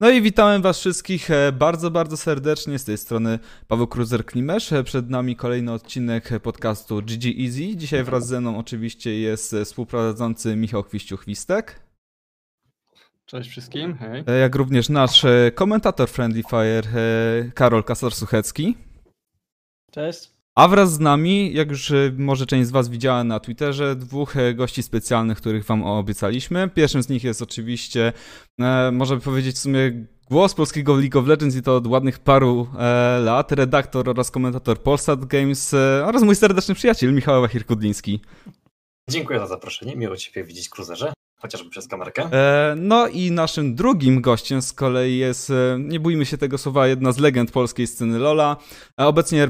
No i witamy Was wszystkich e, bardzo, bardzo serdecznie. Z tej strony Paweł Kruzer-Klimesz. E, przed nami kolejny odcinek podcastu GG Easy. Dzisiaj wraz ze mną oczywiście jest e, współprowadzący Michał Chwiściu-Chwistek. Cześć wszystkim, hej. Jak również nasz komentator Friendly Fire Karol Kasar-Suchecki. Cześć. A wraz z nami, jak już e, może część z Was widziała na Twitterze, dwóch e, gości specjalnych, których Wam obiecaliśmy. Pierwszym z nich jest oczywiście, e, można powiedzieć w sumie głos polskiego League of Legends i to od ładnych paru e, lat, redaktor oraz komentator Polsat Games e, oraz mój serdeczny przyjaciel Michał Wachir-Kudliński. Dziękuję za zaproszenie, miło Ciebie widzieć, Cruzerze chociażby przez kamerkę. E, no i naszym drugim gościem z kolei jest, e, nie bójmy się tego słowa, jedna z legend polskiej sceny Lola, obecnie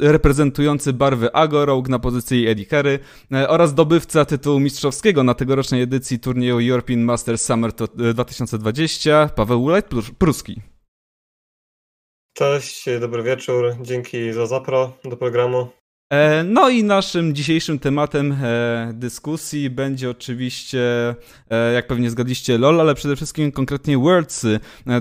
reprezentujący barwy Agorog na pozycji Eddie Carey e, oraz dobywca tytułu mistrzowskiego na tegorocznej edycji turnieju European Masters Summer 2020, Paweł Ulajt-Pruski. Cześć, dobry wieczór, dzięki za zapro do programu. E, no i naszym dzisiejszym tematem e, dyskusji będzie oczywiście, e, jak pewnie zgadliście, LOL, ale przede wszystkim konkretnie Worlds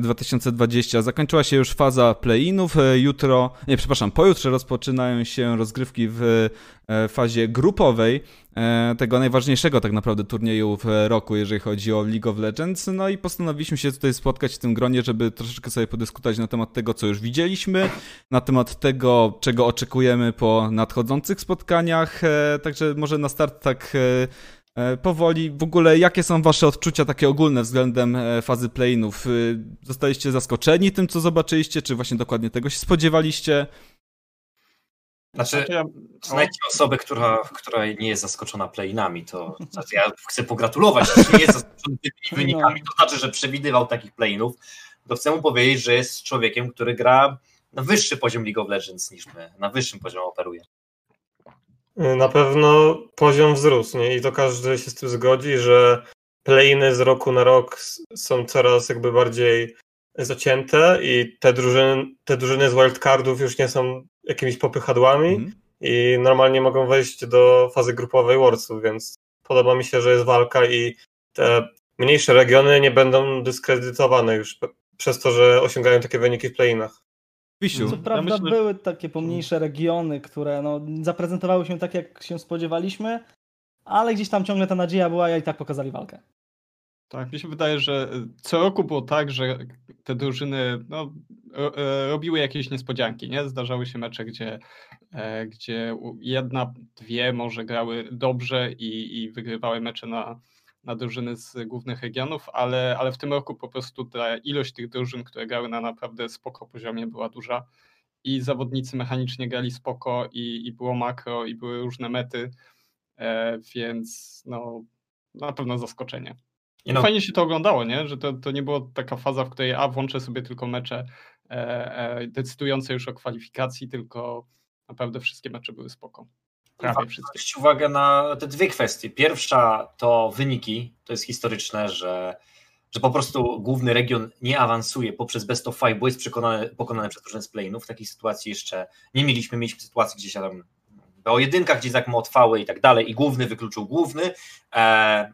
2020. Zakończyła się już faza play-inów. Jutro, nie, przepraszam, pojutrze rozpoczynają się rozgrywki w fazie grupowej. E, tego najważniejszego tak naprawdę turnieju w roku, jeżeli chodzi o League of Legends. No i postanowiliśmy się tutaj spotkać w tym gronie, żeby troszeczkę sobie podyskutować na temat tego, co już widzieliśmy, na temat tego, czego oczekujemy po nadchodzących spotkaniach. E, także może na start tak e, powoli. W ogóle, jakie są wasze odczucia takie ogólne względem fazy playinów? Zostaliście zaskoczeni tym, co zobaczyliście, czy właśnie dokładnie tego się spodziewaliście? Znaczy, znaczy ja, znajdźcie osobę, która, która nie jest zaskoczona playinami, to znaczy ja chcę pogratulować, że nie jest zaskoczony tymi no. wynikami, to znaczy, że przewidywał takich playinów, to chcę mu powiedzieć, że jest człowiekiem, który gra na wyższy poziom League of Legends niż my, na wyższym poziomie operuje. Na pewno poziom wzrósł, nie? I to każdy się z tym zgodzi, że playiny z roku na rok są coraz jakby bardziej zacięte i te drużyny, te drużyny z wildcardów już nie są jakimiś popychadłami mm. i normalnie mogą wejść do fazy grupowej Worldsów, więc podoba mi się, że jest walka i te mniejsze regiony nie będą dyskredytowane już przez to, że osiągają takie wyniki w playinach. Wisiu. Co prawda ja myślę, były takie pomniejsze regiony, które no, zaprezentowały się tak, jak się spodziewaliśmy, ale gdzieś tam ciągle ta nadzieja była i tak pokazali walkę. Tak, mi się wydaje, że co roku było tak, że te drużyny no, e, robiły jakieś niespodzianki, nie? Zdarzały się mecze, gdzie, e, gdzie jedna, dwie może grały dobrze i, i wygrywały mecze na, na drużyny z głównych regionów, ale, ale w tym roku po prostu ta ilość tych drużyn, które grały na naprawdę spoko poziomie była duża i zawodnicy mechanicznie grali spoko i, i było makro i były różne mety, e, więc no na pewno zaskoczenie. No. Fajnie się to oglądało, nie? że to, to nie było taka faza, w której a włączę sobie tylko mecze e, e, decydujące już o kwalifikacji, tylko naprawdę wszystkie mecze były spoko. Prawie wszystkie. Uwagę na te dwie kwestie. Pierwsza to wyniki, to jest historyczne, że, że po prostu główny region nie awansuje poprzez best of five, bo jest przekonany, pokonany przez drużynę z playinów. W takiej sytuacji jeszcze nie mieliśmy. Mieliśmy sytuację gdzieś tam o jedynkach, gdzie tak otwały i tak dalej i główny wykluczył główny. E,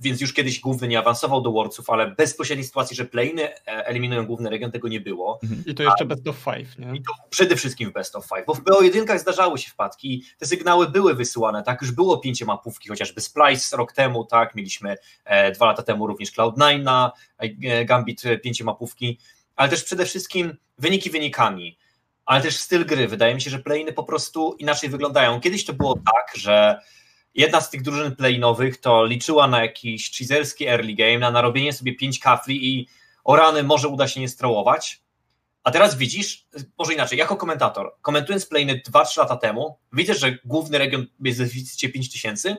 więc już kiedyś główny nie awansował do Worldsów, ale bezpośredniej sytuacji, że playny e, eliminują główny region, tego nie było. Mhm. I to jeszcze A, best of five, nie? I to przede wszystkim best of five, bo w BO1 zdarzały się wpadki, te sygnały były wysyłane, tak, już było pięcie mapówki, chociażby Splice rok temu, tak, mieliśmy e, dwa lata temu również Cloud9 na e, Gambit e, pięcie mapówki, ale też przede wszystkim wyniki wynikami, ale też styl gry. Wydaje mi się, że playny po prostu inaczej wyglądają. Kiedyś to było tak, że jedna z tych drużyn playnowych to liczyła na jakiś cheeserski early game, na narobienie sobie pięć kafli i o rany może uda się nie strołować. A teraz widzisz, może inaczej, jako komentator, komentując playny 2-3 lata temu, widzę, że główny region jest w deficycie 5000,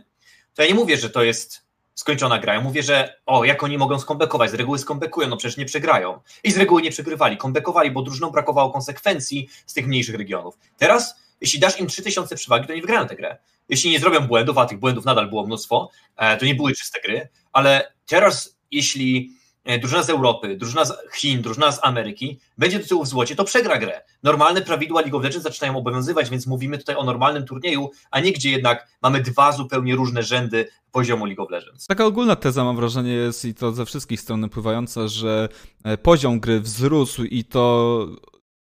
to ja nie mówię, że to jest skończona gra. Ja mówię, że o, jak oni mogą skombekować? Z reguły skombekują, no przecież nie przegrają. I z reguły nie przegrywali, kombekowali, bo drużynom brakowało konsekwencji z tych mniejszych regionów. Teraz, jeśli dasz im 3000 przewagi, to nie wygrają tę grę jeśli nie zrobią błędów, a tych błędów nadal było mnóstwo, e, to nie były czyste gry, ale teraz jeśli e, drużyna z Europy, drużyna z Chin, drużyna z Ameryki będzie do tyłu w złocie, to przegra grę. Normalne prawidła League of Legends zaczynają obowiązywać, więc mówimy tutaj o normalnym turnieju, a nie gdzie jednak mamy dwa zupełnie różne rzędy poziomu League of Legends. Taka ogólna teza, mam wrażenie, jest i to ze wszystkich stron pływająca, że e, poziom gry wzrósł i to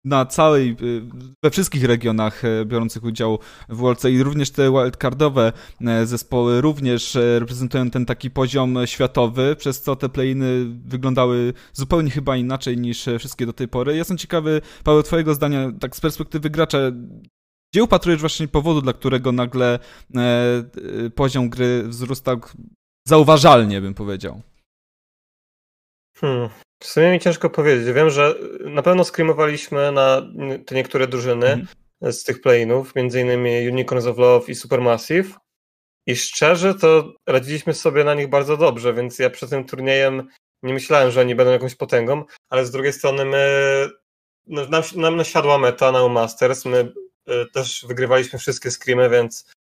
na całej, y, we wszystkich regionach e, biorących udział w Worldce i również te wildcardowe e, zespoły również e, reprezentują ten taki poziom światowy, przez co te playiny wyglądały zupełnie chyba inaczej niż wszystkie do tej pory. Jestem ciekawy, Paweł, twojego zdania, tak z perspektywy gracza, gdzie upatrujesz właśnie powodu, dla którego nagle poziom gry wzrósł tak zauważalnie, bym powiedział? Hmm. W sumie mi ciężko powiedzieć. Wiem, że na pewno skrimowaliśmy na te niektóre drużyny mm -hmm. z tych playinów, między innymi Unicorns of Love i Supermassive. I szczerze to radziliśmy sobie na nich bardzo dobrze, więc ja przed tym turniejem nie myślałem, że oni będą jakąś potęgą, ale z drugiej strony my no, nam, nam nasiadła meta na Masters, my y, też wygrywaliśmy wszystkie screamy, więc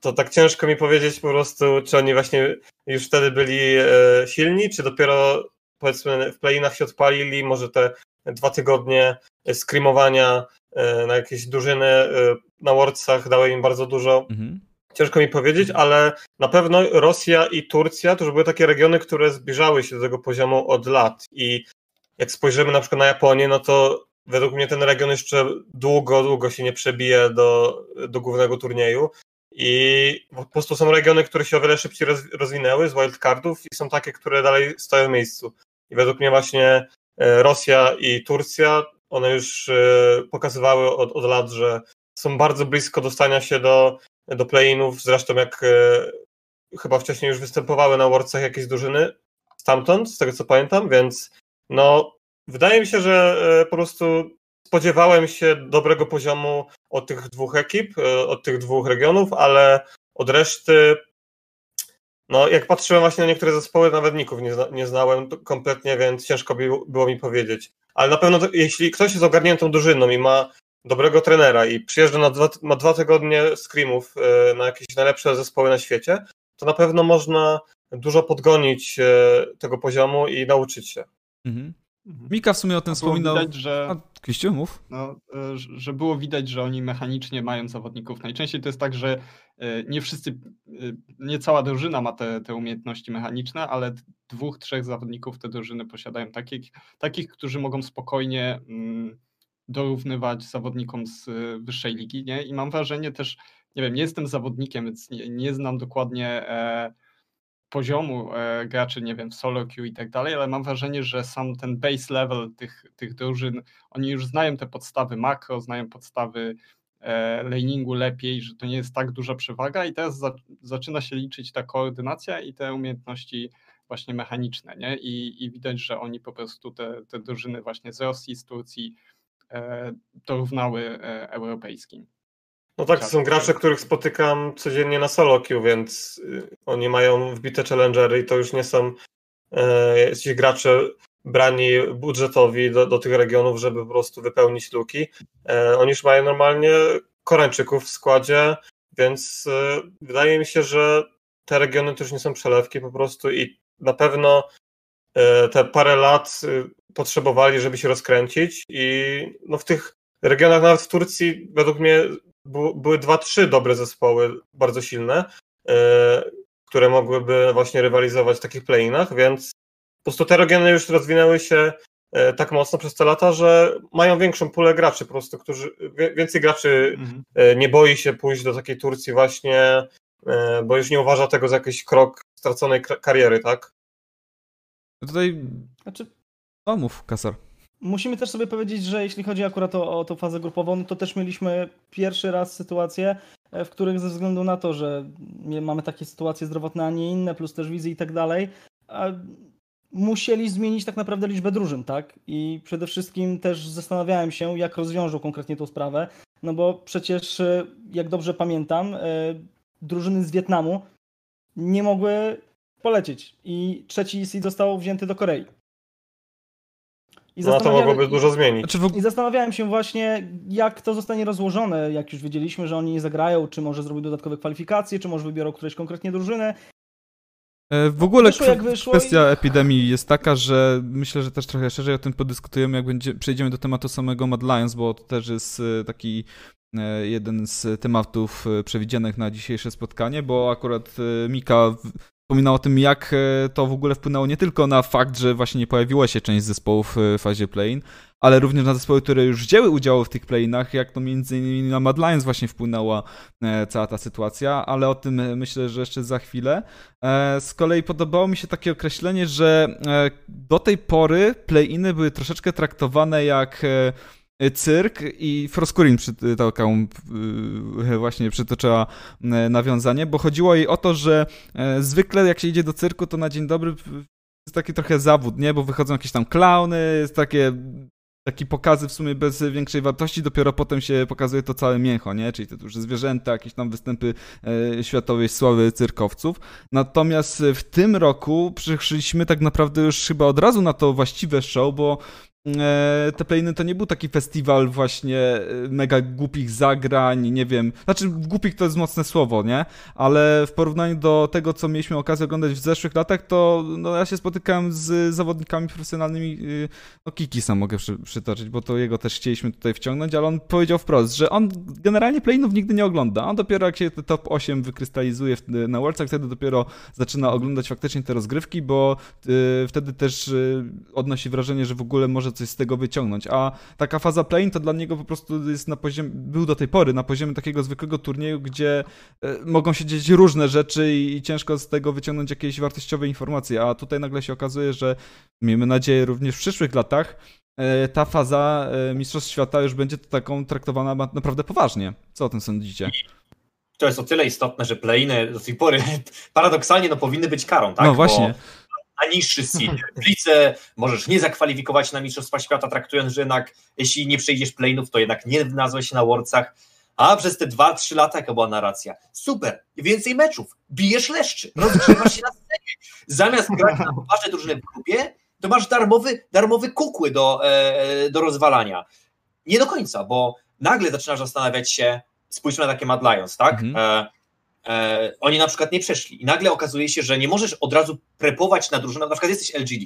to tak ciężko mi powiedzieć po prostu, czy oni właśnie już wtedy byli y, silni, czy dopiero powiedzmy w playinach się odpalili, może te dwa tygodnie screamowania e, na jakieś drużyny e, na Worldsach dały im bardzo dużo. Mhm. Ciężko mi powiedzieć, ale na pewno Rosja i Turcja to już były takie regiony, które zbliżały się do tego poziomu od lat i jak spojrzymy na przykład na Japonię, no to według mnie ten region jeszcze długo, długo się nie przebije do, do głównego turnieju i po prostu są regiony, które się o wiele szybciej rozwinęły z wildcardów i są takie, które dalej stoją w miejscu. I według mnie właśnie e, Rosja i Turcja, one już e, pokazywały od, od lat, że są bardzo blisko dostania się do, do play-inów. Zresztą jak e, chyba wcześniej już występowały na Worldsach jakieś drużyny stamtąd, z tego co pamiętam, więc no wydaje mi się, że po prostu spodziewałem się dobrego poziomu od tych dwóch ekip, od tych dwóch regionów, ale od reszty no, jak patrzyłem właśnie na niektóre zespoły, nawet ników nie, zna, nie znałem kompletnie, więc ciężko by, było mi powiedzieć. Ale na pewno, to, jeśli ktoś jest ogarniętą drużyną i ma dobrego trenera i przyjeżdża na dwa, ma dwa tygodnie screamów e, na jakieś najlepsze zespoły na świecie, to na pewno można dużo podgonić e, tego poziomu i nauczyć się. Mhm. Mhm. Mika w sumie o tym wspominał. Widać, że, A, Kriściu, mów. No, e, że było widać, że oni mechanicznie mają zawodników. Najczęściej to jest tak, że nie wszyscy, e, nie cała drużyna ma te, te umiejętności mechaniczne, ale dwóch, trzech zawodników te drużyny posiadają takich, takich którzy mogą spokojnie mm, dorównywać zawodnikom z wyższej ligi. Nie? I mam wrażenie też, nie wiem, nie jestem zawodnikiem, więc nie, nie znam dokładnie. E, poziomu e, graczy, nie wiem, w solo queue i tak dalej, ale mam wrażenie, że sam ten base level tych, tych drużyn, oni już znają te podstawy makro, znają podstawy e, laningu lepiej, że to nie jest tak duża przewaga i teraz za, zaczyna się liczyć ta koordynacja i te umiejętności właśnie mechaniczne, nie? I, i widać, że oni po prostu te, te drużyny właśnie z Rosji, z Turcji e, dorównały e, europejskim. No tak, to są gracze, których spotykam codziennie na solo queue, więc y, oni mają wbite challengery i to już nie są e, gracze brani budżetowi do, do tych regionów, żeby po prostu wypełnić luki. E, oni już mają normalnie Koreańczyków w składzie, więc e, wydaje mi się, że te regiony już nie są przelewki po prostu i na pewno e, te parę lat potrzebowali, żeby się rozkręcić i no w tych regionach, nawet w Turcji, według mnie były dwa, trzy dobre zespoły, bardzo silne, które mogłyby właśnie rywalizować w takich playinach, więc po prostu te regiony już rozwinęły się e, tak mocno przez te lata, że mają większą pulę graczy, po prostu, którzy, więcej graczy mhm. E, nie boi się pójść do takiej Turcji właśnie, bo już nie uważa tego za jakiś krok straconej kariery, tak? Tutaj, znaczy, no mów, Kasar. Musimy też sobie powiedzieć, że jeśli chodzi akurat o, o tą fazę grupową, to też mieliśmy pierwszy raz sytuacje, e, w których ze względu na to, że mamy takie sytuacje zdrowotne, a nie inne, plus też wizy i tak dalej, musieli zmienić tak naprawdę liczbę drużyn, tak? I przede wszystkim też zastanawiałem się, jak rozwiążą konkretnie tą sprawę, no bo przecież, e, jak dobrze pamiętam, e, drużyny z Wietnamu nie mogły polecieć i trzeci seed został wzięty do Korei. I no to mogłoby dużo zmienić. Znaczy I zastanawiałem się właśnie, jak to zostanie rozłożone, jak już wiedzieliśmy, że oni nie zagrają, czy może zrobią dodatkowe kwalifikacje, czy może wybiorą któreś konkretnie drużyny. E, w ogóle Wyszło wyszło kwestia i- epidemii jest taka, że myślę, że też trochę szerzej o tym podyskutujemy, jak będzie, przejdziemy do tematu samego Mad Lions, bo to też jest e, taki e, jeden z tematów przewidzianych na dzisiejsze spotkanie, bo akurat Mika wspominał o tym, jak e, to w ogóle wpłynęło nie tylko na fakt, że właśnie nie pojawiła się część zespołów e, w fazie play-in, ale również na zespoły, które już wzięły udział w tych play-inach, jak to między innymi na Mad Lions właśnie wpłynęła e, cała ta sytuacja, ale o tym myślę, że jeszcze za chwilę. Z kolei podobało mi się takie określenie, że do tej pory play-iny były troszeczkę traktowane jak cyrk i Froskurin przy, taką e, właśnie przytoczyła e, nawiązanie, bo chodziło jej o to, że e, zwykle jak się idzie do cyrku, to na dzień dobry jest taki trochę zawód, nie? Bo wychodzą jakieś tam klauny, jest takie taki pokazy w sumie bez większej wartości, dopiero potem się pokazuje to całe mięcho, nie? Czyli te duże zwierzęta, jakieś tam występy e, światowej sławy cyrkowców. Natomiast w tym roku przyszliśmy tak naprawdę już chyba od razu na to właściwe show, bo te playiny to nie był taki festiwal właśnie e, mega głupich zagrań, nie wiem, znaczy głupich to jest mocne słowo, nie? Ale w porównaniu do tego, co mieliśmy okazję oglądać w zeszłych latach, to no, ja się spotykałem z zawodnikami profesjonalnymi, y, no Kiki sam mogę przy, przytoczyć, bo to jego też chcieliśmy tutaj wciągnąć, ale on powiedział wprost, że on generalnie playinów nigdy nie ogląda, on dopiero jak się te top 8 wykrystalizuje w, na Worldsach, wtedy dopiero zaczyna oglądać faktycznie te rozgrywki, bo y, wtedy też y, odnosi wrażenie, że w ogóle może coś z tego wyciągnąć, a taka faza play-in to dla niego po prostu jest na poziomie, był do tej pory na poziomie takiego zwykłego turnieju, gdzie y, mogą się dziać różne rzeczy i, i ciężko z tego wyciągnąć jakieś wartościowe informacje, a tutaj nagle się okazuje, że miejmy nadzieję również w przyszłych latach e, ta faza e, Mistrzostw Świata już będzie taką traktowana naprawdę poważnie. Co o tym sądzicie? To jest o tyle istotne, że play-iny do tej pory paradoksalnie no, powinny być karą, tak? No właśnie. Bo a niższy seed. W lice możesz nie zakwalifikować na Mistrzostwa Świata, traktując, że jednak jeśli nie przejdziesz play-inów, to jednak nie znalazłeś się na Worldsach. A przez te 2-3 lata jaka była narracja? Super, więcej meczów, bijesz leszczy, rozgrzewasz się na scenie. Zamiast grać na poważne drużyny w grupie, to masz darmowy, darmowy kukły do, e, do rozwalania. Nie do końca, bo nagle zaczynasz zastanawiać się, spójrzmy na takie Mad Lions, tak? Mhm. E, e, oni na przykład nie przeszli i nagle okazuje się, że nie możesz od razu prepować na drużynę, na przykład jesteś LGD,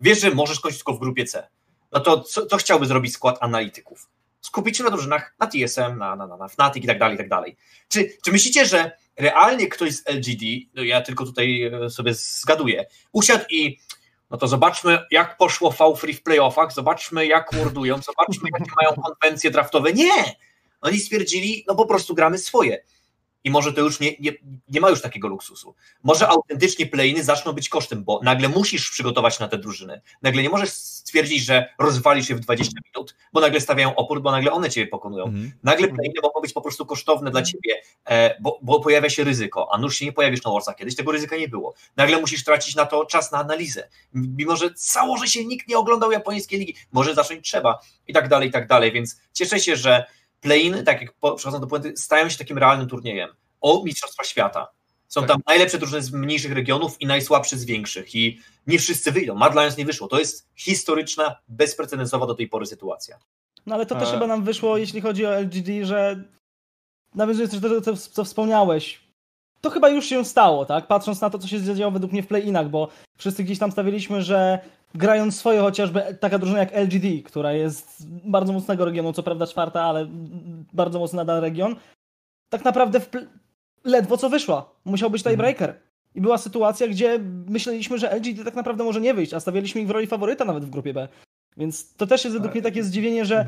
wiesz, że możesz skończyć tylko w grupie C, no to co, co chciałby zrobić skład analityków? Skupić się na drużynach, na TSM, na, na, na, na Fnatic i tak dalej, i tak dalej. Czy, czy myślicie, że realnie ktoś z LGD, no ja tylko tutaj e, sobie zgaduję, usiadł i no to zobaczmy, jak poszło V3 w playoffach, zobaczmy, jak mordują, zobaczmy, jakie mają konwencje draftowe. Nie! Oni stwierdzili, no po prostu gramy swoje. I może to już nie, nie, nie ma już takiego luksusu. Może autentycznie playiny zaczną być kosztem, bo nagle musisz przygotować na te drużyny. Nagle nie możesz stwierdzić, że rozwalisz je w 20 minut, bo nagle stawiają opór, bo nagle one ciebie pokonują. Mhm. Nagle playiny mogą być po prostu kosztowne dla ciebie, e, bo, bo pojawia się ryzyko, a nuż się nie pojawisz na Warsach. Kiedyś tego ryzyka nie było. Nagle musisz tracić na to czas na analizę. Mimo, że założy się nikt nie oglądał japońskiej ligi, może zacząć trzeba i tak dalej, i tak dalej. Więc cieszę się, że play-iny, tak jak po- przechodzą do puenty, stają się takim realnym turniejem o Mistrzostwa Świata. Są Tak. tam najlepsze drużyny z mniejszych regionów i najsłabsze z większych. I nie wszyscy wyjdą. Mad Lions nie wyszło. To jest historyczna, bezprecedensowa do tej pory sytuacja. No ale to też E. chyba nam wyszło, jeśli chodzi o LGD, że nawiązując do tego, co, co wspomniałeś, to chyba już się stało, tak? Patrząc na to, co się zadziało według mnie w play-inach, bo wszyscy gdzieś tam stawiliśmy, że grając swoje chociażby taka drużyna jak LGD, która jest bardzo mocnego regionu, co prawda czwarta, ale bardzo mocny nadal region, tak naprawdę ledwo co wyszła. Musiał być tiebreaker. I była sytuacja, gdzie myśleliśmy, że LGD tak naprawdę może nie wyjść, a stawialiśmy ich w roli faworyta nawet w grupie B. Więc to też jest według mnie takie zdziwienie, że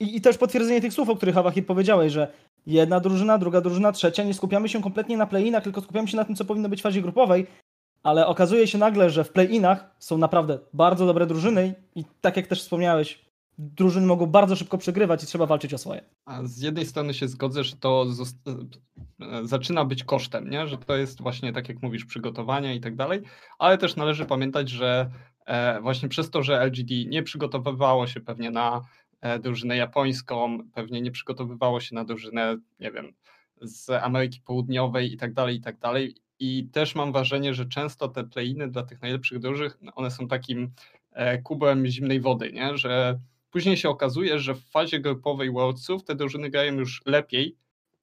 i, I też potwierdzenie tych słów, o których Awahir powiedziałeś, że jedna drużyna, druga drużyna, trzecia, nie skupiamy się kompletnie na play-inach, tylko skupiamy się na tym, co powinno być w fazie grupowej, ale okazuje się nagle, że w play-inach są naprawdę bardzo dobre drużyny i tak jak też wspomniałeś, drużyny mogą bardzo szybko przegrywać i trzeba walczyć o swoje. A z jednej strony się zgodzę, że to zaczyna być kosztem, nie? że to jest właśnie tak jak mówisz, przygotowania i tak dalej, ale też należy pamiętać, że e, właśnie przez to, że LGD nie przygotowywało się pewnie na e, drużynę japońską, pewnie nie przygotowywało się na drużynę, nie wiem, z Ameryki Południowej i tak dalej, i tak dalej. I też mam wrażenie, że często te play-iny dla tych najlepszych drużyn, one są takim e, kubem zimnej wody, nie? że Później się okazuje, że w fazie grupowej Worldsów te drużyny grają już lepiej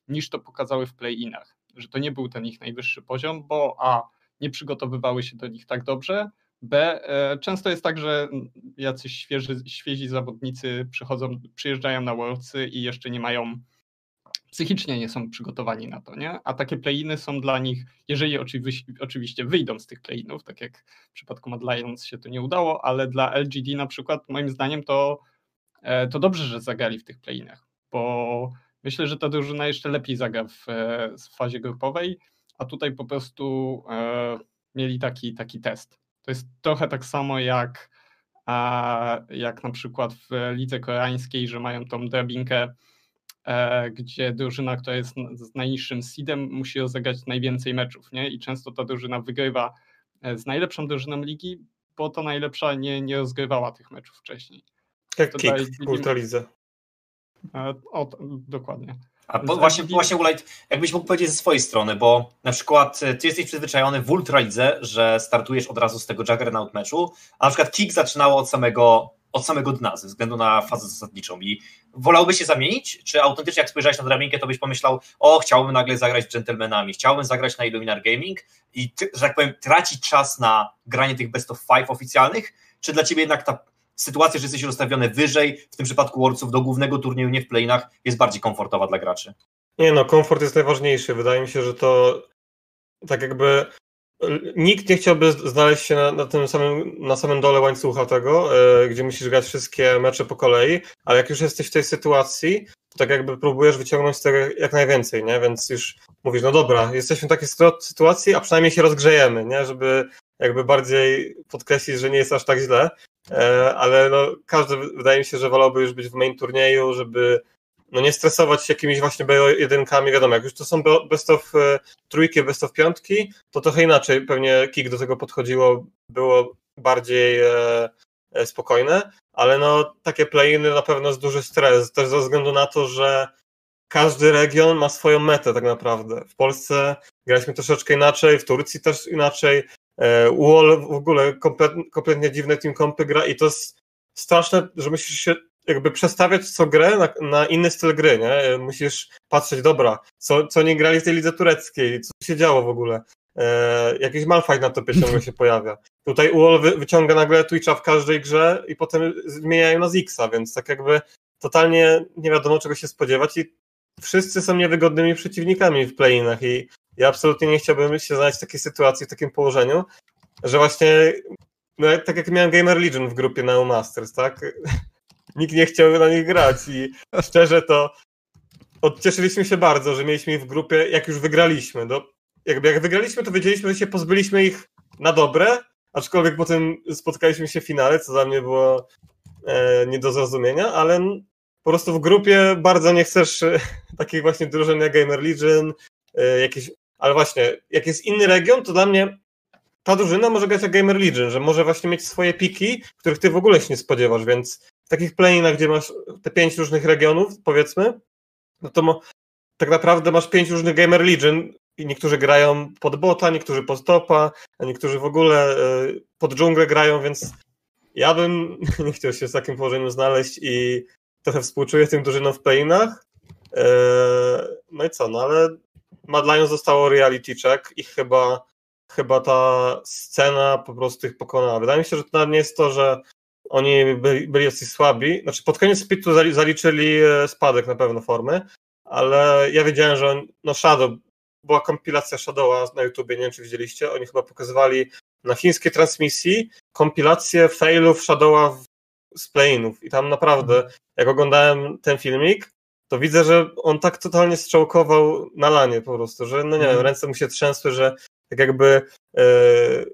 niż to pokazały w play-inach. Że to nie był ten ich najwyższy poziom, bo a nie przygotowywały się do nich tak dobrze. B. Często jest tak, że jacyś świeży, świezi zawodnicy przychodzą, przyjeżdżają na Worldsy i jeszcze nie mają psychicznie nie są przygotowani na to, nie? A takie playiny są dla nich, jeżeli oczywiście, wyjdą z tych playinów, tak jak w przypadku Mad Lions się to nie udało, ale dla LGD na przykład moim zdaniem to, e, to dobrze, że zagrali w tych playinach, bo myślę, że ta drużyna jeszcze lepiej zagra w, e, w fazie grupowej, a tutaj po prostu e, mieli taki, taki test. To jest trochę tak samo jak, a, jak na przykład w lidze koreańskiej, że mają tą drabinkę gdzie drużyna, która jest z najniższym seedem, musi rozegrać najwięcej meczów, nie? I często ta drużyna wygrywa e, z najlepszą drużyną ligi, bo to najlepsza nie, nie rozgrywała tych meczów wcześniej. Jak to kick w Ultralidze. E, o, dokładnie. A po, właśnie, właśnie Ulajt, jakbyś mógł powiedzieć ze swojej strony, bo na przykład ty jesteś przyzwyczajony w Ultralidze, że startujesz od razu z tego Juggernaut meczu, a na przykład kick zaczynało od samego od samego dna, ze względu na fazę zasadniczą. I wolałbyś się zamienić? Czy autentycznie, jak spojrzałeś na drabinkę, to byś pomyślał, o, chciałbym nagle zagrać z dżentelmenami, chciałbym zagrać na Illuminar Gaming i, że tak powiem, tracić czas na granie tych best of five oficjalnych? Czy dla ciebie jednak ta sytuacja, że jesteś rozstawiony wyżej, w tym przypadku Worldsów, do głównego turnieju, nie w playinach, jest bardziej komfortowa dla graczy? Nie no, komfort jest najważniejszy. Wydaje mi się, że to tak jakby nikt nie chciałby znaleźć się na, na, tym samym, na samym dole łańcucha tego, e, gdzie musisz grać wszystkie mecze po kolei, ale jak już jesteś w tej sytuacji, to tak jakby próbujesz wyciągnąć z tego jak najwięcej, nie? Więc już mówisz, no dobra, jesteśmy w takiej sytuacji, a przynajmniej się rozgrzejemy, nie? Żeby jakby bardziej podkreślić, że nie jest aż tak źle, e, ale no, każdy wydaje mi się, że wolałby już być w main turnieju, żeby no nie stresować się jakimiś właśnie B1, wiadomo, jak już to są best of e, trójki, best of piątki, to trochę inaczej pewnie kick do tego podchodziło, było bardziej e, e, spokojne, ale no takie playiny na pewno jest duży stres, też ze względu na to, że każdy region ma swoją metę tak naprawdę. W Polsce graliśmy troszeczkę inaczej, w Turcji też inaczej, UOL w ogóle kompletnie, kompletnie dziwne team kompy gra i to jest straszne, że musisz się jakby przestawiać co grę na, na, inny styl gry, nie? Musisz patrzeć, dobra, co, co nie grali w tej lidze tureckiej, co się działo w ogóle. E, jakiś malfight na topie ciągle się pojawia. Tutaj UOL wy, wyciąga nagle Twitcha w każdej grze i potem zmieniają na Zixa, więc tak jakby totalnie nie wiadomo czego się spodziewać i wszyscy są niewygodnymi przeciwnikami w playinach i ja absolutnie nie chciałbym się znaleźć w takiej sytuacji, w takim położeniu, że właśnie no, tak jak miałem Gamer Legion w grupie na Masters, tak? Nikt nie chciał na nich grać i szczerze to odcieszyliśmy się bardzo, że mieliśmy ich w grupie, jak już wygraliśmy. No, jakby jak wygraliśmy, to wiedzieliśmy, że się pozbyliśmy ich na dobre, aczkolwiek potem spotkaliśmy się w finale, co dla mnie było e, nie do zrozumienia, ale po prostu w grupie bardzo nie chcesz e, takiej właśnie drużyn jak Gamer Legion, e, jakieś, ale właśnie, jak jest inny region, to dla mnie ta drużyna może grać jak Gamer Legion, że może właśnie mieć swoje piki, których ty w ogóle się nie spodziewasz, więc takich playinach, gdzie masz te pięć różnych regionów, powiedzmy, no to tak naprawdę masz pięć różnych Gamer Legion i niektórzy grają pod bota, niektórzy pod topa, a niektórzy w ogóle e, pod dżunglę grają, więc ja bym nie chciał się w takim położeniu znaleźć i trochę współczuję tym drużynom w playinach. E, no i co, no ale Mad Lions zostało reality check i chyba, chyba ta scena po prostu ich pokonała. Wydaje mi się, że to nie jest to, że oni byli, byli dosyć słabi. Znaczy pod koniec spitu zaliczyli e, spadek na pewno formy, ale ja wiedziałem, że on, no Shadow, była kompilacja Shadowa na YouTubie, nie wiem czy widzieliście, oni chyba pokazywali na chińskiej transmisji kompilację failów Shadowa z playinów i tam naprawdę, jak oglądałem ten filmik, to widzę, że on tak totalnie strzałkował na lanie po prostu, że no nie wiem, mhm. ręce mu się trzęsły, że tak jakby e,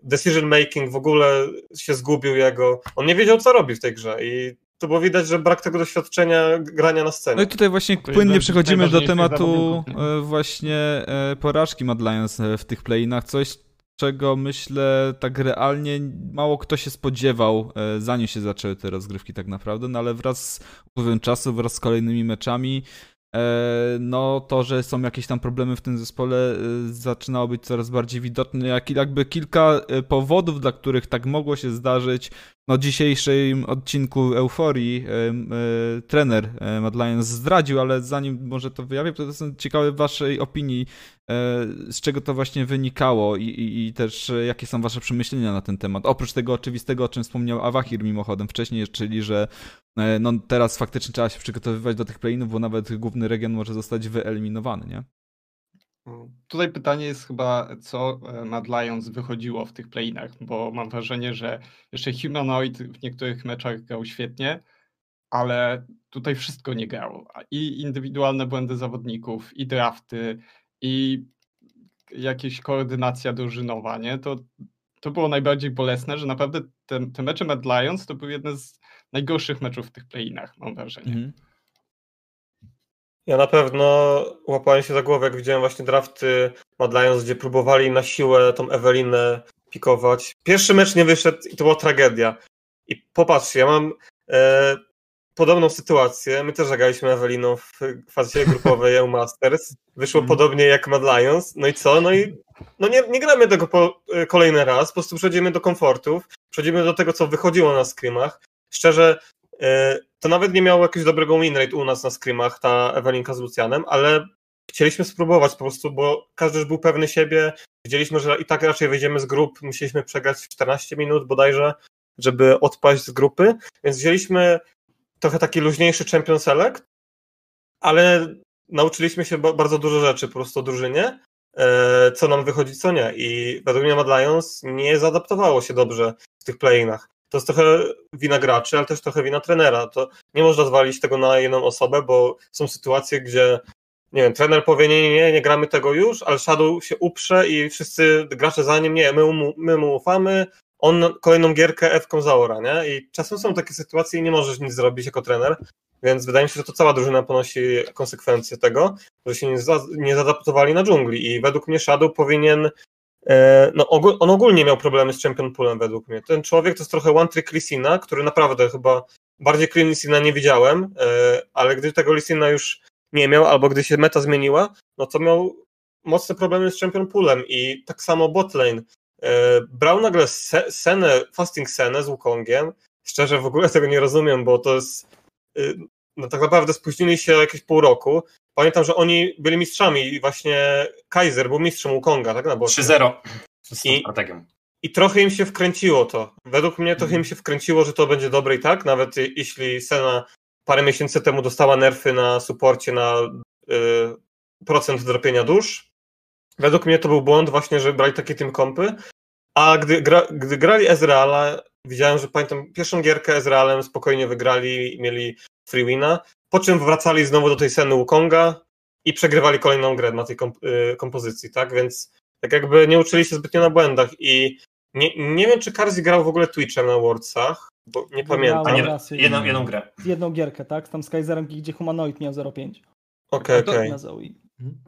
decision making w ogóle się zgubił jego. On nie wiedział, co robi w tej grze i to było widać, że brak tego doświadczenia grania na scenie. No i tutaj właśnie płynnie przechodzimy do tematu e, właśnie e, porażki Mad Lions w tych playinach. Coś, czego myślę tak realnie mało kto się spodziewał, zanim się zaczęły te rozgrywki tak naprawdę, no ale wraz z upływem czasu, wraz z kolejnymi meczami no to, że są jakieś tam problemy w tym zespole e, zaczynało być coraz bardziej widoczne, jak jakby kilka e, powodów, dla których tak mogło się zdarzyć, no, dzisiejszym odcinku Euforii trener Mad Lions zdradził, ale zanim może to wyjawię, to jestem ciekawy waszej opinii, e, z czego to właśnie wynikało i, i, i, też e, jakie są wasze przemyślenia na ten temat. Oprócz tego oczywistego, o czym wspomniał Awahir mimochodem wcześniej, czyli że e, no, teraz faktycznie trzeba się przygotowywać do tych playinów, bo nawet główny region może zostać wyeliminowany, nie? Tutaj pytanie jest chyba, co e, Mad Lions wychodziło w tych playinach, bo mam wrażenie, że jeszcze Humanoid w niektórych meczach grał świetnie, ale tutaj wszystko nie grało. I indywidualne błędy zawodników, i drafty, i jakieś koordynacja drużynowa, nie? To, to było najbardziej bolesne, że naprawdę te, te mecze Mad Lions to były jedne z najgorszych meczów w tych playinach, mam wrażenie. Mhm. Ja na pewno łapałem się za głowę, jak widziałem właśnie drafty Mad Lions, gdzie próbowali na siłę tą Ewelinę pikować. Pierwszy mecz nie wyszedł i to była tragedia. I popatrzcie, ja mam e, podobną sytuację. My też zagraliśmy Eweliną w fazie grupowej EU Masters. Wyszło mm. podobnie jak Mad Lions. No i co? No i no nie, nie gramy tego po, e, kolejny raz. Po prostu przejdziemy do komfortów. Przejdziemy do tego, co wychodziło na scrimach. Szczerze, to nawet nie miało jakiegoś dobrego winrate u nas na scrimach, ta Ewelinka z Lucianem, ale chcieliśmy spróbować po prostu, bo każdy już był pewny siebie. Widzieliśmy, że i tak raczej wyjdziemy z grup. Musieliśmy przegrać w 14 minut bodajże, żeby odpaść z grupy, więc wzięliśmy trochę taki luźniejszy Champion Select, ale nauczyliśmy się bardzo dużo rzeczy po prostu o drużynie, e, co nam wychodzi, co nie. I według mnie Mad Lions nie zaadaptowało się dobrze w tych playinach to jest trochę wina graczy, ale też trochę wina trenera. To nie można zwalić tego na jedną osobę, bo są sytuacje, gdzie nie wiem, trener powie, nie, nie, nie, nie gramy tego już, ale Shadow się uprze i wszyscy gracze za nim, nie, my, mu, my mu ufamy, on kolejną gierkę F-ką zaora, nie? I czasem są takie sytuacje i nie możesz nic zrobić jako trener, więc wydaje mi się, że to cała drużyna ponosi konsekwencje tego, że się nie, za, nie zaadaptowali na dżungli i według mnie Shadow powinien no, on ogólnie miał problemy z Champion Poolem według mnie. Ten człowiek to jest trochę one trick Lissina, który naprawdę chyba bardziej clean Lissina nie widziałem, e, ale gdy tego Lissina już nie miał, albo gdy się meta zmieniła, no to miał mocne problemy z Champion Poolem i tak samo botlane. E, brał nagle Senę, fasting Senę z Wukongiem. Szczerze w ogóle tego nie rozumiem, bo to jest no tak naprawdę spóźnili się jakieś pół roku. Pamiętam, że oni byli mistrzami i właśnie Kaiser był mistrzem Wukonga, tak? No, 3-0 I, I trochę im się wkręciło to. Według mnie trochę im się wkręciło, że to będzie dobre i tak, nawet jeśli Sena parę miesięcy temu dostała nerfy na suporcie na y, procent dropienia dusz. Według mnie to był błąd właśnie, że brali takie tym kompy. A gdy, gra, gdy grali Ezreala, widziałem, że pamiętam pierwszą gierkę Ezrealem spokojnie wygrali i mieli free wina, po czym wracali znowu do tej sceny Wukonga i przegrywali kolejną grę na tej komp y, kompozycji, tak? Więc tak jakby nie uczyli się zbytnio na błędach i nie, nie wiem, czy Karzi grał w ogóle Twitchem na Worldsach, bo nie pamiętam. Nie, jedną, jedną grę. Jedną gierkę, tak? Tam z Kaiserem, gdzie Humanoid miał 0,5. Okej, okej.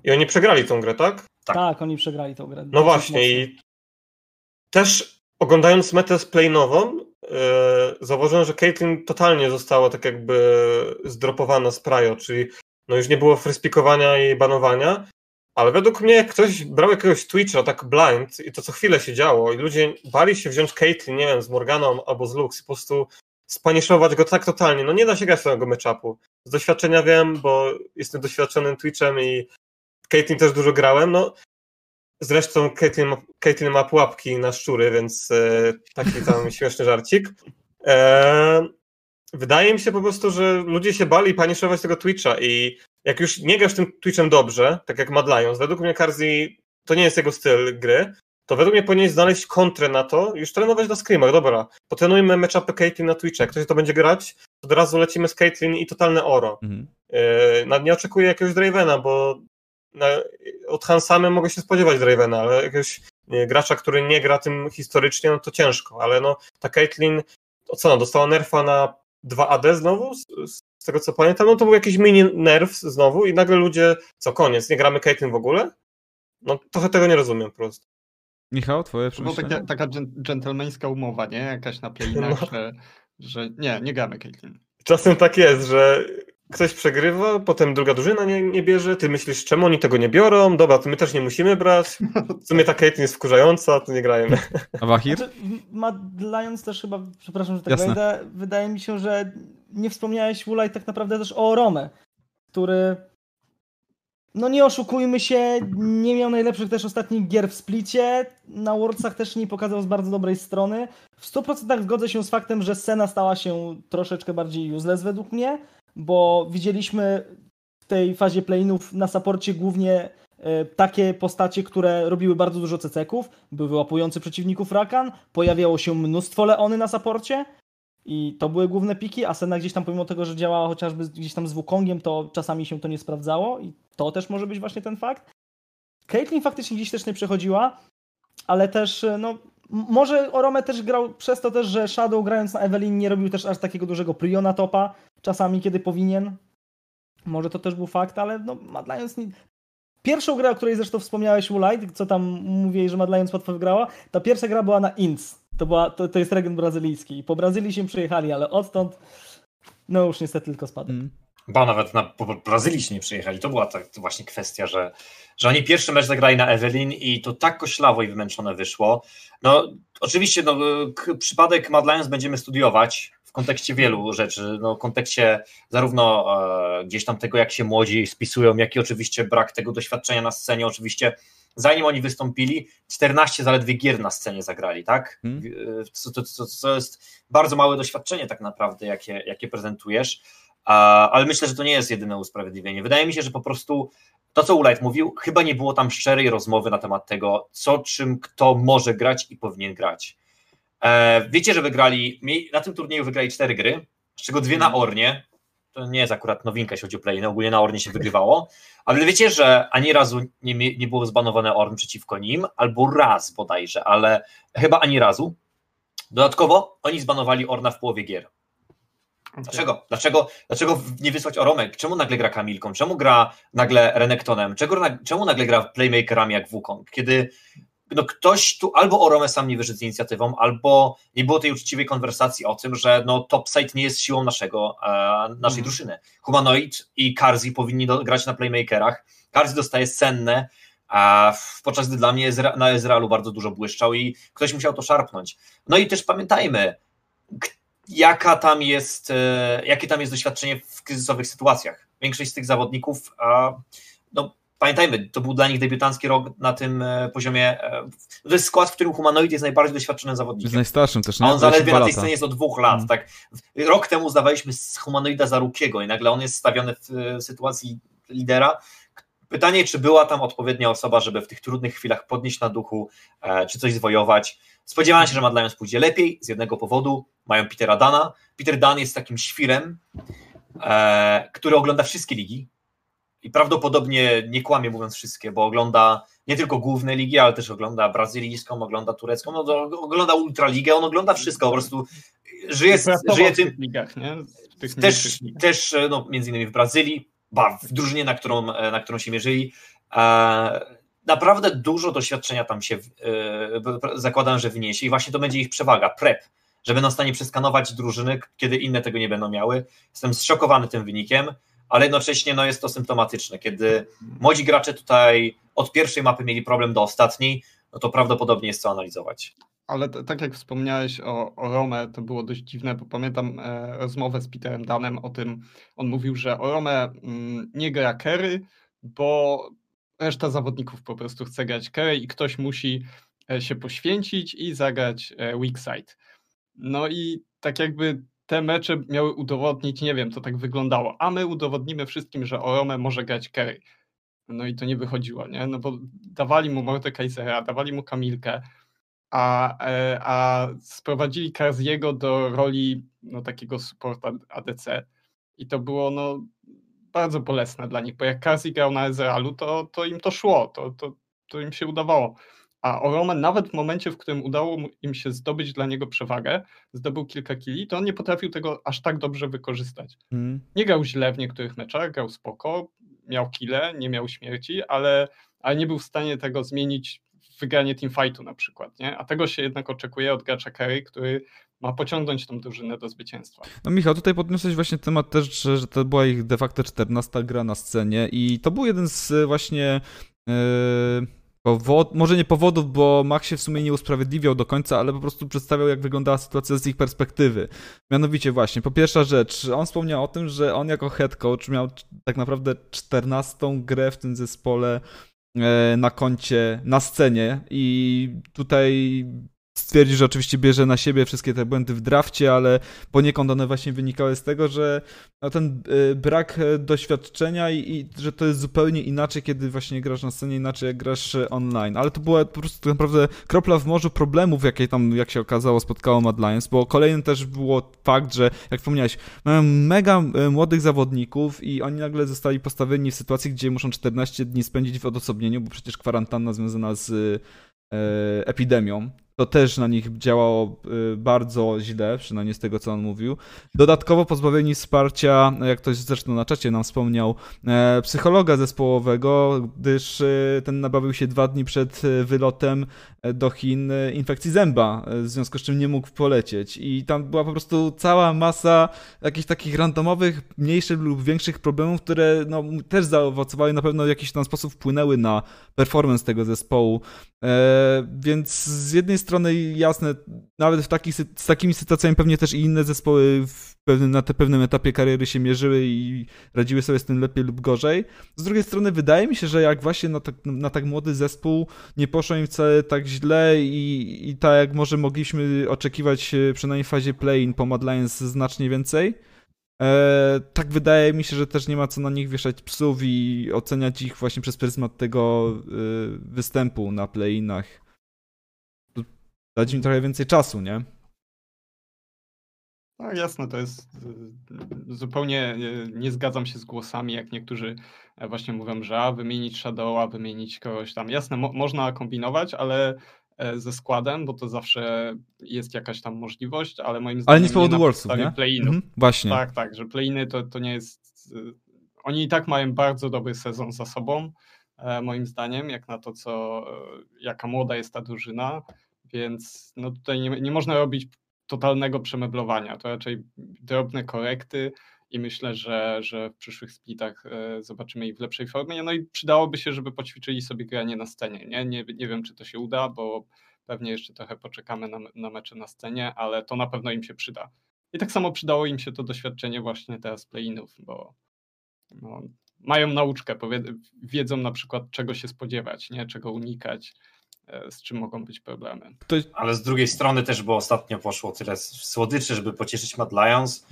I oni przegrali tą grę, tak? tak? Tak, oni przegrali tą grę. No właśnie i też oglądając metę splaynową, E, zauważyłem, że Caitlyn totalnie została tak jakby zdropowana z Prajo, czyli no już nie było frispikowania i banowania, ale według mnie jak ktoś brał jakiegoś Twitcha tak blind i to co chwilę się działo i ludzie bali się wziąć Caitlyn, nie wiem, z Morganą albo z Lux i po prostu spaniszować go tak totalnie, no nie da się grać tego matchupu. Z doświadczenia wiem, bo jestem doświadczonym Twitchem i Caitlyn też dużo grałem, no Zresztą Caitlyn ma, Caitlyn ma pułapki na szczury, więc e, taki tam śmieszny żarcik. E, wydaje mi się po prostu, że ludzie się bali paniszować tego Twitcha i jak już nie grasz tym Twitchem dobrze, tak jak Mad Lions, według mnie Karzi to nie jest jego styl gry, to według mnie powinien znaleźć kontrę na to, już trenować na screamach, dobra, potrenujmy matchupy Caitlyn na Twitcha, jak ktoś to będzie grać, to od razu lecimy z Caitlyn i totalne oro. Mhm. E, nie oczekuję jakiegoś Dravena, bo od Hansamy mogę się spodziewać Dravena, ale jakiegoś nie, gracza, który nie gra tym historycznie, no to ciężko, ale no ta Caitlyn, to co, no, dostała nerfa na 2 AD znowu, z, z, tego co pamiętam, no to był jakiś mini nerf znowu i nagle ludzie, co, koniec, nie gramy Caitlyn w ogóle? No trochę tego nie rozumiem po prostu. Michał, twoje no przemyślenia? No, taka, taka dżentelmeńska umowa, nie? Jakaś na playinach, no. że, że nie, nie gramy Caitlyn. Czasem tak jest, że ktoś przegrywa, potem druga drużyna nie, nie bierze, ty myślisz, czemu oni tego nie biorą, dobra, to my też nie musimy brać, w sumie ta Caitlyn jest wkurzająca, to nie grajmy. A Wahir? Znaczy, Lions też chyba, przepraszam, że tak Jasne. wejdę, wydaje mi się, że nie wspomniałeś Wulaj tak naprawdę też o Rome, który no nie oszukujmy się, nie miał najlepszych też ostatnich gier w splicie, na Worldsach też nie pokazał z bardzo dobrej strony. W 100% zgodzę się z faktem, że scena stała się troszeczkę bardziej useless według mnie, bo widzieliśmy w tej fazie play-inów na saporcie głównie e, takie postacie, które robiły bardzo dużo ceceków, były łapujące przeciwników Rakan, pojawiało się mnóstwo Leony na saporcie i to były główne piki, a Sena gdzieś tam pomimo tego, że działała chociażby gdzieś tam z Wukongiem, to czasami się to nie sprawdzało i to też może być właśnie ten fakt. Caitlyn faktycznie gdzieś też nie przechodziła, ale też no m- może Orome też grał przez to też, że Shadow grając na Evelyn nie robił też aż takiego dużego prio na topa, czasami kiedy powinien. Może to też był fakt, ale no Mad Lions nie... Pierwszą grę, o której zresztą wspomniałeś, Light, co tam mówiłeś, że Mad Lions łatwo wygrała, ta pierwsza gra była na Inns. To, była, to, to jest region brazylijski. Po Brazylii się przyjechali, ale odtąd no już niestety tylko spadek. Mm. Ba, nawet na Brazylii się nie przyjechali. To była to właśnie kwestia, że, że oni pierwszy mecz zagrali na Evelyn i to tak koślawo i wymęczone wyszło. No, oczywiście no, przypadek Mad Lions będziemy studiować w kontekście wielu rzeczy. No, w kontekście zarówno e, gdzieś tam tego, jak się młodzi spisują, jak i oczywiście brak tego doświadczenia na scenie. Oczywiście zanim oni wystąpili, 14 zaledwie gier na scenie zagrali, tak? Hmm. E, Co, to, co, co jest bardzo małe doświadczenie tak naprawdę, jakie, jakie prezentujesz. Ale myślę, że to nie jest jedyne usprawiedliwienie. Wydaje mi się, że po prostu to, co Ulight mówił, chyba nie było tam szczerej rozmowy na temat tego, co, czym kto może grać i powinien grać. E, wiecie, że wygrali, na tym turnieju wygrali cztery gry, z czego dwie na Ornie. To nie jest akurat nowinka, jeśli chodzi o play, no ogólnie na Ornie się wygrywało, ale wiecie, że ani razu nie, nie było zbanowane Orn przeciwko nim, albo raz bodajże, ale chyba ani razu. Dodatkowo oni zbanowali Orna w połowie gier. Dlaczego? Dlaczego, dlaczego nie wysłać Oromek? Czemu nagle gra Kamilką? Czemu gra nagle Renektonem? Czego, czemu nagle gra playmakerami jak Wukong? Kiedy no ktoś tu albo Orome sam nie wyszedł z inicjatywą, albo nie było tej uczciwej konwersacji o tym, że no topside nie jest siłą naszego, e, naszej Mhm. drużyny. Humanoid i Karzi powinni do, grać na playmakerach. Karzi dostaje senne, a w- podczas gdy dla mnie Ezra, na Ezrealu bardzo dużo błyszczał i ktoś musiał to szarpnąć. No i też pamiętajmy, jaka tam jest, e, jakie tam jest doświadczenie w kryzysowych sytuacjach. Większość z tych zawodników, a, no pamiętajmy, to był dla nich debiutancki rok na tym e, poziomie. e, To jest skład, w którym Humanoid jest najbardziej doświadczonym Jest zawodnikiem. najstarszym też, A nie? on zaledwie 22 na tej scenie jest od dwóch lat. Mm. Tak. Rok temu zdawaliśmy z Humanoida za Rukiego i nagle on jest stawiony w sytuacji lidera. Pytanie, czy była tam odpowiednia osoba, żeby w tych trudnych chwilach podnieść na duchu, czy coś zwojować. Spodziewałem się, że Mad Lions pójdzie lepiej z jednego powodu. Mają Petera Dana. Peter Dan jest takim świrem, e, który ogląda wszystkie ligi i prawdopodobnie nie kłamie mówiąc wszystkie, bo ogląda nie tylko główne ligi, ale też ogląda brazylijską, ogląda turecką, no ogląda Ultraligę, on ogląda wszystko, po prostu żyje, żyje w tym, tych ligach, nie? W też, też e, no, między innymi w Brazylii, ba, w drużynie, na którą, e, na którą się mierzyli. E, naprawdę dużo doświadczenia tam się e, zakładam, że wyniesie i właśnie to będzie ich przewaga, prep, że będą w stanie przeskanować drużyny, kiedy inne tego nie będą miały. Jestem zszokowany tym wynikiem, ale jednocześnie no, jest to symptomatyczne. Kiedy młodzi gracze tutaj od pierwszej mapy mieli problem do ostatniej, no to prawdopodobnie jest co analizować. Ale t- tak jak wspomniałeś o, o Rome, to było dość dziwne, bo pamiętam e, rozmowę z Peterem Danem o tym, on mówił, że o Rome mm, nie gra Kerry, bo reszta zawodników po prostu chce grać Kerry i ktoś musi e, się poświęcić i zagrać e, weak side. No i tak jakby te mecze miały udowodnić, nie wiem, to tak wyglądało, a my udowodnimy wszystkim, że Orome może grać Kerry. No i to nie wychodziło, nie? No bo dawali mu Mordekaisera, dawali mu Kamilkę, a, e, a sprowadzili Karziego do roli no, takiego supporta ADC i to było no, bardzo bolesne dla nich, bo jak Karzi grał na Ezrealu, to, to im to szło, to, to, to im się udawało. A Orome nawet w momencie, w którym udało im się zdobyć dla niego przewagę, zdobył kilka kili, to on nie potrafił tego aż tak dobrze wykorzystać. Mm. Nie grał źle w niektórych meczach, grał spoko, miał kile, nie miał śmierci, ale, ale nie był w stanie tego zmienić wygranie teamfightu na przykład, nie? A tego się jednak oczekuje od gracza carry, który ma pociągnąć tą drużynę do zwycięstwa. No Michał, tutaj podniosłeś właśnie temat też, że, to była ich de facto 14 gra na scenie i to był jeden z e, właśnie yy, powod, może nie powodów, bo Max się w sumie nie usprawiedliwiał do końca, ale po prostu przedstawiał jak wyglądała sytuacja z ich perspektywy. Mianowicie właśnie, po pierwsza rzecz, on wspomniał o tym, że on jako head coach miał tak naprawdę 14 grę w tym zespole e, na koncie, na scenie i tutaj stwierdzi, że oczywiście bierze na siebie wszystkie te błędy w drafcie, ale poniekąd one właśnie wynikały z tego, że no, ten y, brak e, doświadczenia i, i, że to jest zupełnie inaczej, kiedy właśnie grasz na scenie, inaczej jak grasz e, online. Ale to była po prostu tak naprawdę kropla w morzu problemów, jakie tam, jak się okazało, spotkało Mad Lions, bo kolejnym też było fakt, że jak wspomniałeś, mają mega e, młodych zawodników i oni nagle zostali postawieni w sytuacji, gdzie muszą 14 dni spędzić w odosobnieniu, bo przecież kwarantanna związana z epidemią to też na nich działało y, bardzo źle, przynajmniej z tego, co on mówił. Dodatkowo pozbawieni wsparcia, jak ktoś zresztą na czacie nam wspomniał, e, psychologa zespołowego, gdyż y, ten nabawił się dwa dni przed y, wylotem e, do Chin infekcji zęba, e, w związku z czym nie mógł polecieć. I tam była po prostu cała masa jakichś takich randomowych, mniejszych lub większych problemów, które no, też zaowocowały, na pewno w jakiś tam sposób wpłynęły na performance tego zespołu. Więc z jednej strony jasne, nawet w takich, z takimi sytuacjami pewnie też i inne zespoły pewnym, na te pewnym etapie kariery się mierzyły i radziły sobie z tym lepiej lub gorzej. Z drugiej strony wydaje mi się, że jak właśnie na tak, na tak młody zespół nie poszło im wcale tak źle i, i tak jak może mogliśmy oczekiwać przynajmniej w fazie play-in po Mad Lions znacznie więcej, E, tak wydaje mi się, że też nie ma co na nich wieszać psów i oceniać ich właśnie przez pryzmat tego e, występu na play-inach dać im trochę więcej czasu, nie? No jasne, to jest y, zupełnie nie zgadzam się z głosami, jak niektórzy e, właśnie mówią, że a wymienić Shadowa, wymienić kogoś tam. Jasne, mo można kombinować, ale e, ze składem, bo to zawsze jest jakaś tam możliwość, ale moim zdaniem ale nie z powodu Warsów, nie? Play-inów. Mhm, właśnie. Tak, tak, że play-iny to, to nie jest... Y, oni i tak mają bardzo dobry sezon za sobą, e, moim zdaniem, jak na to, co, jaka młoda jest ta drużyna. Więc no tutaj nie, nie można robić totalnego przemeblowania. To raczej drobne korekty i myślę, że, że w przyszłych splitach e, zobaczymy ich w lepszej formie. No i przydałoby się, żeby poćwiczyli sobie granie na scenie. Nie, nie, nie wiem, czy to się uda, bo pewnie jeszcze trochę poczekamy na, na mecze na scenie, ale to na pewno im się przyda. I tak samo przydało im się to doświadczenie właśnie teraz play-inów, bo no, mają nauczkę, wiedzą na przykład czego się spodziewać, nie? czego unikać, z czym mogą być problemy. Ale z drugiej strony też, bo ostatnio poszło tyle słodyczy, żeby pocieszyć Mad Lions.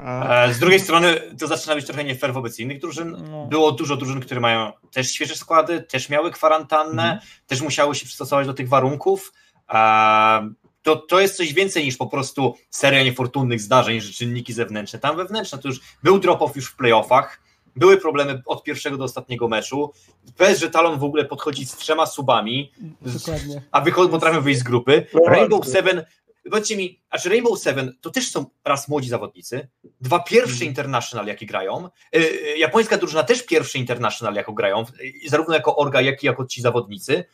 E, z drugiej strony to zaczyna być trochę nie fair wobec innych drużyn. No. Było dużo drużyn, które mają też świeże składy, też miały kwarantannę, mhm. też musiały się przystosować do tych warunków. E, to, to jest coś więcej niż po prostu seria niefortunnych zdarzeń, że czynniki zewnętrzne. Tam wewnętrzne to już był drop-off już w playoffach, były problemy od pierwszego do ostatniego meczu. Bez, że Talon w ogóle podchodzi z trzema subami, Dokładnie. a wychod potrafią wyjść z grupy. Rainbow Seven, powiedzcie mi, a czy Rainbow Seven to też są raz młodzi zawodnicy, dwa pierwsze hmm. international, jakie grają. Y, y, japońska drużyna też pierwsze international, jako grają, zarówno jako Orga, jak i jako ci zawodnicy.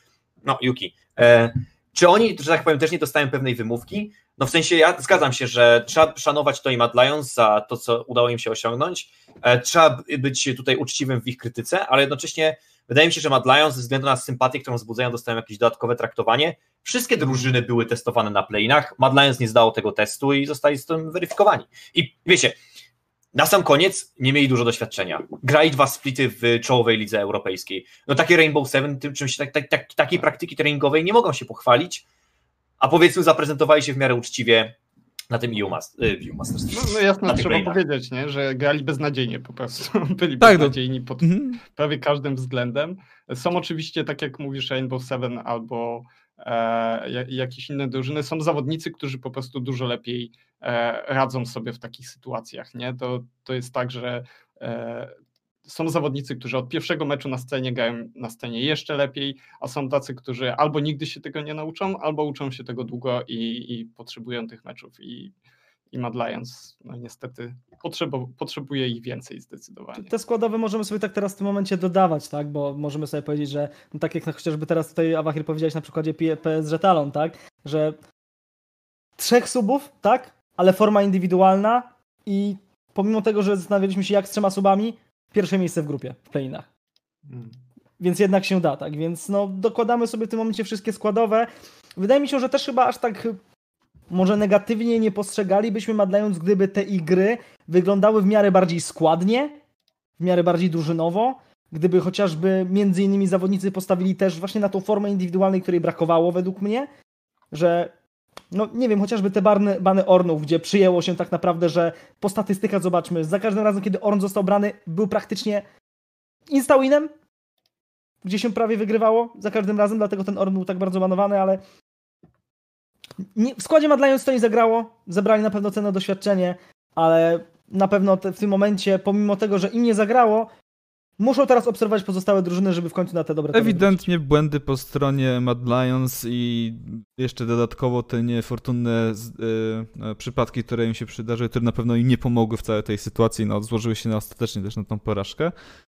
No, Yuki. E, czy oni, że tak powiem, też nie dostają pewnej wymówki? No w sensie ja zgadzam się, że trzeba szanować to i Mad Lions za to, co udało im się osiągnąć. E, trzeba być tutaj uczciwym w ich krytyce, ale jednocześnie wydaje mi się, że Mad Lions ze względu na sympatię, którą wzbudzają, dostają jakieś dodatkowe traktowanie. Wszystkie drużyny były testowane na playinach. Mad Lions nie zdało tego testu i zostali z tym weryfikowani. I wiecie, na sam koniec nie mieli dużo doświadczenia. Grali dwa splity w czołowej lidze europejskiej. No takie Rainbow Seven, tym czymś tak, tak, tak, takiej praktyki treningowej nie mogą się pochwalić, a powiedzmy zaprezentowali się w miarę uczciwie na tym EU, Master, EU Masters. No, no jasno, trzeba powiedzieć, nie? że grali beznadziejnie po prostu. Byli tak, no. beznadziejni pod mm prawie każdym względem. Są oczywiście, tak jak mówisz, Rainbow Seven albo e, jakieś inne drużyny, są zawodnicy, którzy po prostu dużo lepiej e, radzą sobie w takich sytuacjach. Nie? To, to jest tak, że e, są zawodnicy, którzy od pierwszego meczu na scenie grają na scenie jeszcze lepiej, a są tacy, którzy albo nigdy się tego nie nauczą, albo uczą się tego długo i, i potrzebują tych meczów. I, i Mad Lions no niestety potrzebo, potrzebuje ich więcej zdecydowanie. Te składowe możemy sobie tak teraz w tym momencie dodawać, tak, bo możemy sobie powiedzieć, że no tak jak chociażby teraz tutaj Awahir powiedziałeś na przykładzie PSG Talon, tak, że trzech subów, tak, ale forma indywidualna i pomimo tego, że zastanawialiśmy się jak z trzema subami, pierwsze miejsce w grupie w playinach. Hmm. Więc jednak się da, tak, więc no dokładamy sobie w tym momencie wszystkie składowe. Wydaje mi się, że też chyba aż tak może negatywnie nie postrzegalibyśmy Mad Lions, gdyby te gry wyglądały w miarę bardziej składnie, w miarę bardziej drużynowo, gdyby chociażby między innymi zawodnicy postawili też właśnie na tą formę indywidualnej, której brakowało według mnie, że no nie wiem, chociażby te bany, bany Ornów, gdzie przyjęło się tak naprawdę, że po statystykach zobaczmy, za każdym razem, kiedy Orn został brany, był praktycznie instawinem, gdzie się prawie wygrywało za każdym razem, dlatego ten Orn był tak bardzo banowany, ale w składzie Mad Lions to nie zagrało, zebrali na pewno cenne doświadczenie, ale na pewno w tym momencie, pomimo tego, że im nie zagrało, muszą teraz obserwować pozostałe drużyny, żeby w końcu na te dobre Ewidentnie błędy po stronie Mad Lions i jeszcze dodatkowo te niefortunne y, przypadki, które im się przydarzyły, które na pewno im nie pomogły w całej tej sytuacji, no złożyły się na ostatecznie też na tą porażkę.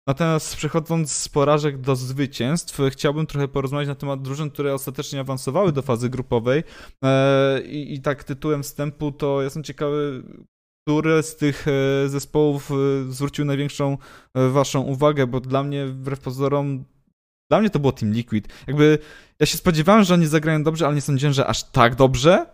Natomiast przechodząc z porażek do zwycięstw, chciałbym trochę porozmawiać na temat drużyn, które ostatecznie awansowały do fazy grupowej. E, I, i tak tytułem wstępu to jestem ciekawy, który z tych e, zespołów e, zwrócił największą waszą uwagę, bo dla mnie wbrew pozorom dla mnie to było Team Liquid. Jakby ja się spodziewałem, że oni zagrają dobrze, ale nie sądziłem, że aż tak dobrze.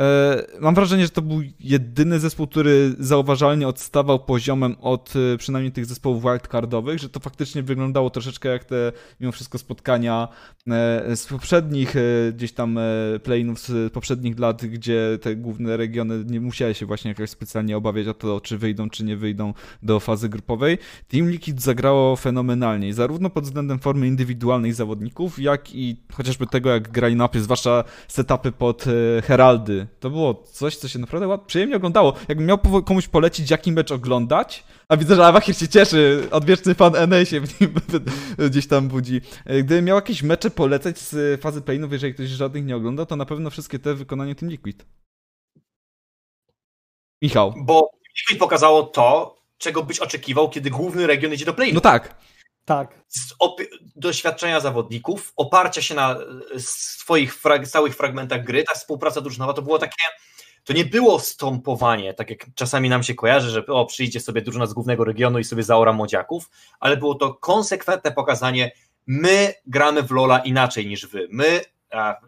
E, mam wrażenie, że to był jedyny zespół, który zauważalnie odstawał poziomem od e, przynajmniej tych zespołów wildcardowych, że to faktycznie wyglądało troszeczkę jak te mimo wszystko spotkania e, z poprzednich gdzieś tam playinów z poprzednich lat, gdzie te główne regiony nie musiały się właśnie jakoś specjalnie obawiać o to, czy wyjdą, czy nie wyjdą do fazy grupowej. Team Liquid zagrało fenomenalnie, zarówno pod względem formy indywidualnych zawodników, jak i chociażby tego, jak grali napy, zwłaszcza setupy pod Heraldy, to było coś, co się naprawdę przyjemnie oglądało. Jakbym miał komuś polecić, jaki mecz oglądać, a widzę, że Awahir się cieszy, odwieczny fan NA się w nim gdzieś tam budzi. Gdybym miał jakieś mecze polecać z fazy playinów, jeżeli ktoś żadnych nie ogląda, to na pewno wszystkie te wykonanie Team Liquid. Michał. Bo Liquid pokazało to, czego byś oczekiwał, kiedy główny region idzie do play No tak. Tak. Z doświadczenia zawodników, oparcia się na e, swoich frag całych fragmentach gry, ta współpraca drużynowa to było takie, to nie było stąpowanie, tak jak czasami nam się kojarzy, że o, przyjdzie sobie drużyna z głównego regionu i sobie zaora młodziaków, ale było to konsekwentne pokazanie, my gramy w Lola inaczej niż wy, my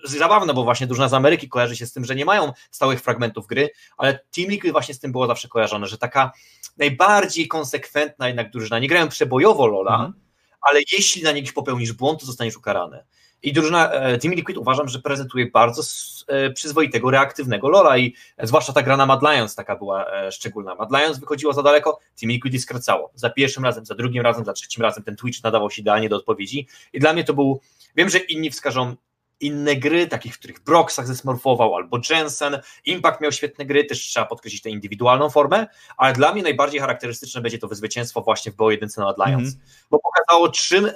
zabawne, bo właśnie drużyna z Ameryki kojarzy się z tym, że nie mają stałych fragmentów gry, ale Team Liquid właśnie z tym było zawsze kojarzone, że taka najbardziej konsekwentna jednak drużyna, nie grają przebojowo Lola, mhm ale jeśli na nich popełnisz błąd, to zostaniesz ukarany. I drużyna e, Team Liquid uważam, że prezentuje bardzo e, przyzwoitego, reaktywnego Lola i zwłaszcza ta gra na Mad Lions taka była e, szczególna. Mad Lions wychodziło za daleko, Team Liquid je skracało. Za pierwszym razem, za drugim razem, za trzecim razem ten Twitch nadawał się idealnie do odpowiedzi i dla mnie to był, wiem, że inni wskażą inne gry, takich, w których Broxach zesmorfował, albo Jensen. Impact miał świetne gry, też trzeba podkreślić tę indywidualną formę, ale dla mnie najbardziej charakterystyczne będzie to zwycięstwo właśnie w BO1 na Lions, mm bo pokazało czym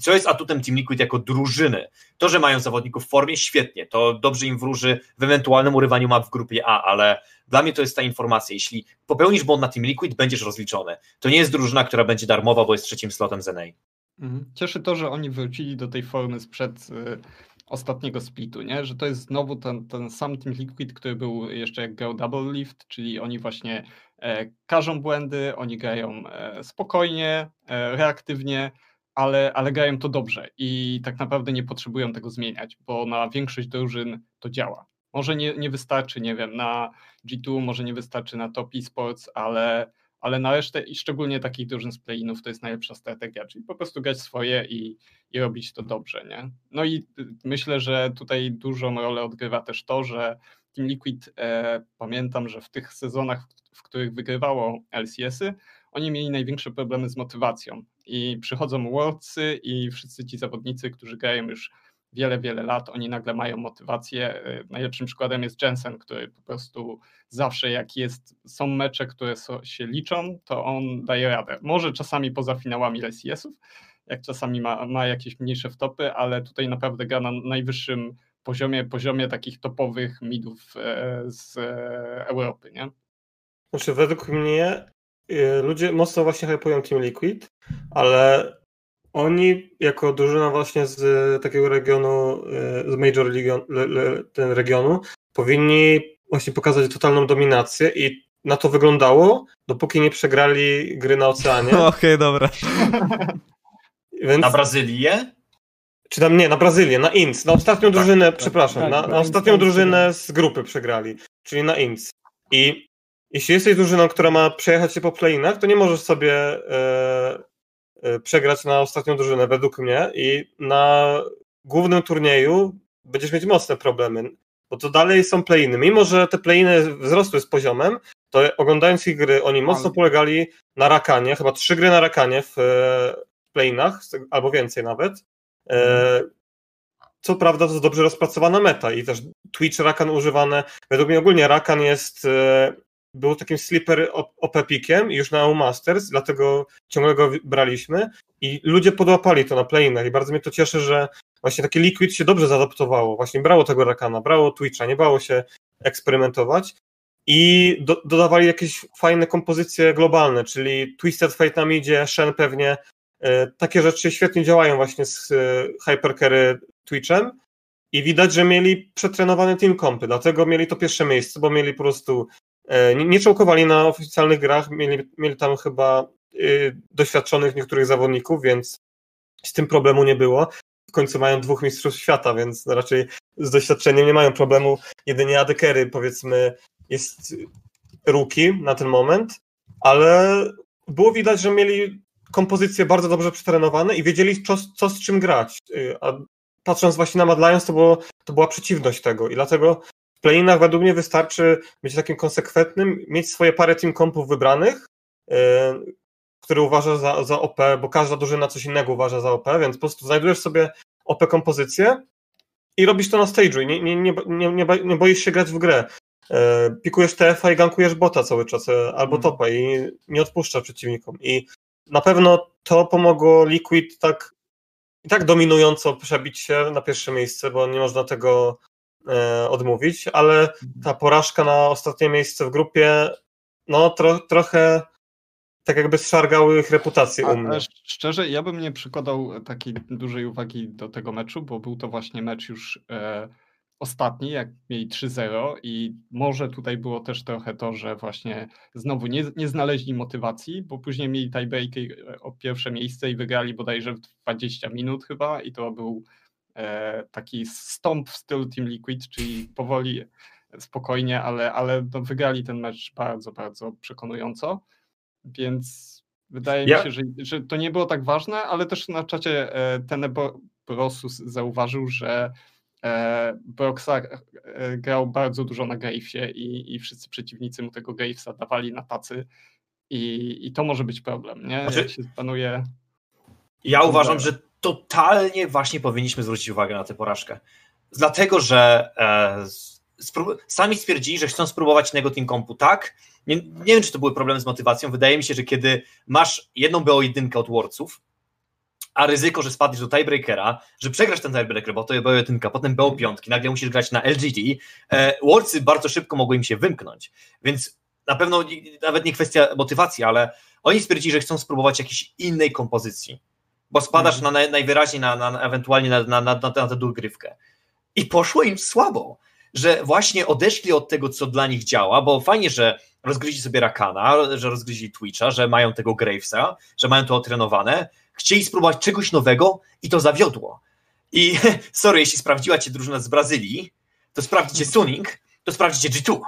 co jest atutem Team Liquid jako drużyny. To, że mają zawodników w formie, świetnie, to dobrze im wróży w ewentualnym urywaniu map w grupie A, ale dla mnie to jest ta informacja, jeśli popełnisz błąd na Team Liquid, będziesz rozliczony. To nie jest drużyna, która będzie darmowa, bo jest trzecim slotem z NA. Mhm. Cieszy to, że oni wrócili do tej formy sprzed y, ostatniego splitu, nie? że to jest znowu ten, ten sam Team Liquid, który był jeszcze jak grał Double Lift, czyli oni właśnie e, każą błędy, oni grają e, spokojnie, e, reaktywnie, ale, ale grają to dobrze i tak naprawdę nie potrzebują tego zmieniać, bo na większość drużyn to działa. Może nie, nie wystarczy, nie wiem, na G2, może nie wystarczy na Top Esports, ale ale na resztę i szczególnie takich drużyn z playinów to jest najlepsza strategia, czyli po prostu grać swoje i, i robić to dobrze, nie? No i y, myślę, że tutaj dużą rolę odgrywa też to, że Team Liquid, e, pamiętam, że w tych sezonach, w których wygrywało LCS-y, oni mieli największe problemy z motywacją i przychodzą Worldsy i wszyscy ci zawodnicy, którzy grają już wiele, wiele lat, oni nagle mają motywację. Y, najlepszym przykładem jest Jensen, który po prostu zawsze jak jest, są mecze, które so, się liczą, to on daje radę. Może czasami poza finałami LCS-ów, jak czasami ma, ma jakieś mniejsze wtopy, ale tutaj naprawdę gra na najwyższym poziomie, poziomie takich topowych midów e, z e, Europy, nie? znaczy według mnie y, ludzie mocno właśnie hypują Team Liquid, ale oni jako drużyna właśnie z takiego regionu, y, z Major League, ten regionu, powinni właśnie pokazać totalną dominację i na to wyglądało, dopóki nie przegrali gry na oceanie. Okej, okay, dobra. Więc... Na Brazylię? Czy tam nie, na Brazylię, na INC, na ostatnią tak, drużynę, tak, przepraszam, tak, na, na ostatnią drużynę z grupy przegrali, czyli na INC. I jeśli jesteś drużyną, która ma przejechać się po playinach, to nie możesz sobie e, e, przegrać na ostatnią drużynę, według mnie, i na głównym turnieju będziesz mieć mocne problemy, bo to dalej są playiny. Mimo, że te playiny wzrosły z poziomem, to oglądając ich gry, oni mocno polegali na rakanie, chyba trzy gry na rakanie w e, playinach, albo więcej nawet. E, co prawda to jest dobrze rozpracowana meta i też Twitch Rakan używane. Według mnie ogólnie Rakan jest e, był takim slipper OP pikiem już na EU Masters, dlatego ciągle go braliśmy i ludzie podłapali to na playinach i bardzo mnie to cieszy, że właśnie takie Liquid się dobrze zaadaptowało, właśnie brało tego Rakana, brało Twitcha, nie bało się eksperymentować i do, dodawali jakieś fajne kompozycje globalne, czyli Twisted Fate nam idzie, Shen pewnie, e, takie rzeczy świetnie działają właśnie z e, Hypercarry Twitchem i widać, że mieli przetrenowane team kompy, dlatego mieli to pierwsze miejsce, bo mieli po prostu nie, nie czołkowali na oficjalnych grach, mieli, mieli tam chyba y, doświadczonych niektórych zawodników, więc z tym problemu nie było. W końcu mają dwóch mistrzów świata, więc raczej z doświadczeniem nie mają problemu. Jedynie Adekery, powiedzmy, jest ruki na ten moment, ale było widać, że mieli kompozycje bardzo dobrze przetrenowane i wiedzieli, co, co z czym grać. Y, a patrząc właśnie na Mad Lions, to, było, to była przeciwność tego i dlatego playinach według mnie wystarczy być takim konsekwentnym, mieć swoje parę team kompów wybranych, yy, które uważa za, za OP, bo każda drużyna coś innego uważa za OP, więc po prostu znajdujesz sobie OP kompozycję i robisz to na stage'u i nie, nie, nie, nie, nie boisz się grać w grę. Yy, pikujesz TF-a i gankujesz bota cały czas, yy, albo mm. topa i nie odpuszczasz przeciwnikom. I na pewno to pomogło Liquid tak i tak dominująco przebić się na pierwsze miejsce, bo nie można tego odmówić, ale ta porażka na ostatnie miejsce w grupie, no tro, trochę tak jakby zszargały ich reputację u mnie. Szczerze, ja bym nie przykładał takiej dużej uwagi do tego meczu, bo był to właśnie mecz już e, ostatni, jak mieli 3-0 i może tutaj było też trochę to, że właśnie znowu nie, nie znaleźli motywacji, bo później mieli tiebreaker o pierwsze miejsce i wygrali bodajże w 20 minut chyba i to był E, taki stąp w stylu Team Liquid, czyli powoli, spokojnie, ale, ale no wygrali ten mecz bardzo, bardzo przekonująco, więc wydaje ja. mi się, że, że to nie było tak ważne, ale też na czacie e, Tenebo Brosus zauważył, że e, Broxar grał bardzo dużo na Gravesie i, i wszyscy przeciwnicy mu tego Gravesa dawali na tacy i, i to może być problem, nie? Znaczy, Jak się panuje... Ja uważam, że totalnie właśnie powinniśmy zwrócić uwagę na tę porażkę. Dlatego, że e, sami stwierdzili, że chcą spróbować innego Team Compu, tak? Nie, nie, wiem, czy to były problemy z motywacją. Wydaje mi się, że kiedy masz jedną BO1 od Worców, a ryzyko, że spadniesz do tiebreakera, że przegrasz ten tiebreaker, bo to jest BO1, potem BO5, nagle musisz grać na LGD, e, Worcy bardzo szybko mogły im się wymknąć. Więc na pewno nawet nie kwestia motywacji, ale oni stwierdzili, że chcą spróbować jakiejś innej kompozycji bo spadasz mm. na, najwyraźniej na, na, ewentualnie na, na, na, na tę dogrywkę. I poszło im słabo, że właśnie odeszli od tego, co dla nich działa, bo fajnie, że rozgryźli sobie Rakana, że rozgryźli Twitcha, że mają tego Gravesa, że mają to otrenowane, chcieli spróbować czegoś nowego i to zawiodło. I sorry, jeśli sprawdziła cię drużyna z Brazylii, to sprawdzicie Suning, to sprawdzicie G2.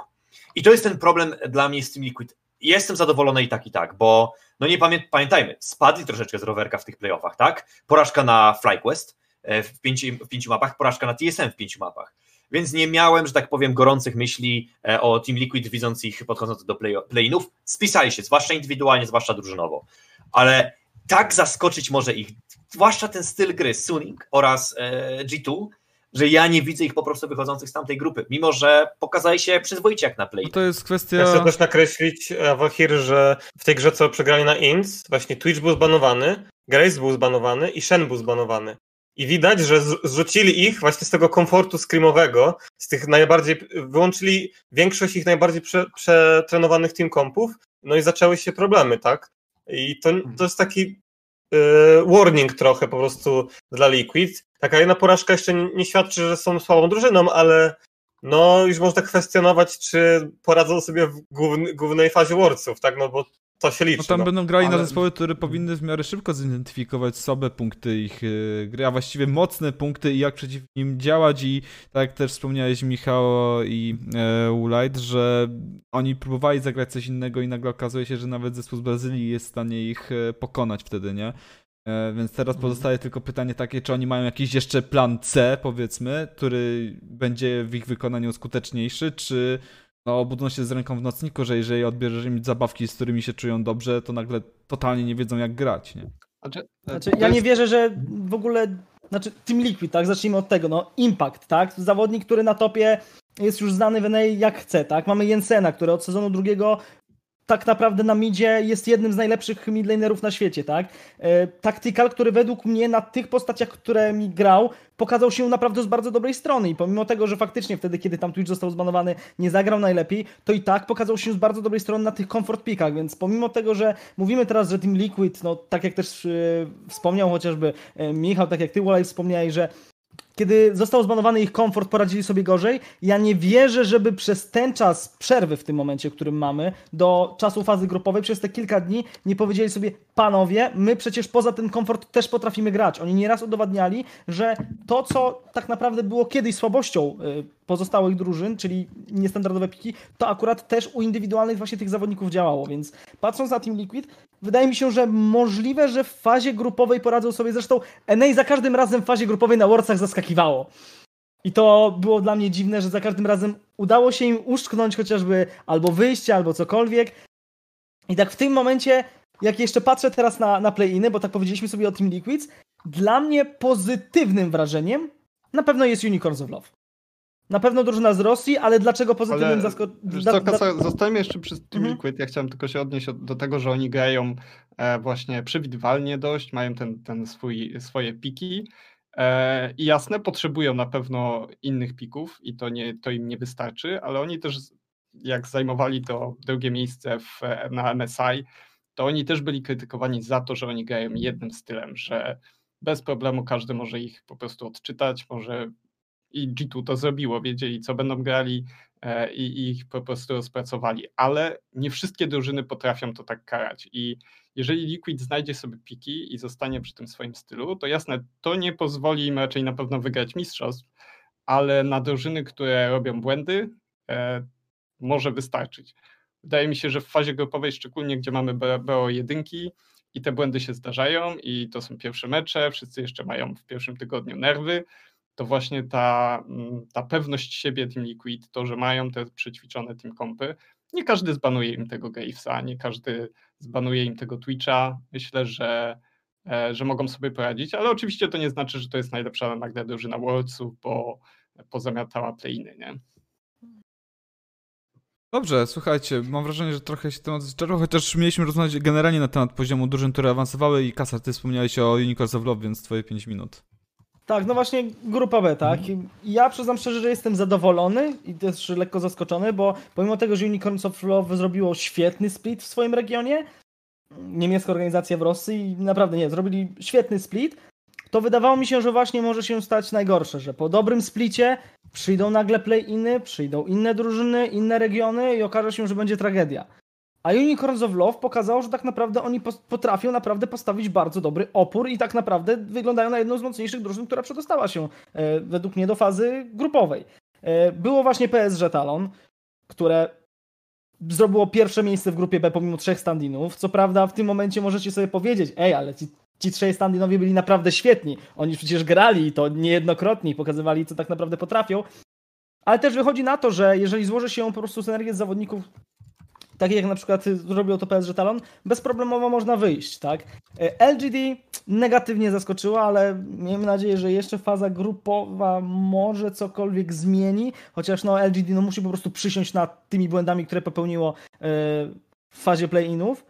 I to jest ten problem dla mnie z tym Liquid jestem zadowolony i tak, i tak, bo no nie pamię pamiętajmy, spadli troszeczkę z rowerka w tych playoffach, tak? Porażka na FlyQuest e, w pięciu, w pięciu mapach, porażka na TSM w pięciu mapach. Więc nie miałem, że tak powiem, gorących myśli e, o Team Liquid, widząc ich podchodzących do play play-inów. Spisali się, zwłaszcza indywidualnie, zwłaszcza drużynowo. Ale tak zaskoczyć może ich, zwłaszcza ten styl gry Suning oraz e, G2, że ja nie widzę ich po prostu wychodzących z tamtej grupy, mimo że pokazali się przyzwoicie jak na play. No to jest kwestia... Ja chcę też nakreślić, e, Wahir, że w tej grze, co przegrali na INS, właśnie Twitch był zbanowany, Grace był zbanowany i Shen był zbanowany. I widać, że zrzucili ich właśnie z tego komfortu screamowego, z tych najbardziej, wyłączyli większość ich najbardziej prze, przetrenowanych team kompów, no i zaczęły się problemy, tak? I to, to jest taki yy, warning trochę po prostu dla Liquid. Taka jedna porażka jeszcze nie, świadczy, że są słabą drużyną, ale no już można kwestionować, czy poradzą sobie w główny, głównej fazie Worldsów, tak? No bo to się liczy. No tam no. będą grali Ale... na zespoły, które powinny w miarę szybko zidentyfikować słabe punkty ich yy, gry, a właściwie mocne punkty i jak przeciw nim działać i tak jak też wspomniałeś Michał i e, Ulight, że oni próbowali zagrać coś innego i nagle okazuje się, że nawet zespół z Brazylii jest w stanie ich e, pokonać wtedy, nie? E, więc teraz Mhm. pozostaje tylko pytanie takie, czy oni mają jakiś jeszcze plan C, powiedzmy, który będzie w ich wykonaniu skuteczniejszy, czy no, budzą się z ręką w nocniku, że jeżeli odbierzesz im zabawki, z którymi się czują dobrze, to nagle totalnie nie wiedzą jak grać, nie? Znaczy, Znaczy, to ja nie wierzę, że w ogóle. Znaczy, Team Liquid, tak? Zacznijmy od tego. No, Impact, tak? Zawodnik, który na topie jest już znany w NA jak chce, tak? Mamy Jensena, który od sezonu drugiego tak naprawdę na midzie jest jednym z najlepszych midlanerów na świecie, tak? E, Tactical, który według mnie na tych postaciach, które mi grał, pokazał się naprawdę z bardzo dobrej strony i pomimo tego, że faktycznie wtedy, kiedy tam Twitch został zbanowany, nie zagrał najlepiej, to i tak pokazał się z bardzo dobrej strony na tych comfort pickach, więc pomimo tego, że mówimy teraz, że Team Liquid, no tak jak też e, wspomniał chociażby e, Michał, tak jak ty Wolaj wspomniałeś, że kiedy został zbanowany ich komfort, poradzili sobie gorzej. Ja nie wierzę, żeby przez ten czas przerwy w tym momencie, którym mamy, do czasu fazy grupowej, przez te kilka dni, nie powiedzieli sobie, panowie, my przecież poza ten komfort też potrafimy grać. Oni nieraz udowadniali, że to, co tak naprawdę było kiedyś słabością y, pozostałych drużyn, czyli niestandardowe piki, to akurat też u indywidualnych właśnie tych zawodników działało, więc patrząc na Team Liquid, wydaje mi się, że możliwe, że w fazie grupowej poradzą sobie, zresztą NA za każdym razem w fazie grupowej na Worldsach I to było dla mnie dziwne, że za każdym razem udało się im uszczknąć chociażby albo wyjście, albo cokolwiek. I tak w tym momencie, jak jeszcze patrzę teraz na, na play-iny, bo tak powiedzieliśmy sobie o Team Liquids, dla mnie pozytywnym wrażeniem na pewno jest Unicorns of Love. Na pewno drużyna z Rosji, ale dlaczego pozytywnym zaskoczeniem? Kasa, zostańmy jeszcze przy Team Mhm. Liquid. Ja chciałem tylko się odnieść od- do tego, że oni grają e, właśnie przewidywalnie dość, mają ten, ten swój, swoje piki i jasne, potrzebują na pewno innych pików i to, nie, to im nie wystarczy, ale oni też jak zajmowali to drugie miejsce w, na MSI, to oni też byli krytykowani za to, że oni grają jednym stylem, że bez problemu każdy może ich po prostu odczytać, może i G2 to zrobiło, wiedzieli co będą grali e, i, i ich po prostu rozpracowali, ale nie wszystkie drużyny potrafią to tak karać i jeżeli Liquid znajdzie sobie piki i zostanie przy tym swoim stylu, to jasne, to nie pozwoli im raczej na pewno wygrać mistrzostw, ale na drużyny, które robią błędy, e, może wystarczyć. Wydaje mi się, że w fazie grupowej, szczególnie gdzie mamy B- BO jedynki i te błędy się zdarzają i to są pierwsze mecze, wszyscy jeszcze mają w pierwszym tygodniu nerwy, to właśnie ta, mm, ta pewność siebie Team Liquid, to, że mają te przećwiczone team kompy, nie każdy zbanuje im tego Gravesa, nie każdy zbanuje im tego Twitcha. Myślę, że, e, że mogą sobie poradzić, ale oczywiście to nie znaczy, że to jest najlepsza nagle drużyna Worldsów, bo pozamiatała play-iny, nie? Dobrze, słuchajcie, mam wrażenie, że trochę się temat zczerpał, chociaż mieliśmy rozmawiać generalnie na temat poziomu drużyn, które awansowały i Kasar, ty wspomniałeś o Unicorns of Love, więc twoje 5 minut. Tak, no właśnie grupa B, tak. Ja przyznam szczerze, że jestem zadowolony i też lekko zaskoczony, bo pomimo tego, że Unicorns of Love zrobiło świetny split w swoim regionie, niemiecka organizacja w Rosji i naprawdę nie, zrobili świetny split, to wydawało mi się, że właśnie może się stać najgorsze, że po dobrym splicie przyjdą nagle play-iny, przyjdą inne drużyny, inne regiony i okaże się, że będzie tragedia. A Unicorns of Love pokazało, że tak naprawdę oni potrafią naprawdę postawić bardzo dobry opór i tak naprawdę wyglądają na jedną z mocniejszych drużyn, która przedostała się e, według mnie do fazy grupowej. E, było właśnie PSG Talon, które zrobiło pierwsze miejsce w grupie B pomimo trzech standinów. Co prawda w tym momencie możecie sobie powiedzieć, ej, ale ci, ci trzej standinowie byli naprawdę świetni. Oni przecież grali i to niejednokrotnie i pokazywali, co tak naprawdę potrafią. Ale też wychodzi na to, że jeżeli złoży się po prostu synergię z zawodników takie jak na przykład zrobił to PSG Talon, bezproblemowo można wyjść, tak? E, LGD negatywnie zaskoczyła, ale miejmy nadzieję, że jeszcze faza grupowa może cokolwiek zmieni, chociaż no LGD no musi po prostu przysiąść nad tymi błędami, które popełniło e, w fazie play-inów.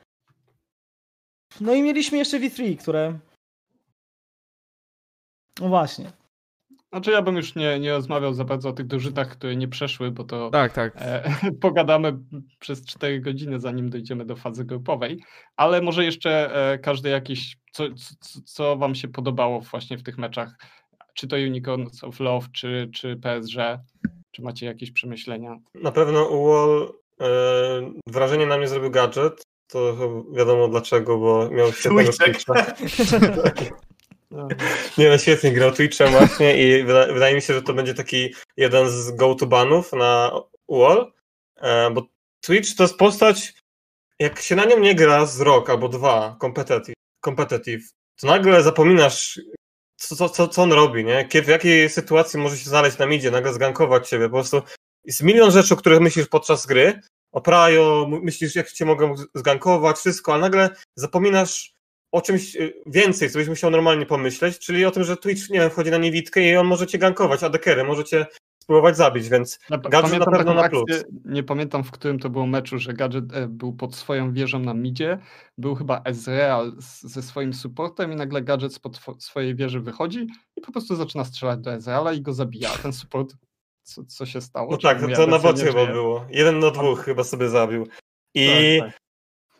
No i mieliśmy jeszcze V3, które No właśnie. Znaczy ja bym już nie, nie rozmawiał za bardzo o tych drużynach, które nie przeszły, bo to Tak, tak. e, pogadamy przez 4 godziny, zanim dojdziemy do fazy grupowej, ale może jeszcze e, każdy jakiś, co, co, co wam się podobało właśnie w tych meczach, czy to Unicorns of Love, czy, czy PSG, czy macie jakieś przemyślenia? Na pewno UOL e, wrażenie na mnie zrobił gadżet. To wiadomo dlaczego, bo miał świetnego Twitchek. Twitcha. Nie no, świetnie grał Twitchem właśnie i wyda, wydaje mi się, że to będzie taki jeden z go-to-banów na UOL, e, bo Twitch to jest postać, jak się na nią nie gra z rok albo dwa competitive, competitive to nagle zapominasz, co, co, co, on robi, nie? W jakiej sytuacji może się znaleźć na midzie, nagle zgankować ciebie, po prostu jest milion rzeczy, o których myślisz podczas gry, o prajo, myślisz, jak cię mogą zgankować, wszystko, a nagle zapominasz o czymś y, więcej, co byś musiał normalnie pomyśleć, czyli o tym, że Twitch, nie wiem, wchodzi na niewidkę i on może cię gankować, a dekery może cię spróbować zabić, więc Na, gadżet na pewno na plus. akcję, nie pamiętam w którym to było meczu, że gadżet e, był pod swoją wieżą na midzie, był chyba Ezreal z, ze swoim supportem i nagle gadżet spod swojej wieży wychodzi i po prostu zaczyna strzelać do Ezreala i go zabija. Ten support, co, co się stało? No tak, mu to na bocie chyba było. Jeden na dwóch chyba sobie zabił. I Tak, tak.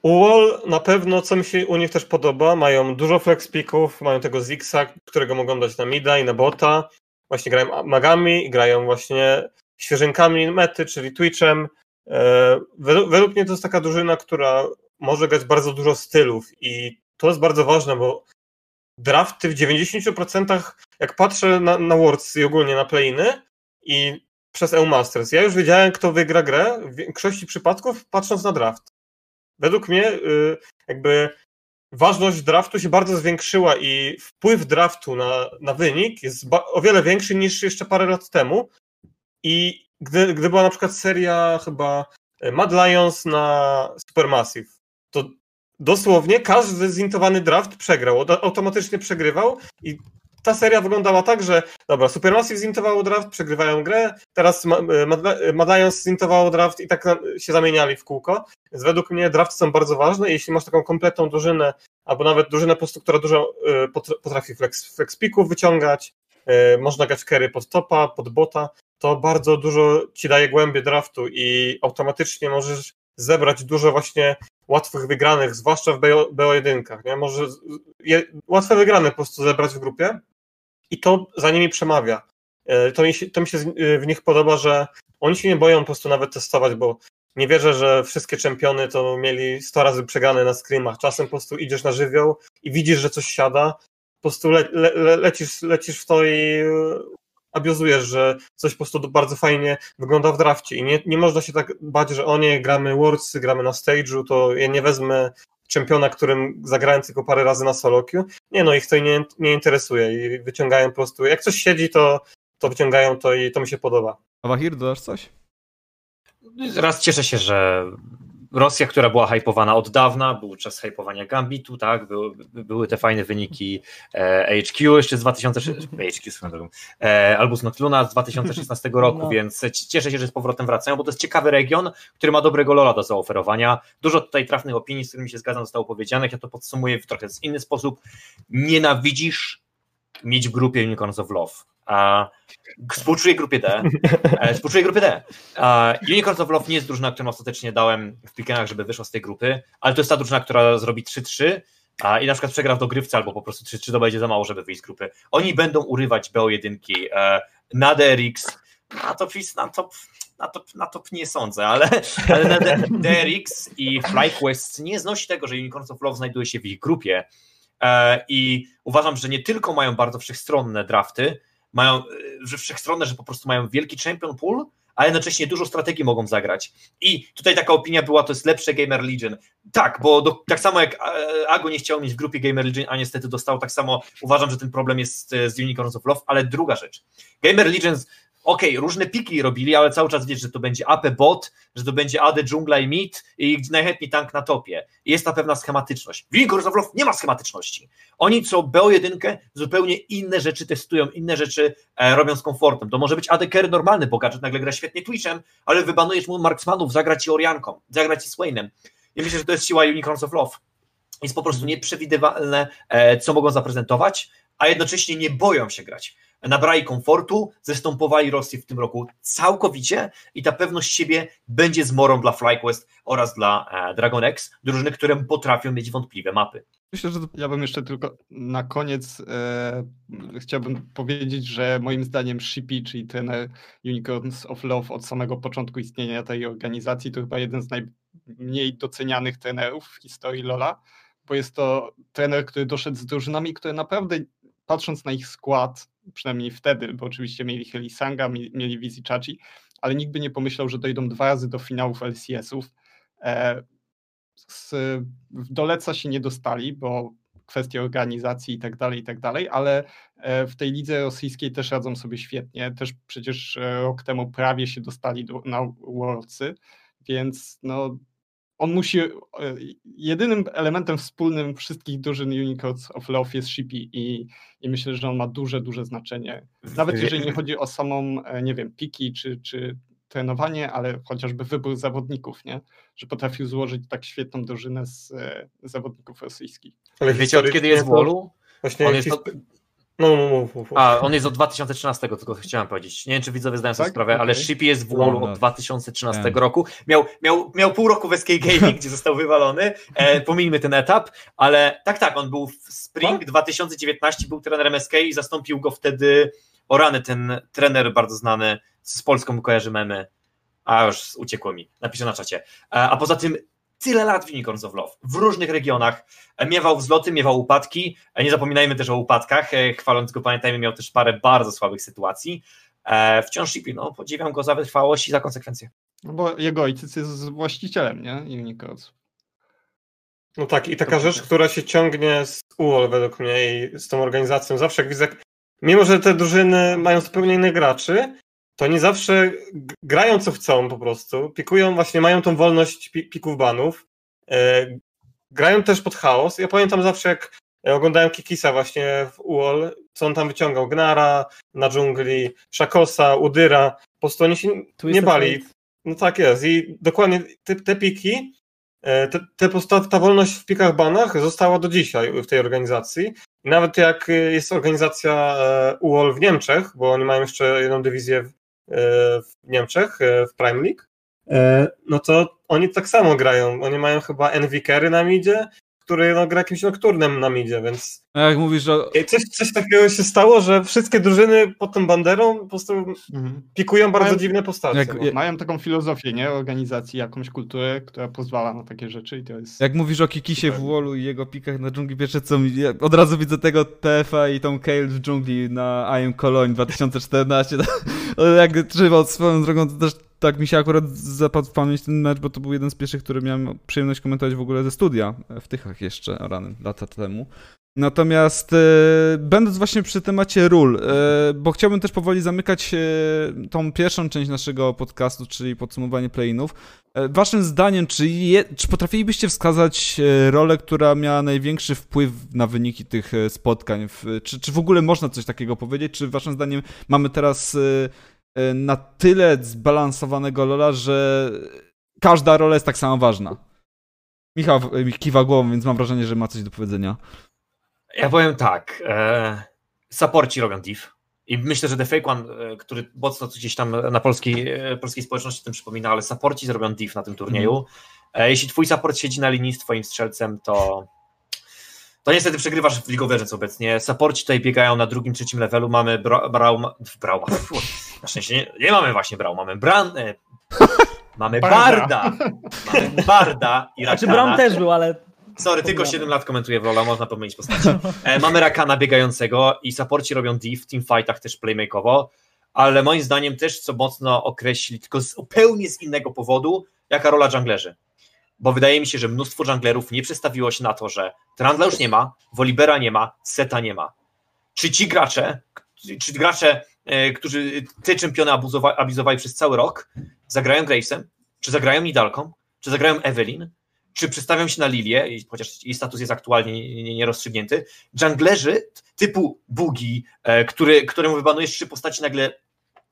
UOL na pewno, co mi się u nich też podoba, mają dużo flex picków, mają tego Zixa, którego mogą dać na mida i na bota. Właśnie grają magami, grają właśnie świeżynkami mety, czyli Twitchem. E, Według, według mnie to jest taka drużyna, która może grać bardzo dużo stylów i to jest bardzo ważne, bo drafty w 90% jak patrzę na, na Worlds i ogólnie na playiny i przez EU Masters, ja już wiedziałem, kto wygra grę w większości przypadków, patrząc na draft. Według mnie y, jakby ważność draftu się bardzo zwiększyła i wpływ draftu na, na wynik jest o wiele większy niż jeszcze parę lat temu. I gdy, gdy była na przykład seria chyba y, Mad Lions na Supermassive, to dosłownie każdy zintowany draft przegrał, automatycznie przegrywał i ta seria wyglądała tak, że dobra, Supermassive zintowało draft, przegrywają grę, teraz Ma- y, Mad, Mad Lions zintowało draft i tak się zamieniali w kółko. Więc według mnie drafty są bardzo ważne. Jeśli masz taką kompletną drużynę, albo nawet drużynę po prostu, która dużo potr- potrafi flex, flex picków wyciągać, można grać carry pod topa, pod bota, to bardzo dużo ci daje głębie draftu i automatycznie możesz zebrać dużo właśnie łatwych wygranych, zwłaszcza w BO, BO1, nie? Może je, łatwe wygrane po prostu zebrać w grupie i to za nimi przemawia. Y, To mi się, to mi się y, w nich podoba, że oni się nie boją po prostu nawet testować, bo nie wierzę, że wszystkie czempiony to mieli 100 razy przegrane na screamach. Czasem po prostu idziesz na żywioł i widzisz, że coś siada, po prostu le, le, le, lecisz, lecisz w to i e, abiozujesz, że coś po prostu bardzo fajnie wygląda w drafcie i nie, nie można się tak bać, że o nie, gramy Worldsy, gramy na stage'u, to ja nie wezmę czempiona, którym zagrałem tylko parę razy na solo queue. Nie no, ich to nie, nie interesuje i wyciągają po prostu, jak coś siedzi, to, to wyciągają to i to mi się podoba. A Wahir, dodasz coś? Raz cieszę się, że Rosja, która była hypowana od dawna, był czas hypowania Gambitu, tak, były, były te fajne wyniki e, HQ jeszcze z 2016, HQ swoją drogą, e, Albus Nocluna z 2016 roku, No. więc cieszę się, że z powrotem wracają, bo to jest ciekawy region, który ma dobrego lola do zaoferowania. Dużo tutaj trafnych opinii, z którymi się zgadzam, zostało powiedzianych, ja to podsumuję w trochę inny sposób. Nienawidzisz mieć grupie Unicorns of Love. A współczuję grupie D. E, Współczuję grupie D. Unicorns of Love nie jest drużyna, którą ostatecznie dałem w pikenach, żeby wyszła z tej grupy, ale to jest ta drużyna, która zrobi 3-3 a, i na przykład przegra w dogrywce, albo po prostu 3-3 to będzie za mało, żeby wyjść z grupy. Oni będą urywać BO1 e, na DRX, na top, na top, na top, na top nie sądzę, ale, ale na DRX i FlyQuest nie znosi tego, że Unicorns of Love znajduje się w ich grupie i uważam, że nie tylko mają bardzo wszechstronne drafty, mają, e, że wszechstronne, że po prostu mają wielki champion pool, a jednocześnie dużo strategii mogą zagrać. I tutaj taka opinia była, to jest lepsze Gamer Legion. Tak, bo do, tak samo jak e, Ago nie chciał mieć w grupie Gamer Legion, a niestety dostał, tak samo uważam, że ten problem jest e, z Unicorns of Love, ale druga rzecz. Gamer Legions, okej, różne piki robili, ale cały czas wiesz, że to będzie AP bot, że to będzie AD dżungla i mid i najchętniej tank na topie. I jest ta pewna schematyczność. W Unicorns of Love nie ma schematyczności. Oni co BO1 zupełnie inne rzeczy testują, inne rzeczy e, robią z komfortem. To może być AD carry normalny, bo gadżet nagle gra świetnie Twitchem, ale wybanujesz mu marksmanów, zagrać ci Orianką, zagrać ci Swainem. Ja myślę, że to jest siła Unicorns of Love. Jest po prostu nieprzewidywalne, e, co mogą zaprezentować, a jednocześnie nie boją się grać. Nabrali komfortu, zestąpowali Rosję w tym roku całkowicie i ta pewność siebie będzie zmorą dla FlyQuest oraz dla e, Dragon X, drużyny, które potrafią mieć wątpliwe mapy. Myślę, że ja bym jeszcze tylko na koniec e, chciałbym powiedzieć, że moim zdaniem Shippy, czyli trener Unicorns of Love od samego początku istnienia tej organizacji, to chyba jeden z najmniej docenianych trenerów w historii Lola, bo jest to trener, który doszedł z drużynami, które naprawdę patrząc na ich skład, przynajmniej wtedy, bo oczywiście mieli Helisanga, mieli Wizzy Chachi, ale nikt by nie pomyślał, że dojdą dwa razy do finałów LCS-ów. E, do Leca się nie dostali, bo kwestie organizacji i tak dalej, i tak dalej, ale e, w tej lidze rosyjskiej też radzą sobie świetnie. Też przecież e, rok temu prawie się dostali do, na Worldsy, więc no, on musi, jedynym elementem wspólnym wszystkich drużyn Unicorns of Love jest Shippy i, i myślę, że on ma duże, duże znaczenie. Nawet jeżeli nie chodzi o samą, nie wiem, piki czy, czy trenowanie, ale chociażby wybór zawodników, nie? Że potrafił złożyć tak świetną drużynę z e, zawodników rosyjskich. Ale wiecie od kiedy jest w Wolu? Właśnie on jest od... No, mów, mów, mów. A, on jest od 2013, tylko chciałem powiedzieć. Nie wiem, czy widzowie zdają sobie tak? sprawę, okay. ale Shippy jest w Wallu od 2013 yeah. roku. Miał, miał, miał pół roku w SK Gaming, gdzie został wywalony. E, pomijmy ten etap, ale tak, tak, on był w Spring 2019, był trenerem SK i zastąpił go wtedy Orany, ten trener bardzo znany, z Polską kojarzy memy. A już uciekło mi, napiszę na czacie. E, a poza tym tyle lat w Unicorns of Love, w różnych regionach. E, miewał wzloty, miewał upadki. E, nie zapominajmy też o upadkach. Chwaląc go, pamiętajmy, miał też parę bardzo słabych sytuacji. Wciąż Shippy, no podziwiam go za wytrwałość i za konsekwencje. No bo jego ojciec jest właścicielem, nie? Unicorns. No tak, i taka rzecz, która się ciągnie z UOL według mnie i z tą organizacją. Zawsze jak widzę, mimo że te drużyny mają zupełnie innych graczy, to nie zawsze grają co chcą po prostu, pikują, właśnie mają tą wolność pików banów, e, grają też pod chaos. Ja pamiętam zawsze, jak oglądałem Kikisa właśnie w UOL, co on tam wyciągał, Gnara na dżungli, Szakosa, Udyra, po prostu oni się nie bali. No tak jest i dokładnie te, te piki, e, te, te postaw, ta wolność w pikach banach została do dzisiaj w tej organizacji. Nawet jak jest organizacja e, UOL w Niemczech, bo oni mają jeszcze jedną dywizję w, w Niemczech, w Prime League, no to oni tak samo grają. Oni mają chyba Envy Carry na midzie który no, gra jakimś nokturnem na midzie, więc... A jak mówisz, że... Coś, coś takiego się stało, że wszystkie drużyny pod tą banderą po prostu mhm. pikują bardzo mają, dziwne postacie. Jak, no. Mają taką filozofię, nie? Organizacji, jakąś kulturę, która pozwala na takie rzeczy i to jest... Jak mówisz o Kikisie w Wallu i jego pikach na dżungli, pierwsze co mi... Ja od razu widzę tego TFA i tą Kale w dżungli na I Am Cologne 2014. jak trzymał swoją drogą, to też tak mi się akurat zapadł w pamięć ten mecz, bo to był jeden z pierwszych, który miałem przyjemność komentować w ogóle ze studia, w Tychach jeszcze, rany, lata temu. Natomiast e, będąc właśnie przy temacie ról, e, bo chciałbym też powoli zamykać e, tą pierwszą część naszego podcastu, czyli podsumowanie playinów. E, waszym zdaniem, czy, je, czy potrafilibyście wskazać e, rolę, która miała największy wpływ na wyniki tych e, spotkań? Czy, czy w ogóle można coś takiego powiedzieć? Czy waszym zdaniem mamy teraz na tyle zbalansowanego Lola, że każda rola jest tak samo ważna. Michał kiwa głową, więc mam wrażenie, że ma coś do powiedzenia. Ja powiem tak. E, supporci robią div. I myślę, że The Fake One, e, który mocno gdzieś tam na polskiej, polskiej społeczności tym przypomina, ale supporci zrobią div na tym turnieju. Mm. Jeśli twój support siedzi na linii z twoim strzelcem, to to niestety przegrywasz w League of Legends obecnie. Supporci tutaj biegają na drugim, trzecim levelu. Mamy Brauma. Brauma. Na szczęście nie, nie mamy właśnie Brau, mamy Bran. E, mamy Barda. Mamy Barda i Rakana. Znaczy Braum też był, ale. Sorry, tylko 7 lat komentuję w Lola, można pomylić postaci. E, mamy Rakana biegającego i supporci robią div, w teamfightach też playmakeowo, ale moim zdaniem też co mocno określi, tylko zupełnie z innego powodu, jaka rola junglerzy bo wydaje mi się, że mnóstwo junglerów nie przestawiło się na to, że Trandla już nie ma, Wolibera nie ma, Seta nie ma. Czy ci gracze, czy gracze, e, którzy te czempiony abuzowali przez cały rok, zagrają Gravesem, czy zagrają Nidalką, czy zagrają Evelyn, czy przestawią się na Lilię, chociaż jej status jest aktualnie nierozstrzygnięty, junglerzy typu Bugi, e, który, któremu wybanujesz trzy postaci, nagle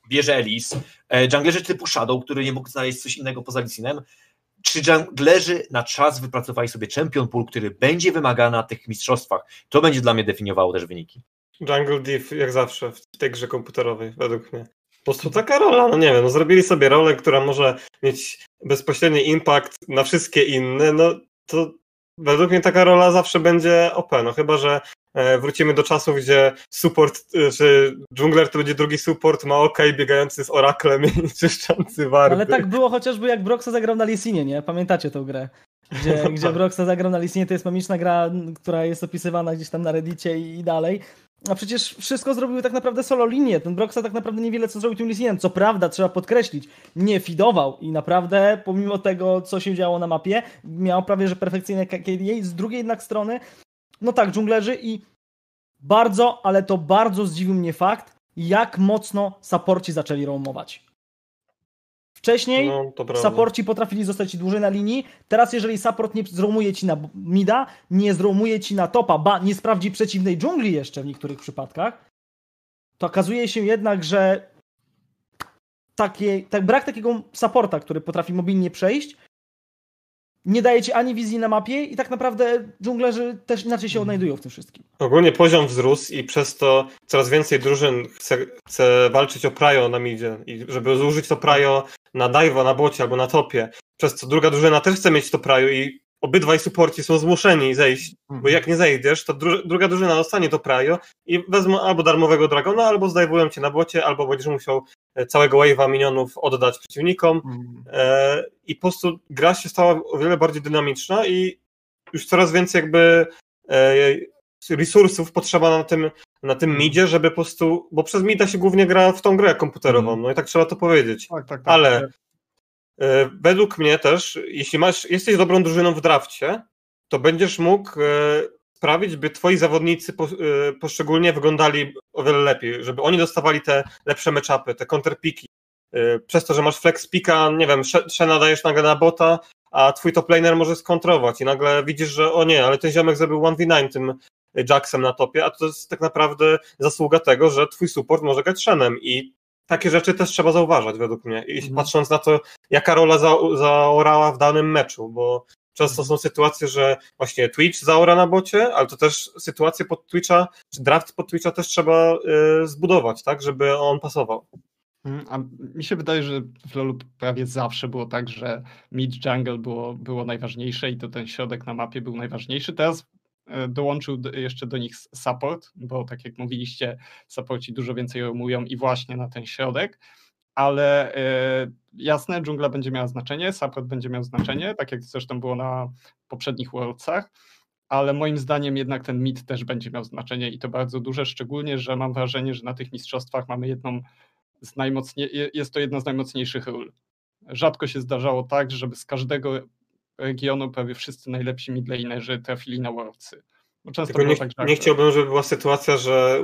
bierze Elis, e, junglerzy typu Shadow, który nie mógł znaleźć coś innego poza Lisinem, czy junglerzy na czas wypracowali sobie champion pool, który będzie wymagany na tych mistrzostwach. To będzie dla mnie definiowało też wyniki. Jungle Div jak zawsze w tej grze komputerowej, według mnie. Po prostu taka rola, no nie wiem, no zrobili sobie rolę, która może mieć bezpośredni impact na wszystkie inne, no to według mnie taka rola zawsze będzie OP, no chyba, że e, wrócimy do czasów, gdzie support, e, czy dżungler to będzie drugi support, ma OK, biegający z oraklem i czyszczący warty. Ale tak było chociażby jak Broxa zagrał na Lisinie, nie? Pamiętacie tę grę? Gdzie, No gdzie tak. Broxa zagrał na Lisinie, to jest mamiczna gra, która jest opisywana gdzieś tam na Reddicie i, i dalej. A przecież wszystko zrobiły tak naprawdę solo linie. Ten Broxa tak naprawdę niewiele co zrobił tym Lisinem. Co prawda, trzeba podkreślić, nie fidował i naprawdę, pomimo tego, co się działo na mapie, miał prawie że perfekcyjne KDA. Z drugiej jednak strony, no tak, dżunglerzy i bardzo, ale to bardzo zdziwił mnie fakt, jak mocno saporci zaczęli roamować. Wcześniej No. Supporci potrafili zostać dłużej na linii. Teraz, jeżeli support nie zroumuje ci na mida, nie zroumuje ci na topa, ba, nie sprawdzi przeciwnej dżungli jeszcze w niektórych przypadkach, to okazuje się jednak, że takie, tak, brak takiego supporta, który potrafi mobilnie przejść, nie daje ci ani wizji na mapie i tak naprawdę dżunglerzy też inaczej się odnajdują w tym wszystkim. Ogólnie poziom wzrósł i przez to coraz więcej drużyn chce, chce walczyć o Prajo na midzie i żeby zużyć to Prajo na dive'a, na bocie albo na topie. Przez co druga drużyna też chce mieć to Prajo i obydwaj supporci są zmuszeni zejść, bo jak nie zejdziesz, to dru druga drużyna dostanie to Prajo i wezmą albo darmowego Dragona, albo zdajwują cię na bocie, albo będziesz musiał e, całego wave'a minionów oddać przeciwnikom Mhm. e, i po prostu gra się stała o wiele bardziej dynamiczna i już coraz więcej jakby e, resursów potrzeba na tym, na tym midzie, żeby po prostu, bo przez mida się głównie gra w tą grę komputerową, no i tak trzeba to powiedzieć. Tak, tak, tak. Ale e, według mnie też, jeśli masz, jesteś dobrą drużyną w drafcie, to będziesz mógł e, sprawić, by twoi zawodnicy e, poszczególnie wyglądali o wiele lepiej, żeby oni dostawali te lepsze matchupy, te counterpiki. E, Przez to, że masz flex pika, nie wiem, Shena dajesz nagle na bota, a twój top laner może skontrować i nagle widzisz, że o nie, ale ten ziomek zrobił 1v9 tym Jacksem na topie, a to jest tak naprawdę zasługa tego, że twój support może grać Shenem i takie rzeczy też trzeba zauważać według mnie. I Mhm. patrząc na to, jaka rola za, zaorała w danym meczu, bo często są sytuacje, że właśnie Twitch zaora na bocie, ale to też sytuacje pod Twitcha, czy draft pod Twitcha też trzeba y, zbudować, tak, żeby on pasował. Mhm, A mi się wydaje, że w LoLu prawie zawsze było tak, że mid jungle było, było najważniejsze i to ten środek na mapie był najważniejszy. Teraz dołączył do, jeszcze do nich support, bo tak jak mówiliście, supporci dużo więcej roamują i właśnie na ten środek, ale e, jasne, dżungla będzie miała znaczenie, support będzie miał znaczenie, tak jak zresztą było na poprzednich Worldsach, ale moim zdaniem jednak ten mid też będzie miał znaczenie i to bardzo duże, szczególnie, że mam wrażenie, że na tych mistrzostwach mamy jedną z najmocniej, je- jest to jedna z najmocniejszych ról. Rzadko się zdarzało tak, żeby z każdego regionu prawie wszyscy najlepsi midlanerzy trafili na Worldsy. Bo często Tylko nie, tak, nie chciałbym, żeby była sytuacja, że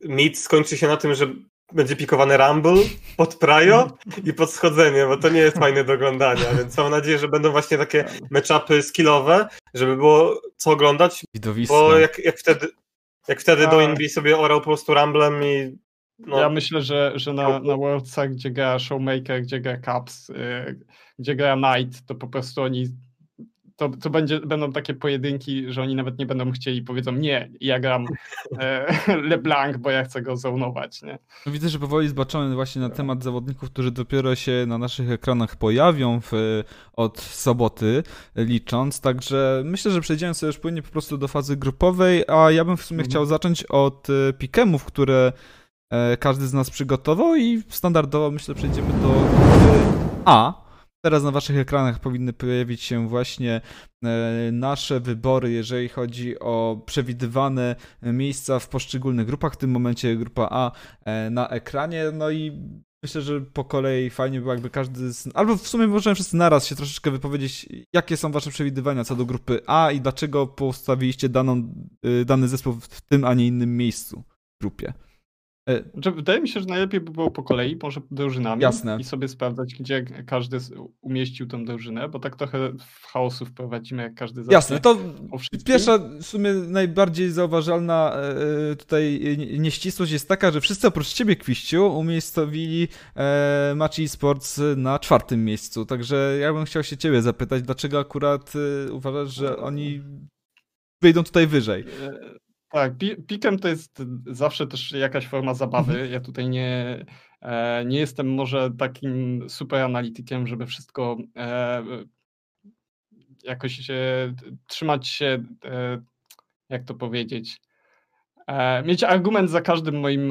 mid skończy się na tym, że będzie pikowany Rumble pod Prajo i pod schodzenie, bo to nie jest fajne do oglądania, więc mam nadzieję, że będą właśnie takie matchupy skillowe, żeby było co oglądać, Widowisko. bo jak, jak wtedy jak wtedy Tak. Doinby sobie orał po prostu Rumblem i no, Ja myślę, że, że na, na Worldsach, gdzie gra Showmaker, gdzie gra Caps, yy, gdzie gra Knight, to po prostu oni to, to będzie, będą takie pojedynki, że oni nawet nie będą chcieli, powiedzą nie, ja gram e, LeBlanc, bo ja chcę go zonować, nie? No Widzę, że powoli zbaczamy właśnie na temat zawodników, którzy dopiero się na naszych ekranach pojawią w, od soboty licząc, także myślę, że przejdziemy sobie już płynnie po prostu do fazy grupowej, a ja bym w sumie Mhm. chciał zacząć od e, pikemów, które każdy z nas przygotował i standardowo myślę przejdziemy do A. Teraz na waszych ekranach powinny pojawić się właśnie e, nasze wybory, jeżeli chodzi o przewidywane miejsca w poszczególnych grupach. W tym momencie grupa A e, na ekranie. No i myślę, że po kolei fajnie było, jakby każdy. Z... Albo w sumie możemy wszyscy naraz się troszeczkę wypowiedzieć, jakie są wasze przewidywania co do grupy A i dlaczego postawiliście daną, dany zespół w tym, a nie innym miejscu w grupie. E, Znaczy, wydaje mi się, że najlepiej by było po kolei, może drużynami Jasne. i sobie sprawdzać, gdzie każdy umieścił tą drużynę, bo tak trochę w chaosu wprowadzimy, jak każdy zacznie. Jasne, to. Pierwsza, w sumie najbardziej zauważalna e, e, tutaj nie- nieścisłość jest taka, że wszyscy oprócz ciebie, Kwiściu, umiejscowili e, Maci Sports na czwartym miejscu. Także ja bym chciał się ciebie zapytać, dlaczego akurat uważasz, że oni wyjdą tutaj wyżej? Tak, pi pikem to jest zawsze też jakaś forma zabawy. Mhm. Ja tutaj nie, e, nie jestem może takim super analitykiem, żeby wszystko e, jakoś e, trzymać się, e, jak to powiedzieć, mieć argument za każdym moim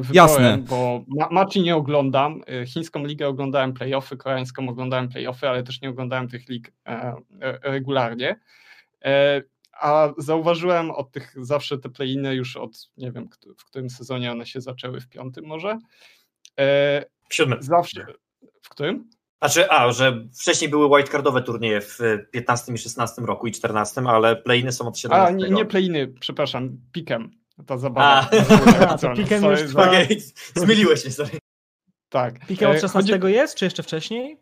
wyborem, Jasne. bo ma maczy nie oglądam. Chińską ligę oglądałem playoffy, koreańską oglądałem playoffy, ale też nie oglądałem tych lig regularnie. E, a zauważyłem od tych zawsze te play-iny już od, nie wiem, w którym sezonie one się zaczęły, w piątym może. E, W siódmym. zawsze, w którym? Znaczy, a, że wcześniej były wildcardowe turnieje w 15 i 16 roku i 14, ale play-iny są od 17. A, nie, nie play-iny, przepraszam, pikem. Ta zabawa. A. To pikem już trwa. Zmyliłeś mnie, sorry. Tak. Pikiem od E, 16 chodzi- jest, czy jeszcze wcześniej?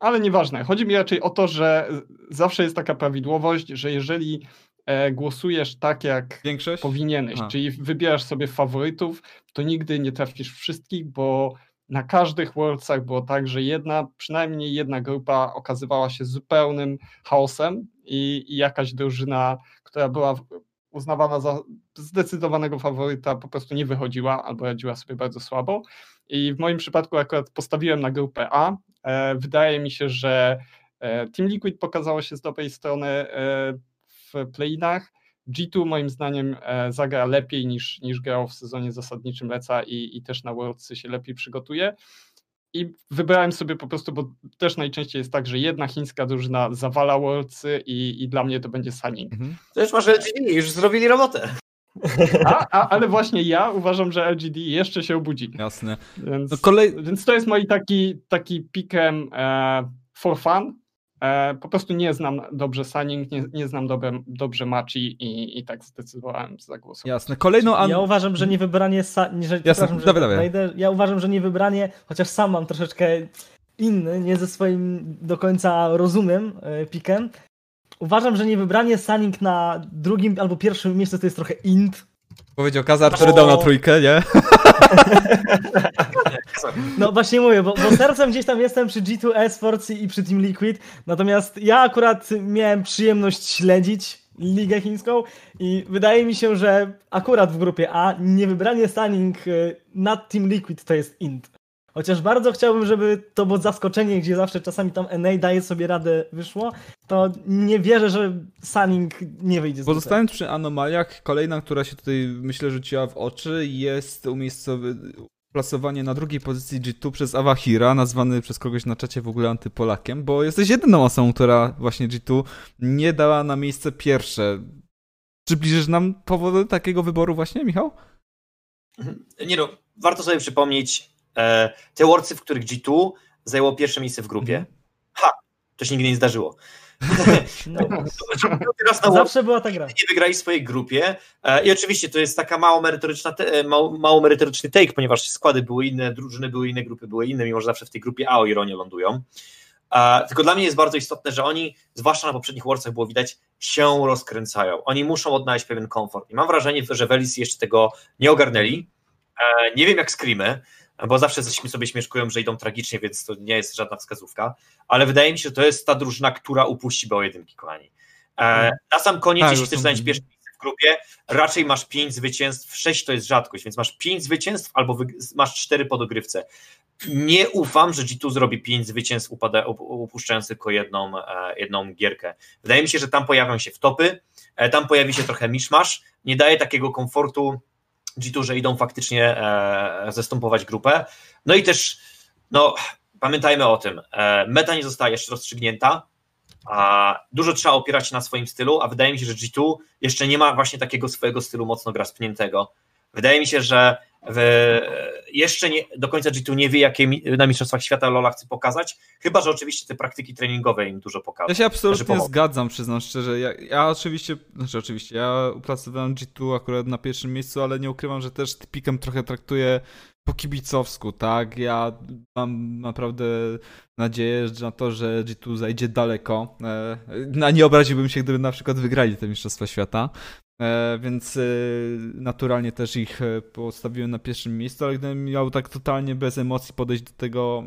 Ale nieważne. Chodzi mi raczej o to, że zawsze jest taka prawidłowość, że jeżeli e, głosujesz tak, jak Większość? powinieneś, czyli wybierasz sobie faworytów, to nigdy nie trafisz wszystkich, bo na każdych Worldsach było tak, że jedna, przynajmniej jedna grupa okazywała się zupełnym chaosem i, i jakaś drużyna, która była uznawana za zdecydowanego faworyta, po prostu nie wychodziła albo radziła sobie bardzo słabo. I w moim przypadku akurat postawiłem na grupę A. E, wydaje mi się, że e, Team Liquid pokazało się z dobrej strony e, w playinach. G2 moim zdaniem zagra lepiej niż, niż grał w sezonie zasadniczym Leca i, i też na Worldsy się lepiej przygotuje. I wybrałem sobie po prostu, bo też najczęściej jest tak, że jedna chińska drużyna zawala Worldsy i, i dla mnie to będzie Sunning. Mhm. To już masz LGD, już zrobili robotę. A, a, ale właśnie ja uważam, że LGD jeszcze się obudzi. Jasne. Więc, No kolej... więc to jest mój taki, taki pikem e, for fun. E, po prostu nie znam dobrze Sunning, nie, nie znam dobre, dobrze Machi i, i tak zdecydowałem zagłosować. Jasne. Kolejną an... Ja uważam, że nie wybranie. Sa... Nie, że, Jasne, że dawaj. Ja uważam, że nie wybranie, chociaż sam mam troszeczkę inny, nie ze swoim do końca rozumiem e, pikiem. Uważam, że nie wybranie Sunning na drugim albo pierwszym miejscu to jest trochę int. Powiedział Kazar, który dał na trójkę, nie? No właśnie mówię, bo, bo sercem gdzieś tam jestem przy G2 Esports i przy Team Liquid, natomiast ja akurat miałem przyjemność śledzić ligę chińską i wydaje mi się, że akurat w grupie A nie wybranie Sunning y, nad Team Liquid to jest int. Chociaż bardzo chciałbym, żeby to było zaskoczenie, gdzie zawsze czasami tam NA daje sobie radę wyszło, to nie wierzę, że Sunning nie wyjdzie z. Pozostając przy anomaliach, kolejna, która się tutaj myślę rzuciła w oczy, jest umiejscowy... plasowanie na drugiej pozycji G2 przez Awahira, nazwany przez kogoś na czacie w ogóle antypolakiem, bo jesteś jedyną osobą, która właśnie G2 nie dała na miejsce pierwsze. Przybliżysz nam powody takiego wyboru właśnie, Michał? Nie no, warto sobie przypomnieć e, te Worldsy, w których G2 zajęło pierwsze miejsce w grupie. Mhm. Ha! To się nigdy nie zdarzyło. No, Worlds zawsze była ta gra. nie wygrali w swojej grupie. E, I oczywiście to jest taka mało merytoryczna, e, mało, mało merytoryczny take, ponieważ składy były inne, drużyny były inne, grupy były inne, mimo że zawsze w tej grupie A o ironię lądują. E, tylko dla mnie jest bardzo istotne, że oni, zwłaszcza na poprzednich Worldsach było widać, się rozkręcają. Oni muszą odnaleźć pewien komfort. I mam wrażenie, że Velis jeszcze tego nie ogarnęli. Nie wiem jak Screamy, bo zawsze coś sobie śmieszkują, że idą tragicznie, więc to nie jest żadna wskazówka, ale wydaje mi się, że to jest ta drużyna, która upuści BO1, kochani. E, na sam koniec, Tak, jeśli chcesz zająć pierwsze miejsce w grupie, raczej masz 5 zwycięstw, 6 to jest rzadkość, więc masz 5 zwycięstw albo masz 4 po dogrywce. Nie ufam, że G2 zrobi 5 zwycięstw, upada, up- upuszczając tylko jedną, e, jedną gierkę. Wydaje mi się, że tam pojawią się wtopy, e, tam pojawi się trochę miszmasz, nie daje takiego komfortu G2, że idą faktycznie e, zastępować grupę. No i też, no, pamiętajmy o tym, e, meta nie została jeszcze rozstrzygnięta, a dużo trzeba opierać się na swoim stylu, a wydaje mi się, że G2 jeszcze nie ma właśnie takiego swojego stylu mocno gra spniętego. Wydaje mi się, że w, jeszcze nie, do końca G2 nie wie, jakie mi, na Mistrzostwach Świata Lola chce pokazać, chyba, że oczywiście te praktyki treningowe im dużo pokażą. Ja się absolutnie Znaczy, zgadzam, przyznam szczerze. Ja, ja oczywiście, znaczy oczywiście, ja uplasowałem G2 akurat na pierwszym miejscu, ale nie ukrywam, że też pikem trochę traktuję po kibicowsku, tak? Ja mam naprawdę nadzieję na to, że G2 zajdzie daleko. E, Na nie obraziłbym się, gdyby na przykład wygrali te Mistrzostwa Świata. E, więc e, naturalnie też ich e, postawiłem na pierwszym miejscu, ale gdybym miał tak totalnie bez emocji podejść do tego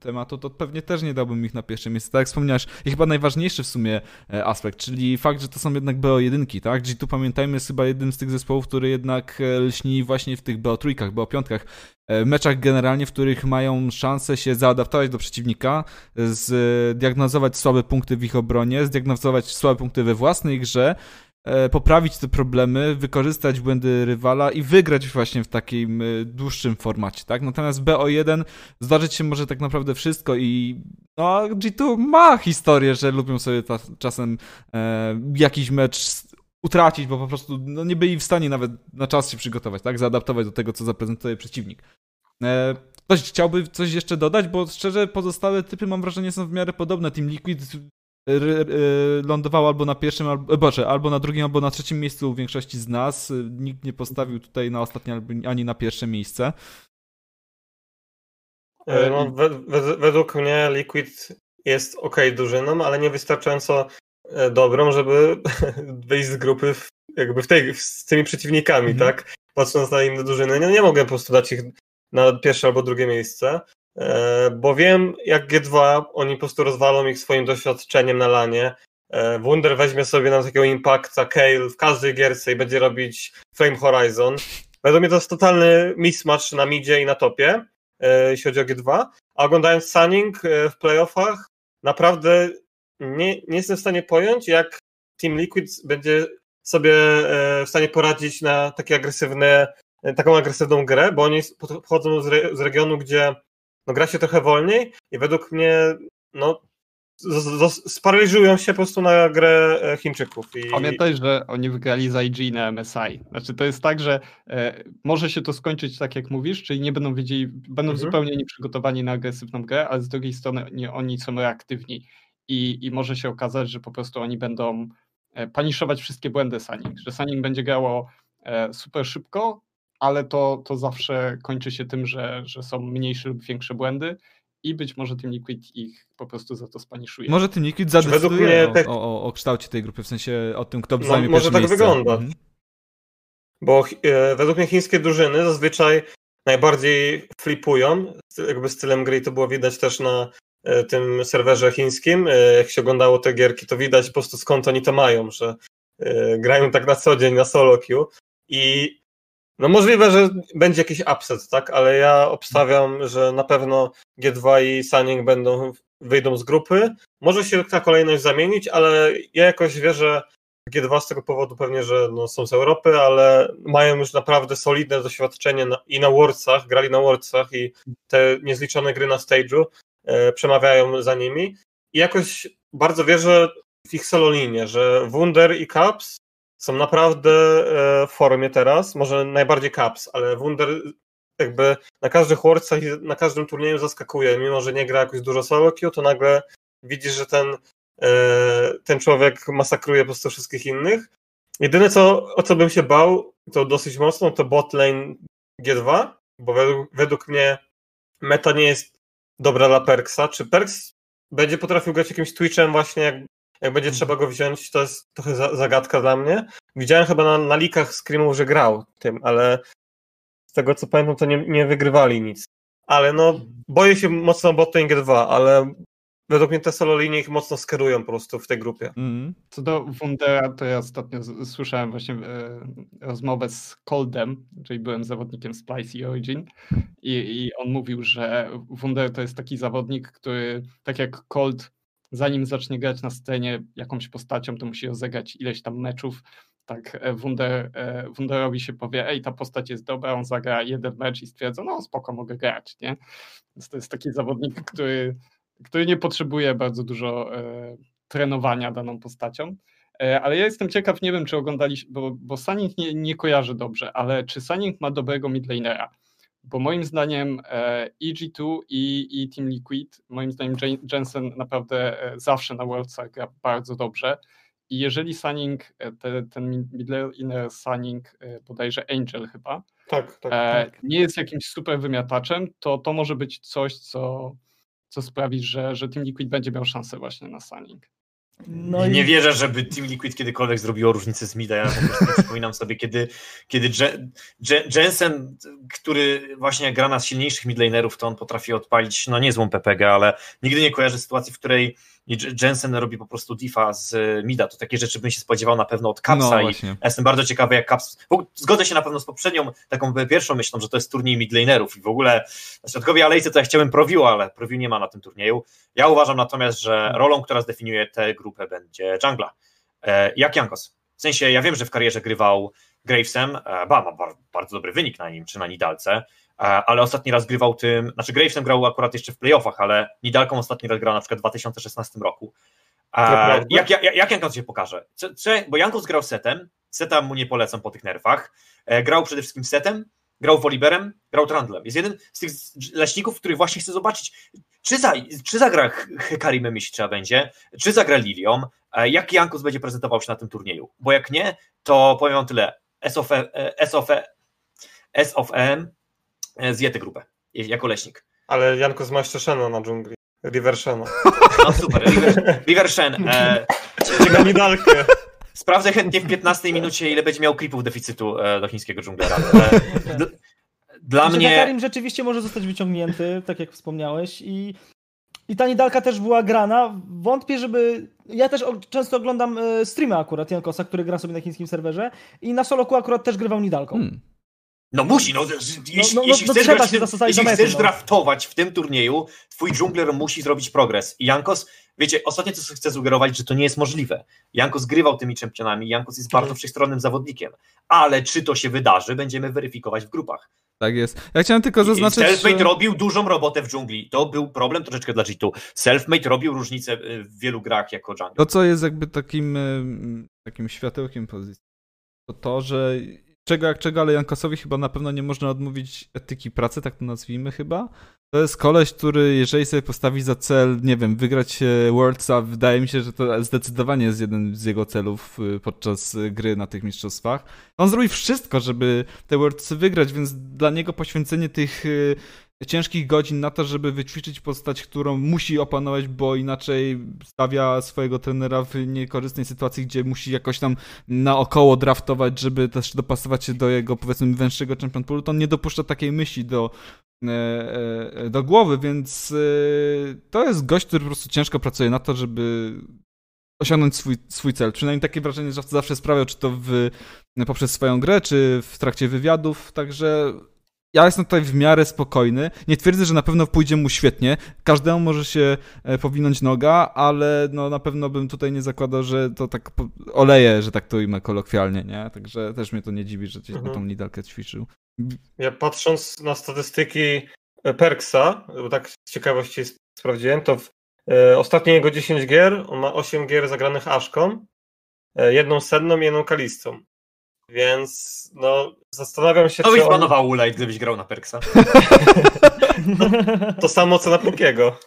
tematu, to pewnie też nie dałbym ich na pierwsze miejsce. Tak jak wspomniałeś, i chyba najważniejszy w sumie aspekt, czyli fakt, że to są jednak BO1, tak? G2 pamiętajmy jest chyba jednym z tych zespołów, który jednak lśni właśnie w tych BO3, BO5, w meczach generalnie, w których mają szansę się zaadaptować do przeciwnika, zdiagnozować słabe punkty w ich obronie, zdiagnozować słabe punkty we własnej grze, poprawić te problemy, wykorzystać błędy rywala i wygrać właśnie w takim e, dłuższym formacie, tak? Natomiast BO1 zdarzyć się może tak naprawdę wszystko i no, G2 ma historię, że lubią sobie ta, czasem e, jakiś mecz utracić, bo po prostu no, nie byli w stanie nawet na czas się przygotować, tak? Zaadaptować do tego, co zaprezentuje przeciwnik. E, ktoś chciałby coś jeszcze dodać, bo szczerze pozostałe typy mam wrażenie są w miarę podobne. Team Liquid lądował albo na pierwszym, albo, e, boże, albo na drugim, albo na trzecim miejscu u większości z nas. Nikt nie postawił tutaj na ostatnie ani na pierwsze miejsce. E, no, według mnie Liquid jest ok drużyną, ale nie wystarczająco e, dobrą, żeby wyjść z grupy w, jakby w tej, z tymi przeciwnikami, mhm. tak? Patrząc na inne drużyny, nie, nie mogę po prostu dać ich na pierwsze albo drugie miejsce. E, bo wiem, jak G2 oni po prostu rozwalą ich swoim doświadczeniem na lanie. E, Wunder weźmie sobie na takiego impacta Kale w każdej gierce i będzie robić Flame Horizon. Według mnie to jest totalny mismatch na midzie i na topie, e, jeśli chodzi o G2. A oglądając Sunning w playoffach, naprawdę nie, nie jestem w stanie pojąć, jak Team Liquid będzie sobie w stanie poradzić na takie agresywne, taką agresywną grę, bo oni pochodzą z, re, z regionu, gdzie no, gra się trochę wolniej i według mnie no, sparaliżują się po prostu na grę e, Chińczyków. I... Pamiętaj, że oni wygrali za IG na MSI. Znaczy to jest tak, że e, może się to skończyć tak jak mówisz, czyli nie będą wiedzieli, będą mhm. zupełnie nieprzygotowani na agresywną grę, ale z drugiej strony nie, oni są reaktywni i, i może się okazać, że po prostu oni będą e, paniszować wszystkie błędy Saning, że Saning będzie grało e, super szybko, ale to, to zawsze kończy się tym, że, że są mniejsze lub większe błędy i być może Team Liquid ich po prostu za to spaniszuje. Może Team Liquid zadecyduje o, o, o, kształcie tej grupy, w sensie o tym, kto no, zajmie Może tak miejsce. wygląda. Mhm. Bo e, według mnie chińskie drużyny zazwyczaj najbardziej flipują, jakby stylem gry to było widać też na e, tym serwerze chińskim, e, jak się oglądało te gierki, to widać po prostu skąd oni to mają, że e, grają tak na co dzień na solo queue i no możliwe, że będzie jakiś upset, tak, ale ja obstawiam, że na pewno G2 i Sunning będą wyjdą z grupy. Może się ta kolejność zamienić, ale ja jakoś wierzę w G2 z tego powodu pewnie, że no, są z Europy, ale mają już naprawdę solidne doświadczenie na, i na Worldsach, grali na Worldsach i te niezliczone gry na stage'u e, przemawiają za nimi. I jakoś bardzo wierzę w ich solo linię, że Wunder i Caps są naprawdę e, w formie teraz, może najbardziej Caps, ale Wunder jakby na każdych Worldsach i na każdym turnieju zaskakuje, mimo że nie gra jakoś dużo solo queue, to nagle widzisz, że ten, e, ten człowiek masakruje po prostu wszystkich innych. Jedyne, co, o co bym się bał, to dosyć mocno, to bot lane G2, bo według, według mnie meta nie jest dobra dla Perksa. Czy Perks będzie potrafił grać jakimś Twitchem właśnie, jak jak będzie mhm. trzeba go wziąć, to jest trochę zagadka dla mnie. Widziałem chyba na, na likach screamów, że grał tym, ale z tego co pamiętam, to nie, nie wygrywali nic. Ale no, mhm. boję się mocno botlane G2, ale według mnie te solo linie ich mocno skierują po prostu w tej grupie. Mm. Co do Wundera, to ja ostatnio słyszałem właśnie e, rozmowę z Coldem, czyli byłem zawodnikiem Splice i Origin i, i on mówił, że Wunder to jest taki zawodnik, który tak jak Cold zanim zacznie grać na scenie jakąś postacią, to musi rozegrać ileś tam meczów. Tak e, Wunder, e, Wunderowi się powie, ej, ta postać jest dobra, on zagra jeden mecz i stwierdza, no spoko, mogę grać, nie? Więc to jest taki zawodnik, który, który nie potrzebuje bardzo dużo e, trenowania daną postacią. E, ale ja jestem ciekaw, nie wiem, czy oglądaliście, bo, bo nie, nie kojarzy dobrze, ale czy Sunning ma dobrego midlanera? Bo moim zdaniem EG2 e i, i Team Liquid, moim zdaniem Jensen naprawdę e, zawsze na Worldsach gra bardzo dobrze i jeżeli Sunning, e, te, ten middle inner Sunning, bodajże Angel chyba, tak, tak, tak. nie jest jakimś super wymiataczem, to to może być coś, co, co sprawi, że, że Team Liquid będzie miał szansę właśnie na Sunning. No nie i... wierzę, żeby Team Liquid kiedykolwiek zrobiło różnicę z Mida. Ja przypominam sobie, kiedy, kiedy Jensen, który właśnie gra na silniejszych midlanerów, to on potrafi odpalić no niezłą PPG, ale nigdy nie kojarzę sytuacji, w której Jensen robi po prostu difa z Mida. To takie rzeczy bym się spodziewał na pewno od Capsa no, i ja jestem bardzo ciekawy, jak Caps. Zgodzę się na pewno z poprzednią, taką pierwszą myślą, że to jest turniej midlanerów i w ogóle na środkowej alejce to ja chciałem Proviu, ale Proviu nie ma na tym turnieju. Ja uważam natomiast, że rolą, która zdefiniuje tę grupę będzie jungla. E, jak Jankos. W sensie, ja wiem, że w karierze grywał Gravesem, e, ba, ma bardzo dobry wynik na nim, czy na Nidalce, e, ale ostatni raz grywał tym, znaczy Gravesem grał akurat jeszcze w playoffach, ale Nidalką ostatni raz grał na przykład w 2016 roku. Jak, jak, jak Jankos się pokaże? Co, co, bo Jankos grał setem, seta mu nie polecam po tych nerwach, grał przede wszystkim setem, grał Woliberem, grał Trandlem. Jest jeden z tych leśników, których właśnie chcę zobaczyć, czy, za, czy zagra Hekarimem, jeśli trzeba będzie, czy zagra Lilią, e, jak Jankus będzie prezentował się na tym turnieju. Bo jak nie, to powiem wam tyle, SOF, SOF, SOFM zje tę grupę jako leśnik. Ale Jankus ma jeszcze na dżungli. River. No super, River, River Shen. E, czeka medalkę. Sprawdzę chętnie w 15 minucie, ile będzie miał klipów deficytu e, do chińskiego dżunglera. E, dla znaczy, mnie. Karim rzeczywiście może zostać wyciągnięty, tak jak wspomniałeś, i, i ta nidalka też była grana. Wątpię, żeby. Ja też często oglądam e, streamy akurat Jankosa, który gra sobie na chińskim serwerze, i na Soloku akurat też grywał nidalką. Hmm. No musi, no, jeśli, no, no, jeśli no, chcesz, grać, jeśli chcesz no. draftować w tym turnieju, twój dżungler musi zrobić progres. I Jankos, wiecie, ostatnie co chcę sugerować, że to nie jest możliwe. Jankos grywał tymi czempionami, Jankos jest bardzo mhm. wszechstronnym zawodnikiem, ale czy to się wydarzy, będziemy weryfikować w grupach. Tak jest. Ja chciałem tylko zaznaczyć. Selfmade że... robił dużą robotę w dżungli. To był problem troszeczkę dla G2. Selfmade robił różnicę y, w wielu grach jako jungle. To, co jest jakby takim, y, takim światełkiem pozycji, to to, że czego jak czego, ale Jankosowi chyba na pewno nie można odmówić etyki pracy, tak to nazwijmy chyba. To jest koleś, który jeżeli sobie postawi za cel, nie wiem, wygrać Worldsa, wydaje mi się, że to zdecydowanie jest jeden z jego celów y, podczas gry na tych mistrzostwach. On zrobi wszystko, żeby te Worldsy wygrać, więc dla niego poświęcenie tych y, ciężkich godzin na to, żeby wyćwiczyć postać, którą musi opanować, bo inaczej stawia swojego trenera w niekorzystnej sytuacji, gdzie musi jakoś tam naokoło draftować, żeby też dopasować się do jego powiedzmy węższego champion poolu, to on nie dopuszcza takiej myśli do, e, e, do głowy, więc e, to jest gość, który po prostu ciężko pracuje na to, żeby osiągnąć swój, swój cel. Przynajmniej takie wrażenie, że zawsze sprawiał, czy to w, poprzez swoją grę, czy w trakcie wywiadów, także ja jestem tutaj w miarę spokojny. Nie twierdzę, że na pewno pójdzie mu świetnie. Każdemu może się e, powinąć noga, ale no na pewno bym tutaj nie zakładał, że to tak oleje, że tak to ujmę kolokwialnie, nie? Także też mnie to nie dziwi, że gdzieś mhm. tą nidalkę ćwiczył. Ja patrząc na statystyki e, Perksa, bo tak z ciekawości sprawdziłem, to w e, ostatnie jego 10 gier, on ma 8 gier zagranych Aszką, jedną Senną i jedną Kalistą. Więc no, zastanawiam się, to czy byś on... panował Ulaj, gdybyś grał na Perksa. no, to samo co na Pukiego.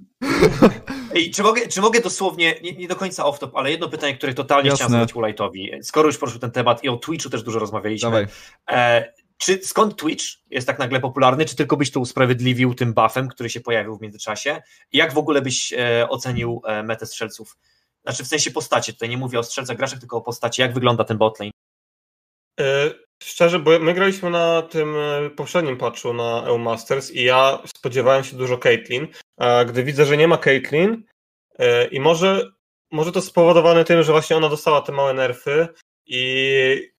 Ej, czy mogę, czy mogę dosłownie, nie, nie do końca off-top, ale jedno pytanie, które totalnie Jasne. chciałem zadać Ulajtowi. Skoro już poruszył ten temat i o Twitchu też dużo rozmawialiśmy. E, czy skąd Twitch jest tak nagle popularny? Czy tylko byś to usprawiedliwił tym buffem, który się pojawił w międzyczasie? I jak w ogóle byś e, ocenił e, metę strzelców? Znaczy w sensie postacie, tutaj nie mówię o strzelcach graczach, tylko o postaci. Jak wygląda ten botlane? E, szczerze, bo my graliśmy na tym e, poprzednim patchu na EU Masters i ja spodziewałem się dużo Caitlyn, a gdy widzę, że nie ma Caitlyn e, i może, może to spowodowane tym, że właśnie ona dostała te małe nerfy i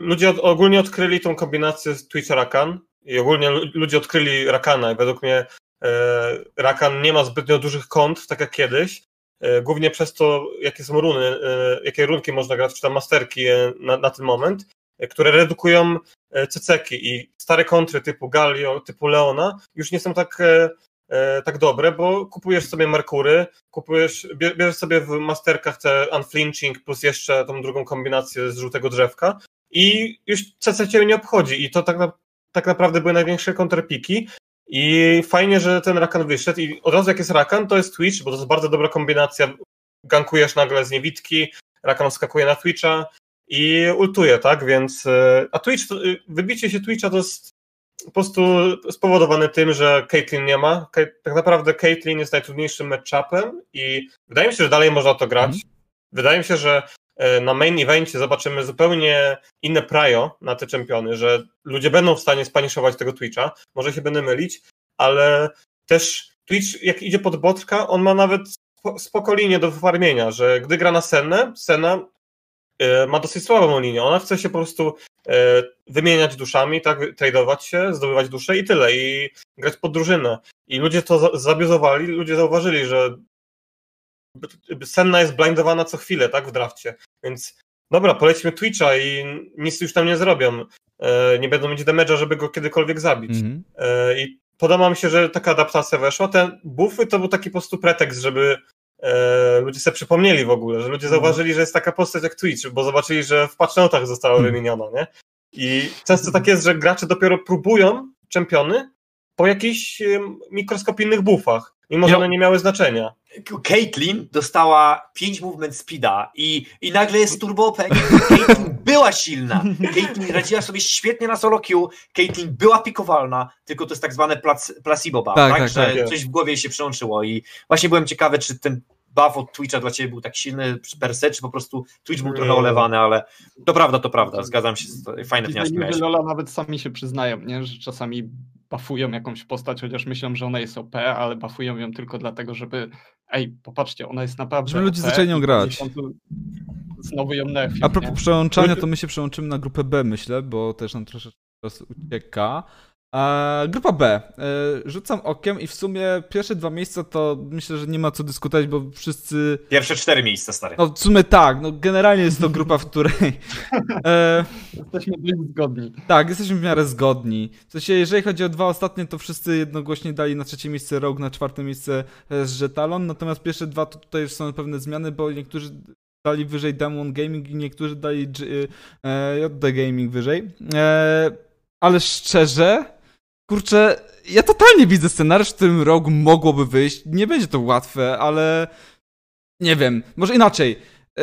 ludzie od, ogólnie odkryli tą kombinację z Twitch Rakan i ogólnie ludzie odkryli Rakana i według mnie Rakan nie ma zbytnio dużych kont, tak jak kiedyś, głównie przez to, jakie są runy, jakie runki można grać, czy tam masterki na, na ten moment które redukują e, ceceki i stare kontry typu Galio, typu Leona już nie są tak, e, e, tak dobre, bo kupujesz sobie Merkury, kupujesz, bierzesz sobie w masterkach te Unflinching plus jeszcze tą drugą kombinację z żółtego drzewka i już CC cię nie obchodzi. I to tak, tak naprawdę były największe kontrpiki. I fajnie, że ten Rakan wyszedł. I od razu jak jest Rakan, to jest Twitch, bo to jest bardzo dobra kombinacja, gankujesz nagle z niewidki, Rakan skakuje na Twitcha, i ultuje, tak? Więc. E, a Twitch, y, wybicie się Twitcha to jest po prostu spowodowane tym, że Caitlyn nie ma. Tak naprawdę Caitlyn jest najtrudniejszym matchupem i wydaje mi się, że dalej można to grać. wydaje mi się, że e, na main evencie zobaczymy zupełnie inne prajo na te czempiony, że ludzie będą w stanie spaniszować tego Twitcha, może się będę mylić, ale też Twitch jak idzie pod botka, on ma nawet spoko linię do wyfarmienia, że gdy gra na Senę, Sena e, ma dosyć słabą linię, ona chce się po prostu e, wymieniać duszami, tak, tradować się, zdobywać dusze i tyle, i grać pod drużynę. I ludzie to zabiuzowali, ludzie zauważyli, że Senna jest blindowana co chwilę, tak, w drafcie, więc dobra, polećmy Twitcha i nic już tam nie zrobią, e, nie będą mieć damage'a, żeby go kiedykolwiek zabić. Mm -hmm. I podoba mi się, że taka adaptacja weszła. Te buffy to był taki po prostu pretekst, żeby e, ludzie sobie przypomnieli w ogóle, że ludzie mhm. zauważyli, że jest taka postać jak Twitch, bo zobaczyli, że w patchnotach została mhm. wymieniona, nie? I często tak jest, że gracze dopiero próbują czempiony po jakichś mikroskopijnych buffach, mimo że one nie miały znaczenia. Caitlyn dostała 5 movement speeda i, i nagle jest turbo OP. Caitlyn była silna. Caitlyn radziła sobie świetnie na solo queue. Caitlyn była pikowalna, tylko to jest tak zwane placebo buff, tak, tak? tak że tak, coś w głowie się przełączyło i właśnie byłem ciekawy, czy ten buff od Twitcha dla ciebie był tak silny per se, czy po prostu Twitch był trochę olewany, ale to prawda, to prawda, zgadzam się, fajne wnioski miałeś. Lola nawet sami się przyznają, nie? że czasami bafują jakąś postać, chociaż myślą, że ona jest OP, ale bafują ją tylko dlatego, żeby ej, popatrzcie, ona jest naprawdę Żeby ludzie zaczęli nią grać. Znowu ją nerfią. A propos nie? przełączania, to my się przełączymy na grupę B, myślę, bo też nam troszeczkę czas ucieka. E, grupa B. E, rzucam okiem i w sumie pierwsze dwa miejsca to myślę, że nie ma co dyskutować, bo wszyscy. Pierwsze cztery miejsca, stary. No w sumie tak, no generalnie jest to grupa, w której. E, jesteśmy dość zgodni. Tak, jesteśmy w miarę zgodni. W sensie, jeżeli chodzi o dwa ostatnie, to wszyscy jednogłośnie dali na trzecie miejsce Rogue, na czwarte miejsce SG Talon, natomiast pierwsze dwa to tutaj już są pewne zmiany, bo niektórzy dali wyżej Demon Gaming i niektórzy dali JD Gaming wyżej. ale szczerze kurczę, ja totalnie widzę scenariusz, w którym rok mogłoby wyjść. Nie będzie to łatwe, ale nie wiem, może inaczej. Yy,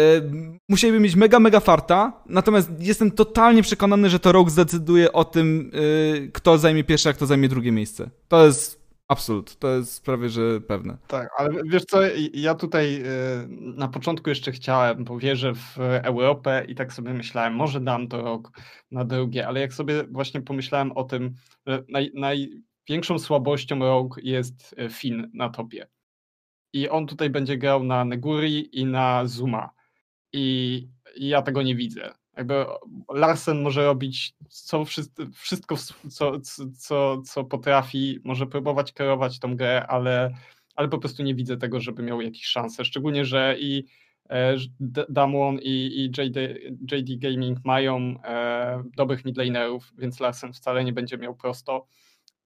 musieliby mieć mega, mega farta, natomiast jestem totalnie przekonany, że to rok zdecyduje o tym, yy, kto zajmie pierwsze, a kto zajmie drugie miejsce. To jest Absolut, to jest prawie, że pewne. Tak, ale wiesz co, ja tutaj y, na początku jeszcze chciałem, bo wierzę w Europę i tak sobie myślałem, może dam to rok na drugie, ale jak sobie właśnie pomyślałem o tym, że naj, największą słabością rok jest y, Fin na topie. I on tutaj będzie grał na Neguri i na Zuma. I, i ja tego nie widzę jakby Larsen może robić co, wszystko, co, co, co potrafi, może próbować kierować tą grę, ale, ale po prostu nie widzę tego, żeby miał jakieś szanse. Szczególnie, że i e, Damwon i, i JD, JD Gaming mają e, dobrych midlanerów, więc Larsen wcale nie będzie miał prosto.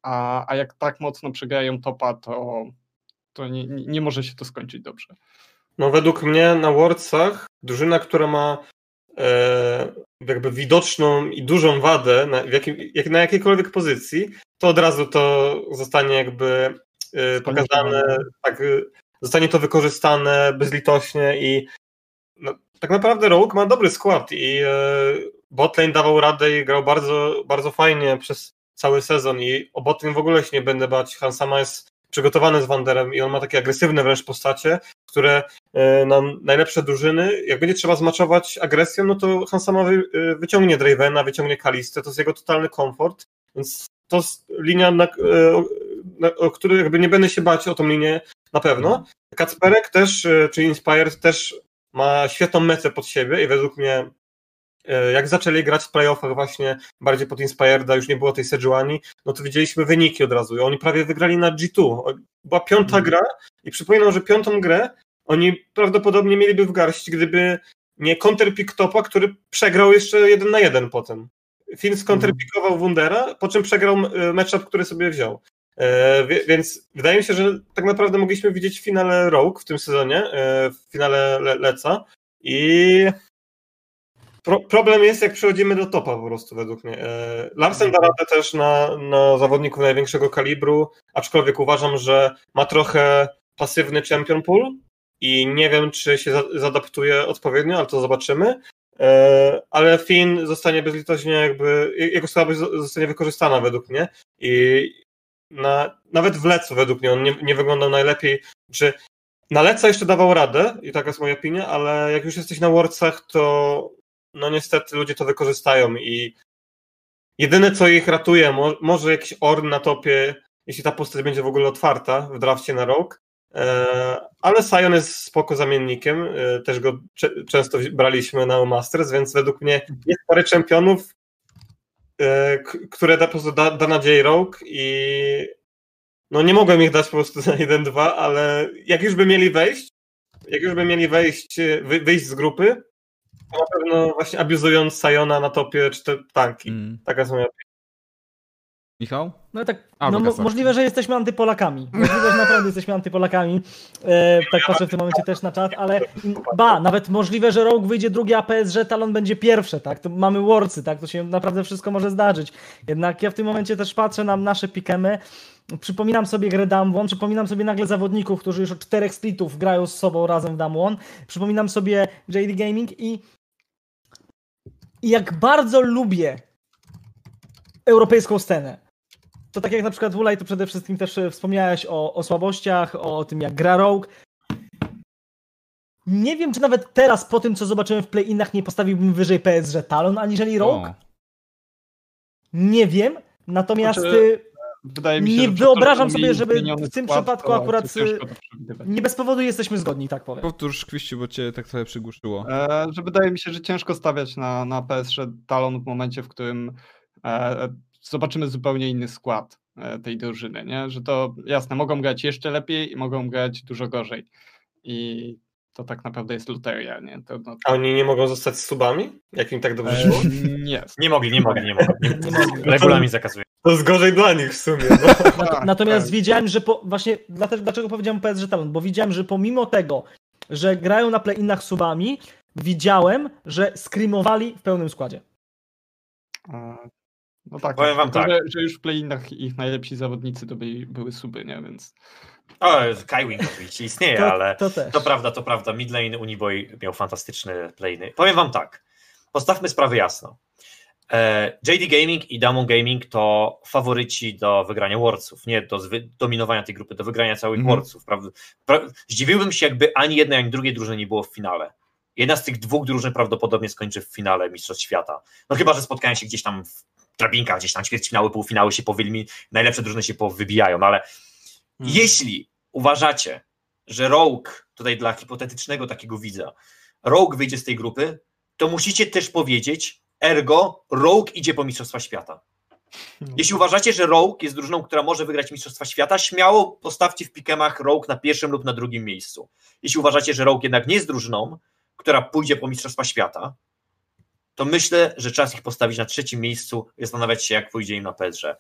A, a jak tak mocno przegrają topa, to, to nie, nie może się to skończyć dobrze. No według mnie na Worldsach drużyna, która ma jakby widoczną i dużą wadę na, jakim, jak na jakiejkolwiek pozycji, to od razu to zostanie jakby e, pokazane, tak, e, zostanie to wykorzystane bezlitośnie i no, tak naprawdę Rogue ma dobry skład i botlane dawał radę i grał bardzo, bardzo fajnie przez cały sezon i o botlane w ogóle się nie będę bać. Hansama jest przygotowany z Wanderem i on ma takie agresywne wręcz postacie, które e, na najlepsze drużyny, jak będzie trzeba zmaczować agresją, no to Hansama e, wyciągnie Dravena, wyciągnie Kalistę, to jest jego totalny komfort, więc to jest linia, na, e, na, o której jakby nie będę się bać o tą linię na pewno. Kacperek też, czy Inspired też ma świetną metę pod siebie i według mnie jak zaczęli grać w playoffach właśnie bardziej pod Inspireda, już nie było tej Sejuani, no to widzieliśmy wyniki od razu. Oni prawie wygrali na G2. Była piąta mm. gra i przypominam, że piątą grę oni prawdopodobnie mieliby w garści, gdyby nie counterpick Topa, który przegrał jeszcze jeden na jeden potem. Finn skontrpikował mm. Wundera, po czym przegrał e, matchup, który sobie wziął. E, więc wydaje mi się, że tak naprawdę mogliśmy widzieć w finale Rogue w tym sezonie, e, w finale Le Leca i Pro, problem jest, jak przechodzimy do topa po prostu, według mnie. E, Larsen da radę też na, na zawodników największego kalibru, aczkolwiek uważam, że ma trochę pasywny champion pool i nie wiem, czy się zadaptuje odpowiednio, ale to zobaczymy. E, ale Finn zostanie bezlitośnie jakby, jego słabość zostanie wykorzystana według mnie i na, nawet w lecu według mnie on nie, nie wyglądał najlepiej, czy Na Leca jeszcze dawał radę i taka jest moja opinia, ale jak już jesteś na Worldsach, to no niestety ludzie to wykorzystają i jedyne co ich ratuje, mo może jakiś Orn na topie, jeśli ta postać będzie w ogóle otwarta w drafcie na rok, e, ale Sion jest spoko zamiennikiem, e, też go często braliśmy na Masters, więc według mnie jest parę czempionów, e, które da, po prostu da, da nadzieję Rogue i no nie mogłem ich dać po prostu na 1-2, ale jak już by mieli wejść, jak już by mieli wejść, wyjść z grupy, na pewno właśnie abuzując Sayona na topie czy te tanki. Mm. Taka jest moja Michał? No tak, no, mo możliwe, że jesteśmy antypolakami. Możliwe, że naprawdę jesteśmy antypolakami. E, tak patrzę w tym momencie też na czat, ale ba, nawet możliwe, że Rogue wyjdzie drugi, a PSG Talon będzie pierwsze, tak? To mamy Worcy, tak? To się naprawdę wszystko może zdarzyć. Jednak ja w tym momencie też patrzę na nasze pikemy. Przypominam sobie grę Damwon, przypominam sobie nagle zawodników, którzy już od czterech splitów grają z sobą razem w Damwon. Przypominam sobie JD Gaming i i jak bardzo lubię europejską scenę. To tak jak na przykład Wulaj, to przede wszystkim też e, wspomniałeś o, o słabościach, o tym jak gra Rogue. Nie wiem, czy nawet teraz po tym, co zobaczyłem w play-inach, nie postawiłbym wyżej PSG Talon aniżeli Rogue. O. Nie wiem, natomiast znaczy, wydaje mi się, nie wyobrażam sobie, żeby w tym przypadku akurat nie bez powodu jesteśmy zgodni, tak powiem. Powtórz Kwiści, bo cię tak trochę przygłuszyło. E, że wydaje mi się, że ciężko stawiać na, na PSG Talon w momencie, w którym e, zobaczymy zupełnie inny skład e, tej drużyny, nie? Że to jasne, mogą grać jeszcze lepiej i mogą grać dużo gorzej. I to tak naprawdę jest loteria, nie? To, no... A oni nie mogą zostać subami? Jak im tak dobrze szło? nie. Nie mogli, nie mogli, nie mogli. Regulamin zakazuje. To jest gorzej dla nich w sumie. No. Natomiast tak. widziałem, że po, właśnie dlatego, dlaczego powiedziałem PSG Talent, bo widziałem, że pomimo tego, że grają na play-inach subami, widziałem, że screamowali w pełnym składzie. No tak, Powiem wam tak. Że, że już w play-inach ich najlepsi zawodnicy to by, były suby, nie? Więc... O, Skywing oczywiście istnieje, to, ale to, to, prawda, to prawda. Midlane Uniboy miał fantastyczne playny. Powiem wam tak, postawmy sprawę jasno. E, JD Gaming i Damon Gaming to faworyci do wygrania Worldsów, nie do dominowania tej grupy, do wygrania całych mm. Worldsów. Pra zdziwiłbym się, jakby ani jednej, ani drugiej drużyny nie było w finale. Jedna z tych dwóch drużyn prawdopodobnie skończy w finale Mistrzostw Świata. No chyba, że spotkają się gdzieś tam w drabinkach, gdzieś tam ćwierćfinały, półfinały się powylmi, najlepsze drużyny się powybijają, ale mm. jeśli uważacie, że Rogue, tutaj dla hipotetycznego takiego widza, Rogue wyjdzie z tej grupy, to musicie też powiedzieć, Ergo, Rogue idzie po Mistrzostwa Świata. No. Jeśli uważacie, że Rogue jest drużyną, która może wygrać Mistrzostwa Świata, śmiało postawcie w pikemach Rogue na pierwszym lub na drugim miejscu. Jeśli uważacie, że Rogue jednak nie jest drużyną, która pójdzie po Mistrzostwa Świata, to myślę, że czas ich postawić na trzecim miejscu i zastanawiać się, jak pójdzie im na Pedrze.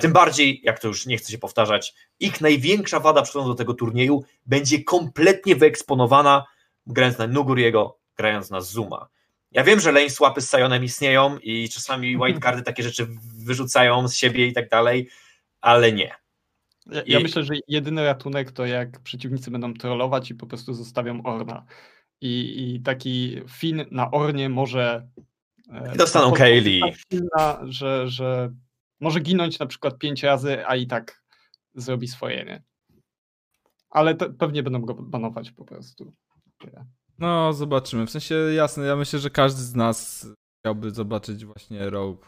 Tym bardziej, jak to już nie chcę się powtarzać, ich największa wada przychodząc do tego turnieju będzie kompletnie wyeksponowana grając na Nuguriego, grając na Zuma. Ja wiem, że lane swapy z Sionem istnieją i czasami whitecardy takie rzeczy wyrzucają z siebie i tak dalej, ale nie. Ja, ja myślę, że jedyny ratunek to jak przeciwnicy będą trollować i po prostu zostawią Orna. I, i taki Fin na Ornie może. E, dostaną Kaylee. Że, że może ginąć na przykład pięć razy, a i tak zrobi swoje, nie? Ale pewnie będą go banować po prostu. No, zobaczymy. W sensie jasne, ja myślę, że każdy z nas chciałby zobaczyć właśnie Rogue,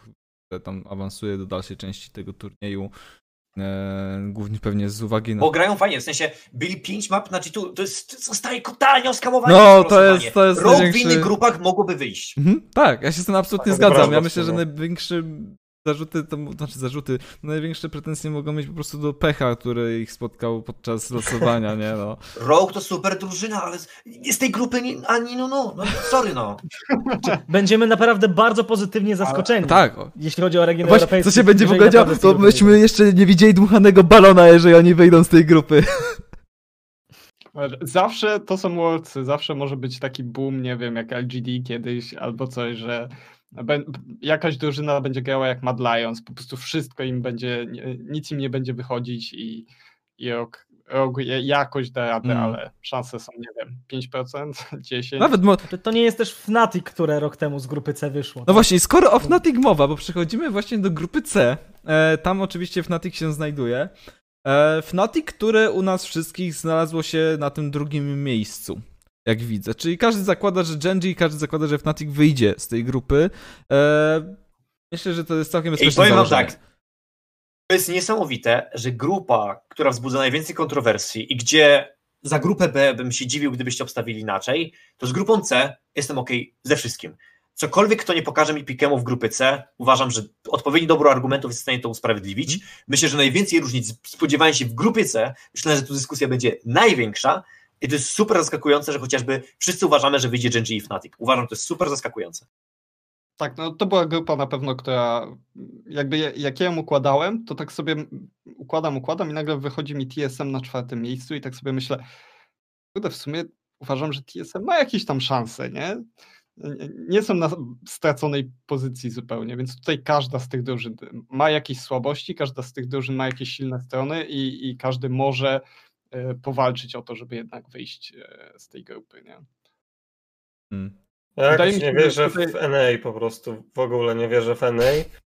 który tam awansuje do dalszej części tego turnieju. Eee, głównie pewnie z uwagi na. Bo grają fajnie, w sensie byli pięć map na G2, to jest zostaje totalnie oskamowanie. No, to jest, to jest. Rogue największy... w innych grupach mogłoby wyjść. Mhm, tak, ja się z tym absolutnie tak, zgadzam. Ja myślę, że największy zarzuty, to znaczy zarzuty, największe pretensje mogą mieć po prostu do pecha, który ich spotkał podczas losowania, nie no. Rogue to super drużyna, ale z tej grupy nie, ani no, no, no, sorry no. Będziemy naprawdę bardzo pozytywnie zaskoczeni. Ale, tak. Jeśli chodzi o region Właśnie, Co się będzie w ogóle działo, to myśmy jeszcze nie widzieli dmuchanego balona, jeżeli oni wyjdą z tej grupy. Zawsze to są Worldsy, zawsze może być taki boom, nie wiem, jak LGD kiedyś albo coś, że jakaś drużyna będzie grała jak Mad Lions, po prostu wszystko im będzie, nic im nie będzie wychodzić i, i rok, rok jakoś da radę, mm. ale szanse są, nie wiem, 5%, 10%. Nawet mo- to nie jest też Fnatic, które rok temu z grupy C wyszło. No tak? właśnie, skoro o Fnatic mowa, bo przechodzimy właśnie do grupy C, e, tam oczywiście Fnatic się znajduje, E, Fnatic, które u nas wszystkich znalazło się na tym drugim miejscu, jak widzę. Czyli każdy zakłada, że Genji i każdy zakłada, że Fnatic wyjdzie z tej grupy. E, myślę, że to jest całkiem bezpieczne powiem wam tak. To jest niesamowite, że grupa, która wzbudza najwięcej kontrowersji i gdzie za grupę B bym się dziwił, gdybyście obstawili inaczej, to z grupą C jestem ok ze wszystkim. Cokolwiek kto nie pokaże mi pikemu w grupie C, uważam, że odpowiedni dobór argumentów jest w stanie to usprawiedliwić. Myślę, że najwięcej różnic spodziewałem się w grupie C. Myślę, że tu dyskusja będzie największa i to jest super zaskakujące, że chociażby wszyscy uważamy, że wyjdzie Genji i Fnatic. Uważam, to jest super zaskakujące. Tak, no to była grupa na pewno, która jakby ja- jak ja ją układałem, to tak sobie układam, układam i nagle wychodzi mi TSM na czwartym miejscu i tak sobie myślę, kurde, w sumie uważam, że TSM ma jakieś tam szanse, nie? Nie- są na straconej pozycji zupełnie, więc tutaj każda z tych drużyn ma jakieś słabości, każda z tych drużyn ma jakieś silne strony i, i każdy może powalczyć o to, żeby jednak wyjść e, z tej grupy, nie? Hmm. Ja Wydaje mi się, nie że wierzę tutaj- w NA po prostu. W ogóle nie wierzę w NA.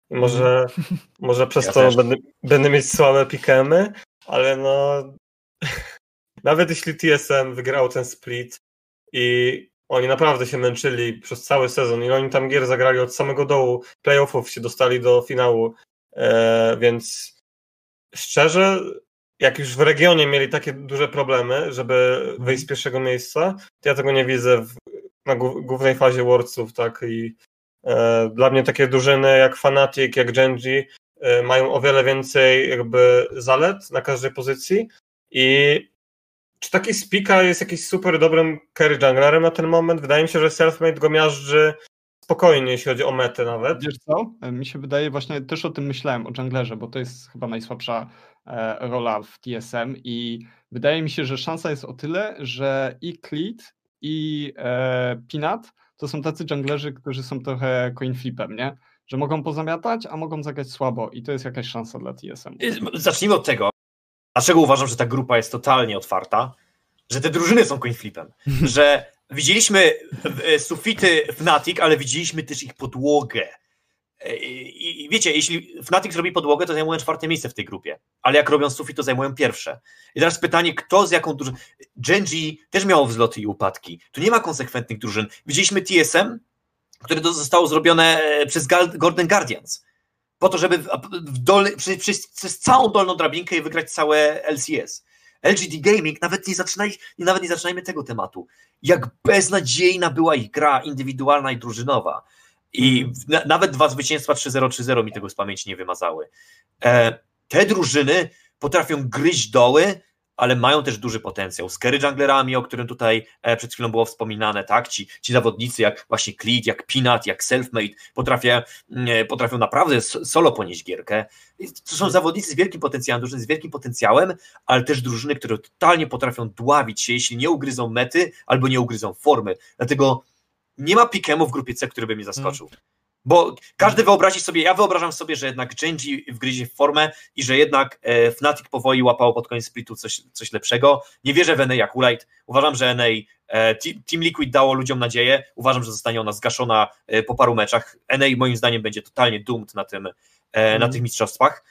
I może, może przez Ja to też. będę, będę mieć słabe pikemy, ale no. Nawet jeśli TSM wygrał ten split i oni naprawdę się męczyli przez cały sezon i oni tam gier zagrali od samego dołu, playoffów się dostali do finału, e, więc szczerze, jak już w regionie mieli takie duże problemy, żeby wyjść z pierwszego miejsca, to ja tego nie widzę w, na głó- głównej fazie Worldsów, tak, i e, dla mnie takie drużyny jak Fnatic, jak Genji e, mają o wiele więcej jakby zalet na każdej pozycji i czy taki Spika jest jakiś super dobrym carry junglerem na ten moment? Wydaje mi się, że Selfmade go miażdży spokojnie, jeśli chodzi o metę nawet. Wiesz co? E, Mi się wydaje, właśnie też o tym myślałem, o junglerze, bo to jest chyba najsłabsza rola w TSM i wydaje mi się, że szansa jest o tyle, że i Cleat i e, Pinat to są tacy junglerzy, którzy są trochę coin flipem, nie? Że mogą pozamiatać, a mogą zagrać słabo i to jest jakaś szansa dla TSM. Zacznijmy od tego, dlaczego uważam, że ta grupa jest totalnie otwarta, że te drużyny są coin flipem, że widzieliśmy e, sufity Fnatic, ale widzieliśmy też ich podłogę. E, I, I wiecie, jeśli Fnatic zrobi podłogę, to zajmują czwarte miejsce w tej grupie, ale jak robią sufit, to zajmują pierwsze. I teraz pytanie, kto z jaką drużyną... Genji też miało wzloty i upadki. Tu nie ma konsekwentnych drużyn. Widzieliśmy TSM, które to zostało zrobione e, przez Golden Guardians po to, żeby w, przez, przez, przez całą dolną drabinkę i wygrać całe LCS. LGD Gaming, nawet nie, zaczynaj, nawet nie zaczynajmy tego tematu. Jak beznadziejna była ich gra indywidualna i drużynowa. I na, nawet dwa zwycięstwa 3-0, 3-0 mi tego z pamięci nie wymazały. E, te drużyny potrafią gryźć doły, ale mają też duży potencjał. Z carry junglerami, o którym tutaj e, przed chwilą było wspominane, tak? Ci, ci zawodnicy jak właśnie Cleat, jak Peanut, jak Selfmade potrafią, mm, potrafią naprawdę solo ponieść gierkę. To są zawodnicy z wielkim potencjałem, drużyny z wielkim potencjałem, ale też drużyny, które totalnie potrafią dławić się, jeśli nie ugryzą mety albo nie ugryzą formy. Dlatego nie ma pikemu w grupie C, który by mnie zaskoczył. Bo każdy wyobrazi sobie, ja wyobrażam sobie, że jednak Genji wgryzie w formę i że jednak e, Fnatic powoli łapało pod koniec splitu coś, coś lepszego. Nie wierzę w NA jak Ulite. Uważam, że NA, e, Te- Team Liquid dało ludziom nadzieję. Uważam, że zostanie ona zgaszona e, po paru meczach. NA moim zdaniem będzie totalnie doomed na, tym, e, na tych mistrzostwach.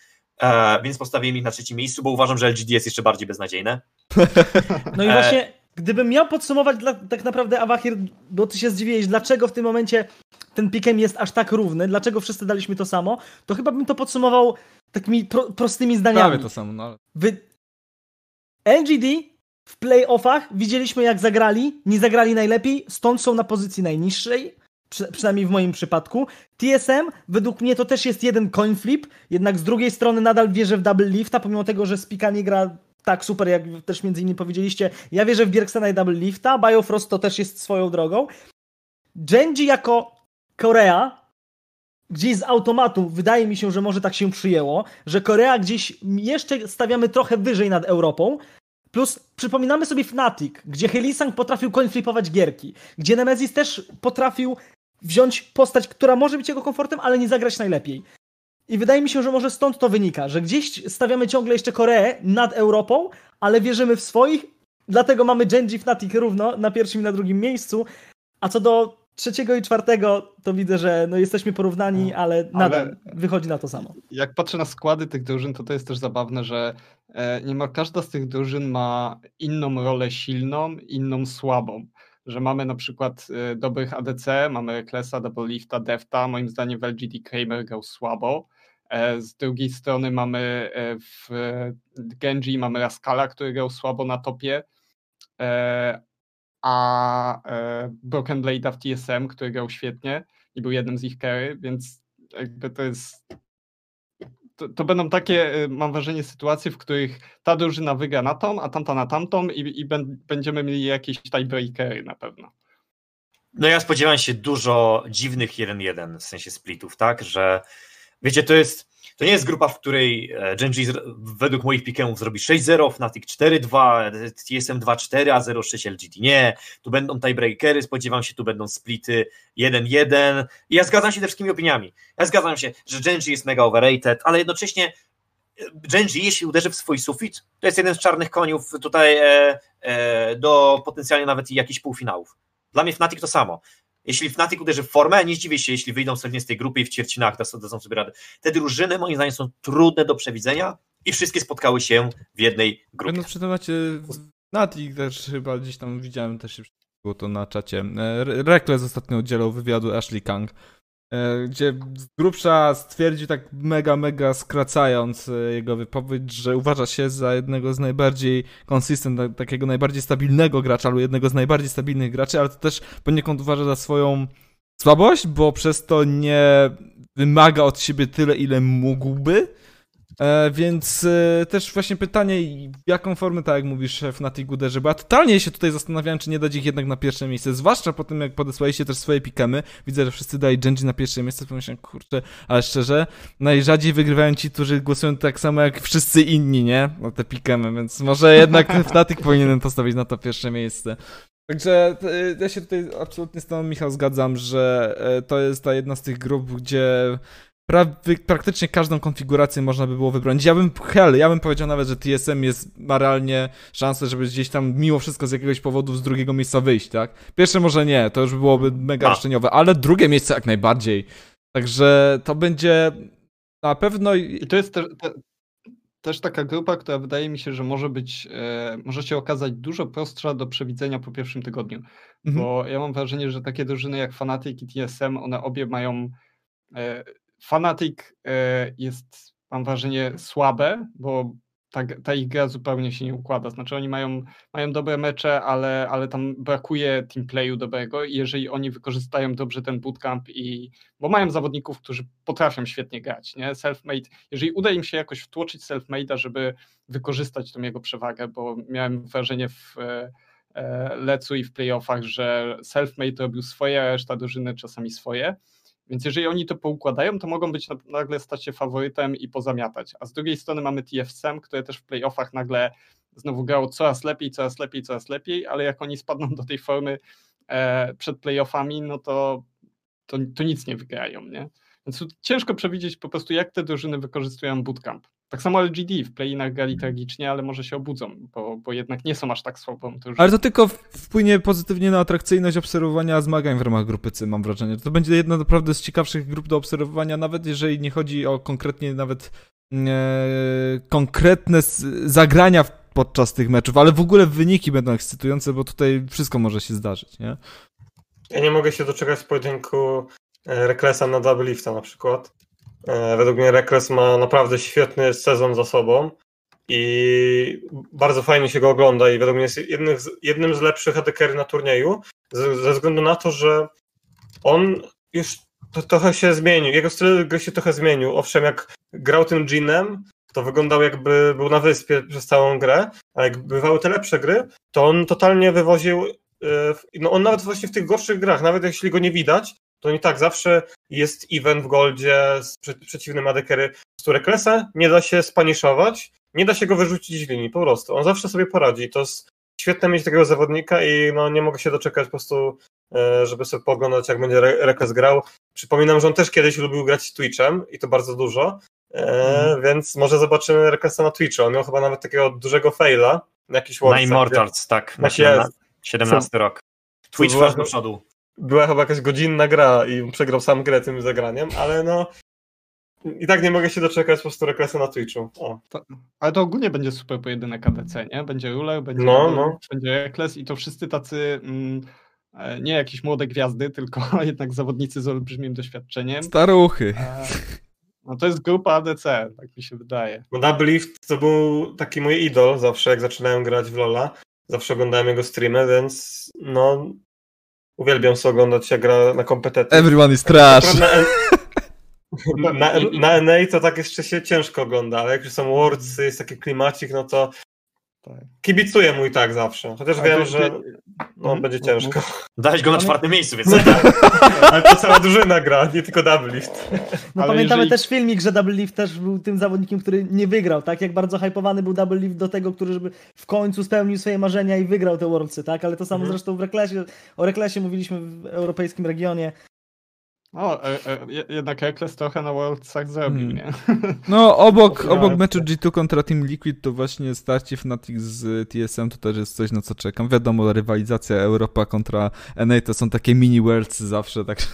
E, więc postawiłem ich na trzecim miejscu, bo uważam, że LGD jest jeszcze bardziej beznadziejne. No i E. właśnie, gdybym miał podsumować dla, tak naprawdę Awahir, bo ty się zdziwiłeś, dlaczego w tym momencie ten pikem jest aż tak równy, dlaczego wszyscy daliśmy to samo, to chyba bym to podsumował takimi pro, prostymi zdaniami. Prawie to samo. No. ale- Wy... LGD w playoffach widzieliśmy jak zagrali, nie zagrali najlepiej, stąd są na pozycji najniższej, przy, przynajmniej w moim przypadku. TSM według mnie to też jest jeden coin flip, jednak z drugiej strony nadal wierzę w double lifta, pomimo tego, że Spika nie gra tak super, jak też między innymi powiedzieliście. Ja wierzę w Bjergsena i double lifta, Biofrost to też jest swoją drogą. Genji jako Korea gdzieś z automatu wydaje mi się, że może tak się przyjęło, że Korea gdzieś jeszcze stawiamy trochę wyżej nad Europą. Plus przypominamy sobie Fnatic, gdzie Helisang potrafił coinflipować gierki, gdzie Nemesis też potrafił wziąć postać, która może być jego komfortem, ale nie zagrać najlepiej. I wydaje mi się, że może stąd to wynika, że gdzieś stawiamy ciągle jeszcze Koreę nad Europą, ale wierzymy w swoich, dlatego mamy Genji Fnatic równo na pierwszym i na drugim miejscu. A co do trzeciego i czwartego to widzę, że no jesteśmy porównani, No, ale nadal ale- wychodzi na to samo. Jak patrzę na składy tych drużyn, to to jest też zabawne, że e, niemal każda z tych drużyn ma inną rolę silną, inną słabą. Że mamy na przykład e, dobrych ADC, mamy Klesa, Double Lifta, Defta, moim zdaniem w LGD Kramer grał słabo. E, Z drugiej strony mamy e, w Genji mamy Raskala, który grał słabo na topie, e, a e, Broken Blade'a w TSM, który grał świetnie i był jednym z ich carry, więc jakby to jest to, to będą takie, mam wrażenie, sytuacje, w których ta drużyna wygra na tą, a tamta na tamtą i, i będziemy mieli jakieś tiebreakery na pewno. No ja spodziewam się dużo dziwnych 1-1 w sensie splitów, tak, że wiecie, to jest, to nie jest grupa, w której e, Genji według moich pikemów zrobi 6-0, Fnatic 4-2, TSM 2-4, a 0-6 LGD. Nie, tu będą tiebreakery, spodziewam się, tu będą splity 1-1 i ja zgadzam się ze wszystkimi opiniami. Ja zgadzam się, że Genji jest mega overrated, ale jednocześnie e, Genji, jeśli uderzy w swój sufit, to jest jeden z czarnych koniów tutaj e, e, do potencjalnie nawet jakichś półfinałów. Dla mnie Fnatic to samo. Jeśli Fnatic uderzy w formę, nie zdziwię się, jeśli wyjdą sobie z tej grupy i w ćwierćfinałach dadzą sobie radę. Te drużyny moim zdaniem są trudne do przewidzenia i wszystkie spotkały się w jednej grupie. No przy temacie Nati też chyba gdzieś tam widziałem, też było to na czacie. E, Re- Rekles ostatnio udzielał wywiadu Ashley Kang, gdzie z grubsza stwierdził tak mega, mega skracając e, jego wypowiedź, że uważa się za jednego z najbardziej consistent, tak- takiego najbardziej stabilnego gracza, albo jednego z najbardziej stabilnych graczy, ale to też poniekąd uważa za swoją słabość, bo przez to nie wymaga od siebie tyle, ile mógłby. E, więc e, też właśnie pytanie, jaką formę, tak jak mówisz, Fnatic uderzy, bo ja totalnie się tutaj zastanawiałem, czy nie dać ich jednak na pierwsze miejsce, zwłaszcza po tym, jak podesłaliście też swoje pikemy, widzę, że wszyscy dali Genji na pierwsze miejsce, pomyślałem, kurczę, ale szczerze, najrzadziej wygrywają ci, którzy głosują tak samo jak wszyscy inni, nie? Na te pikemy, więc może jednak Fnatic powinienem postawić na to pierwsze miejsce. Także e, ja się tutaj absolutnie z tobą, Michał, zgadzam, że e, to jest ta jedna z tych grup, gdzie pra- praktycznie każdą konfigurację można by było wybrać. Ja bym, hell, ja bym powiedział nawet, że TSM jest, ma realnie szansę, żeby gdzieś tam mimo wszystko z jakiegoś powodu z drugiego miejsca wyjść, tak? Pierwsze może nie, to już byłoby mega roszczeniowe, ale drugie miejsce jak najbardziej. Także to będzie na pewno... I to jest też, te, też taka grupa, która wydaje mi się, że może być, e, może się okazać dużo prostsza do przewidzenia po pierwszym tygodniu. Mhm. Bo ja mam wrażenie, że takie drużyny jak Fnatic i TSM, one obie mają. Fnatic e, jest, mam wrażenie, słabe, bo ta, ta ich gra zupełnie się nie układa. Znaczy, oni mają, mają dobre mecze, ale, ale tam brakuje teamplayu dobrego i jeżeli oni wykorzystają dobrze ten bootcamp i. Bo mają zawodników, którzy potrafią świetnie grać, nie? Selfmade, jeżeli uda im się jakoś wtłoczyć selfmade'a, żeby wykorzystać tą jego przewagę, bo miałem wrażenie w. E, e, Lecu i w playoffach, że self-made robił swoje, a reszta drużyny czasami swoje. Więc jeżeli oni to poukładają, to mogą być na- nagle stać się faworytem i pozamiatać. A z drugiej strony mamy TFSM, które też w playoffach nagle znowu grało coraz lepiej, coraz lepiej, coraz lepiej, ale jak oni spadną do tej formy e, przed playoffami, no to, to, to nic nie wygrają, nie? Więc ciężko przewidzieć po prostu, jak te drużyny wykorzystują bootcamp. Tak samo LGD w play-inach grali tragicznie, ale może się obudzą, bo, bo jednak nie są aż tak słabą drużyną. Ale to tylko wpłynie pozytywnie na atrakcyjność obserwowania zmagań w ramach grupy C, mam wrażenie. To będzie jedna naprawdę z ciekawszych grup do obserwowania, nawet jeżeli nie chodzi o konkretnie nawet e, konkretne zagrania podczas tych meczów, ale w ogóle wyniki będą ekscytujące, bo tutaj wszystko może się zdarzyć, nie? Ja nie mogę się doczekać pojedynku e, Reklesa na Double Lifta na przykład. E, Według mnie Rekles ma naprawdę świetny sezon za sobą i bardzo fajnie się go ogląda i według mnie jest jednym z, jednym z lepszych ADK na turnieju ze, względu na to, że on już to, trochę się zmienił, jego styl gry się trochę zmienił. Owszem, jak grał tym Jeanem, to wyglądał jakby był na wyspie przez całą grę, a jak bywały te lepsze gry, to on totalnie wywoził e, no on nawet właśnie w tych gorszych grach, nawet jeśli go nie widać, to nie tak, zawsze jest event w Goldzie z prze- przeciwnym adekery, z której Klesa nie da się spaniszować, nie da się go wyrzucić z linii, po prostu. On zawsze sobie poradzi. To jest świetne mieć takiego zawodnika i no nie mogę się doczekać po prostu, e, żeby sobie pooglądać, jak będzie Re- Rekles grał. Przypominam, że on też kiedyś lubił grać Twitchem i to bardzo dużo, e, więc może zobaczymy Reklesa na Twitchu. On miał chyba nawet takiego dużego faila na jakiś Na Immortals, tak. Na Tak 17, jest. 17 rok. Twitch first do przodu. Była chyba jakaś godzinna gra i przegrał sam grę tym zagraniem, ale no i tak nie mogę się doczekać po prostu reklasy na Twitchu. O. Ale to ogólnie będzie super pojedynek ADC, nie? Będzie ruler, będzie, No, no. będzie rekles i to wszyscy tacy mm, e, nie jakieś młode gwiazdy, tylko jednak zawodnicy z olbrzymim doświadczeniem. Staruchy. E, No to jest grupa ADC, tak mi się wydaje. Bo Double Lift to był taki mój idol zawsze, jak zaczynałem grać w Lola. Zawsze oglądałem jego streamy, więc no uwielbiam sobie oglądać jak gra na kompetencje. Everyone is trash. Na, na, na NA to tak jeszcze się ciężko ogląda, ale jak już są Worldsy, jest taki klimacik, no to Tak. kibicuję mu i tak zawsze. Chociaż Ale wiem, że no, Mhm. będzie ciężko. Dałeś go na Mamy- czwartym miejscu, więc Ale to cała drużyna gra, nie tylko Double Lift. No Ale pamiętamy jeżeli- też filmik, że Double Lift też był tym zawodnikiem, który nie wygrał, tak? Jak bardzo hypowany był Double Lift do tego, który żeby w końcu spełnił swoje marzenia i wygrał te Worldsy, tak? Ale to samo Mhm. zresztą w Reklesie, o Reklesie mówiliśmy w europejskim regionie. O, e, e, je- jednak Rekles trochę na Worldsach zrobił, Hmm. nie? No, obok, obok meczu G2 kontra Team Liquid to właśnie starcie Fnatic z TSM to też jest coś, na co czekam. Wiadomo, rywalizacja Europa kontra NA to są takie mini worlds zawsze, tak.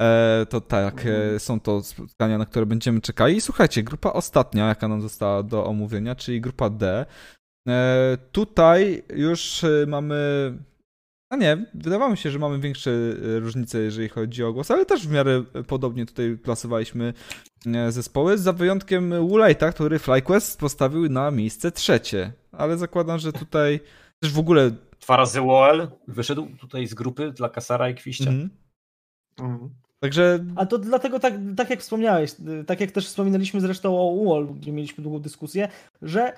E, to tak, e, są to spotkania, na które będziemy czekali. I słuchajcie, grupa ostatnia, jaka nam została do omówienia, czyli grupa D. E, tutaj już mamy. A nie, wydawało mi się, że mamy większe e, różnice, jeżeli chodzi o głos, ale też w miarę podobnie tutaj klasowaliśmy e, zespoły, za wyjątkiem Woolite'a, który FlyQuest postawił na miejsce trzecie. Ale zakładam, że tutaj też w ogóle. dwa razy WOL wyszedł tutaj z grupy dla Kasara i Kwiścia. Mhm. Mhm. Także A to dlatego, tak, tak jak wspomniałeś, tak jak też wspominaliśmy zresztą o UOL, gdzie mieliśmy długą dyskusję, że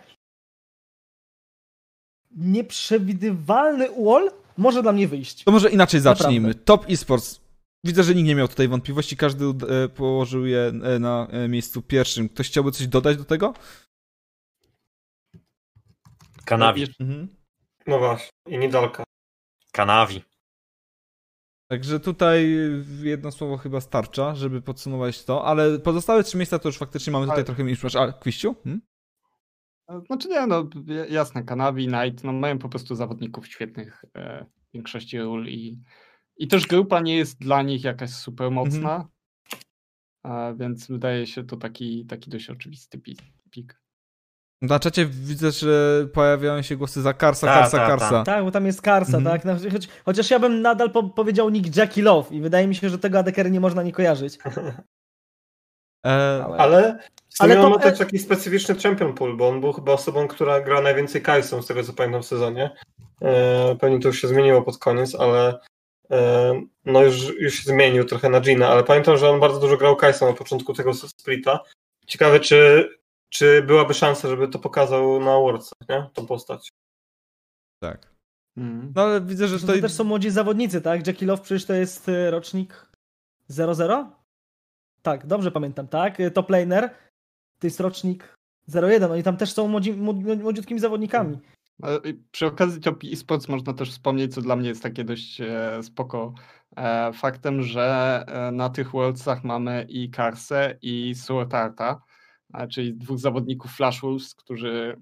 nieprzewidywalny UOL może dla mnie wyjść. to może inaczej Naprawdę. zacznijmy. Top esports. Widzę, że nikt nie miał tutaj wątpliwości, każdy e, położył je e, na e, miejscu pierwszym. Ktoś chciałby coś dodać do tego? Kanawi. Mhm. No właśnie, i Nidalka. Kanawi. Także tutaj jedno słowo chyba starcza, żeby podsumować to, ale pozostałe trzy miejsca to już faktycznie mamy tutaj Ale- trochę mniejszy. A, Kwiściu? Hmm? Znaczy nie, no jasne, Kanavi, Knight, no mają po prostu zawodników świetnych e, w większości ról i, i też grupa nie jest dla nich jakaś super mocna, a, więc wydaje się to taki, taki dość oczywisty pi- pik. Na czacie widzę, że pojawiają się głosy za Karsa, Ta, Karsa, ta, ta. Karsa. Tak, bo tam jest Karsa, Mhm. tak? No, Choć, chociaż ja bym nadal po, powiedział nick Jackie Love i wydaje mi się, że tego adekery nie można nie kojarzyć. E, Ale w sumie Ale on to- ma też taki specyficzny champion pool, bo on był chyba osobą, która gra najwięcej Kajsą, z tego co pamiętam w sezonie. E, pewnie to już się zmieniło pod koniec, ale e, no już, już się zmienił trochę na Gina, ale pamiętam, że on bardzo dużo grał Kajsą na początku tego splita. Ciekawe, czy, czy byłaby szansa, żeby to pokazał na Worldsach, nie? Tą postać. tak. Mhm. No ale widzę, że To, tutaj... też są młodzi zawodnicy, tak? Jackie Love przecież to jest rocznik 00? Tak, dobrze pamiętam, tak? Y, Top laner to jest rocznik 01. Oni tam też są młodzi, młodzi, młodziutkimi zawodnikami. E, i Przy okazji Top eSports można też wspomnieć, co dla mnie jest takie dość e, spoko e, faktem, że e, na tych Worldsach mamy i Karsę i Suotarta, czyli dwóch zawodników Flash Wolves, którzy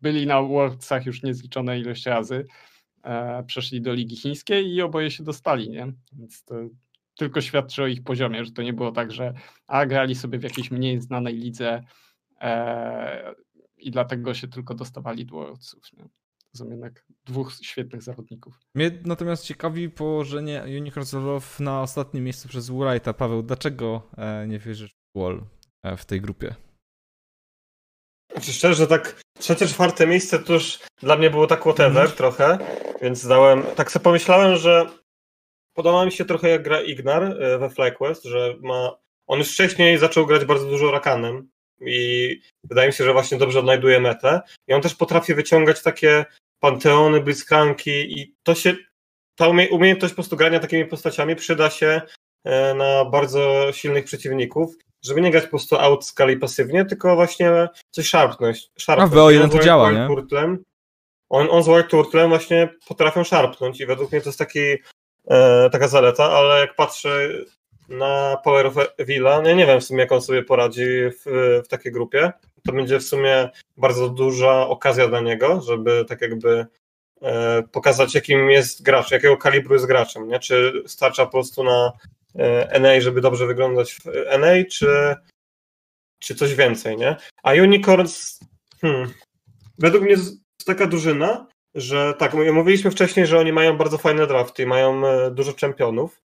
byli na Worldsach już niezliczone ilość razy, przeszli do Ligi Chińskiej i oboje się dostali, nie? Więc to tylko świadczy o ich poziomie, że to nie było tak, że a grali sobie w jakiejś mniej znanej lidze e, i dlatego się tylko dostawali do Worldsów. Są jednak dwóch świetnych zawodników. Mnie natomiast ciekawi położenie Unicorns Love na ostatnim miejscu przez Woolite'a. Paweł, dlaczego e, nie wierzysz w Wall e, w tej grupie? Znaczy szczerze, tak trzecie, czwarte miejsce to już dla mnie było tak whatever Mhm. trochę, więc dałem, tak sobie pomyślałem, że podoba mi się trochę jak gra Ignar e, we FlyQuest, że ma, on już wcześniej zaczął grać bardzo dużo Rakanem i wydaje mi się, że właśnie dobrze odnajduje metę i on też potrafi wyciągać takie panteony, blitzcranki i to się, ta umie, umiejętność po prostu grania takimi postaciami przyda się e, na bardzo silnych przeciwników, żeby nie grać po prostu out skali pasywnie, tylko właśnie coś szarpnąć. szarpnąć. A w BO1 On z to White- działa, nie? On, on z White Turtlem właśnie potrafią szarpnąć i według mnie to jest taki, taka zaleta, ale jak patrzę na Power of Villa, no ja nie wiem w sumie jak on sobie poradzi w, w takiej grupie, to będzie w sumie bardzo duża okazja dla niego, żeby tak jakby e, pokazać, jakim jest gracz, jakiego kalibru jest graczem, nie? Czy starcza po prostu na e, NA, żeby dobrze wyglądać w NA, czy, czy coś więcej, nie? A Unicorns, hmm, według mnie jest taka drużyna, że tak, mówiliśmy wcześniej, że oni mają bardzo fajne drafty, mają e, dużo czempionów,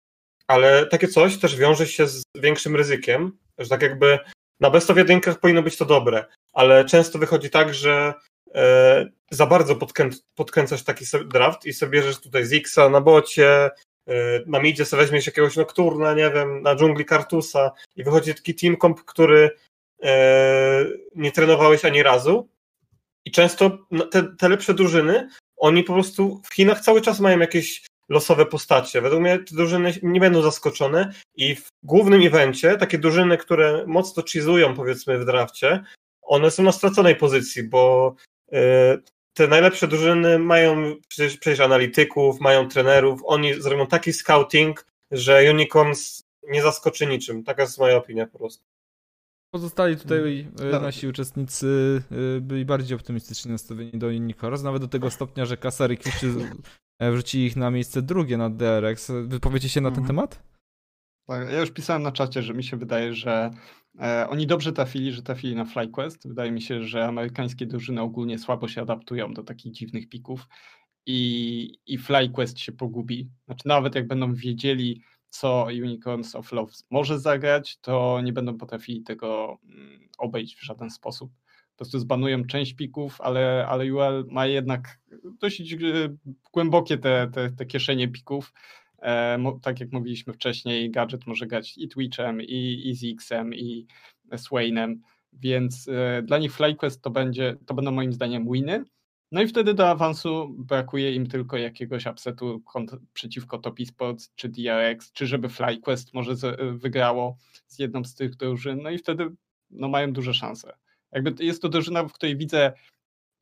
ale takie coś też wiąże się z większym ryzykiem, że tak jakby na best of jedynkach powinno być to dobre, ale często wychodzi tak, że e, za bardzo podkrę podkręcasz taki draft i sobie bierzesz tutaj Zixa na bocie, e, na midzie sobie weźmiesz jakiegoś Nocturna, nie wiem, na dżungli Kartusa i wychodzi taki team comp, który e, nie trenowałeś ani razu i często te, te lepsze drużyny, oni po prostu w Chinach cały czas mają jakieś losowe postacie. Według mnie te drużyny nie będą zaskoczone i w głównym evencie takie drużyny, które mocno cheezują powiedzmy w drafcie, one są na straconej pozycji, bo y, te najlepsze drużyny mają przecież, przecież analityków, mają trenerów, oni zrobią taki scouting, że Unicorns nie zaskoczy niczym. Taka jest moja opinia po prostu. Pozostali tutaj no. nasi uczestnicy byli bardziej optymistycznie nastawieni do Unicorns, nawet do tego stopnia, że Kasary Kiszy E, wrzucili ich na miejsce drugie na DRX. Wypowiecie się na ten mhm. temat? Tak, ja już pisałem na czacie, że mi się wydaje, że e, oni dobrze trafili, że trafili na FlyQuest. Wydaje mi się, że amerykańskie drużyny ogólnie słabo się adaptują do takich dziwnych pików i, i FlyQuest się pogubi. Znaczy nawet jak będą wiedzieli, co Unicorns of Love może zagrać, to nie będą potrafili tego mm, obejść w żaden sposób po prostu zbanują część pików, ale, ale UL ma jednak dosyć e, głębokie te, te, te kieszenie pików. E, tak jak mówiliśmy wcześniej, gadżet może grać i Twitchem, i, i Zixem, i Swainem, więc e, dla nich FlyQuest to, będzie, to będą moim zdaniem winy. No i wtedy do awansu brakuje im tylko jakiegoś upsetu przeciwko Top Esports czy DRX, czy żeby FlyQuest może z, wygrało z jedną z tych drużyn, no i wtedy no, mają duże szanse. Jakby jest to drużyna, w której widzę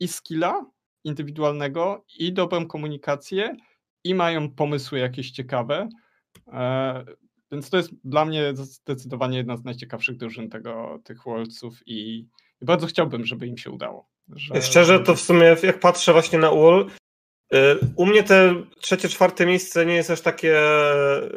i skilla indywidualnego, i dobrą komunikację, i mają pomysły jakieś ciekawe. E, więc to jest dla mnie zdecydowanie jedna z najciekawszych drużyn tego, tych Worldsów i, i bardzo chciałbym, żeby im się udało. Że... Szczerze, to w sumie jak patrzę właśnie na UOL, y, u mnie te trzecie, czwarte miejsce nie jest aż takie y,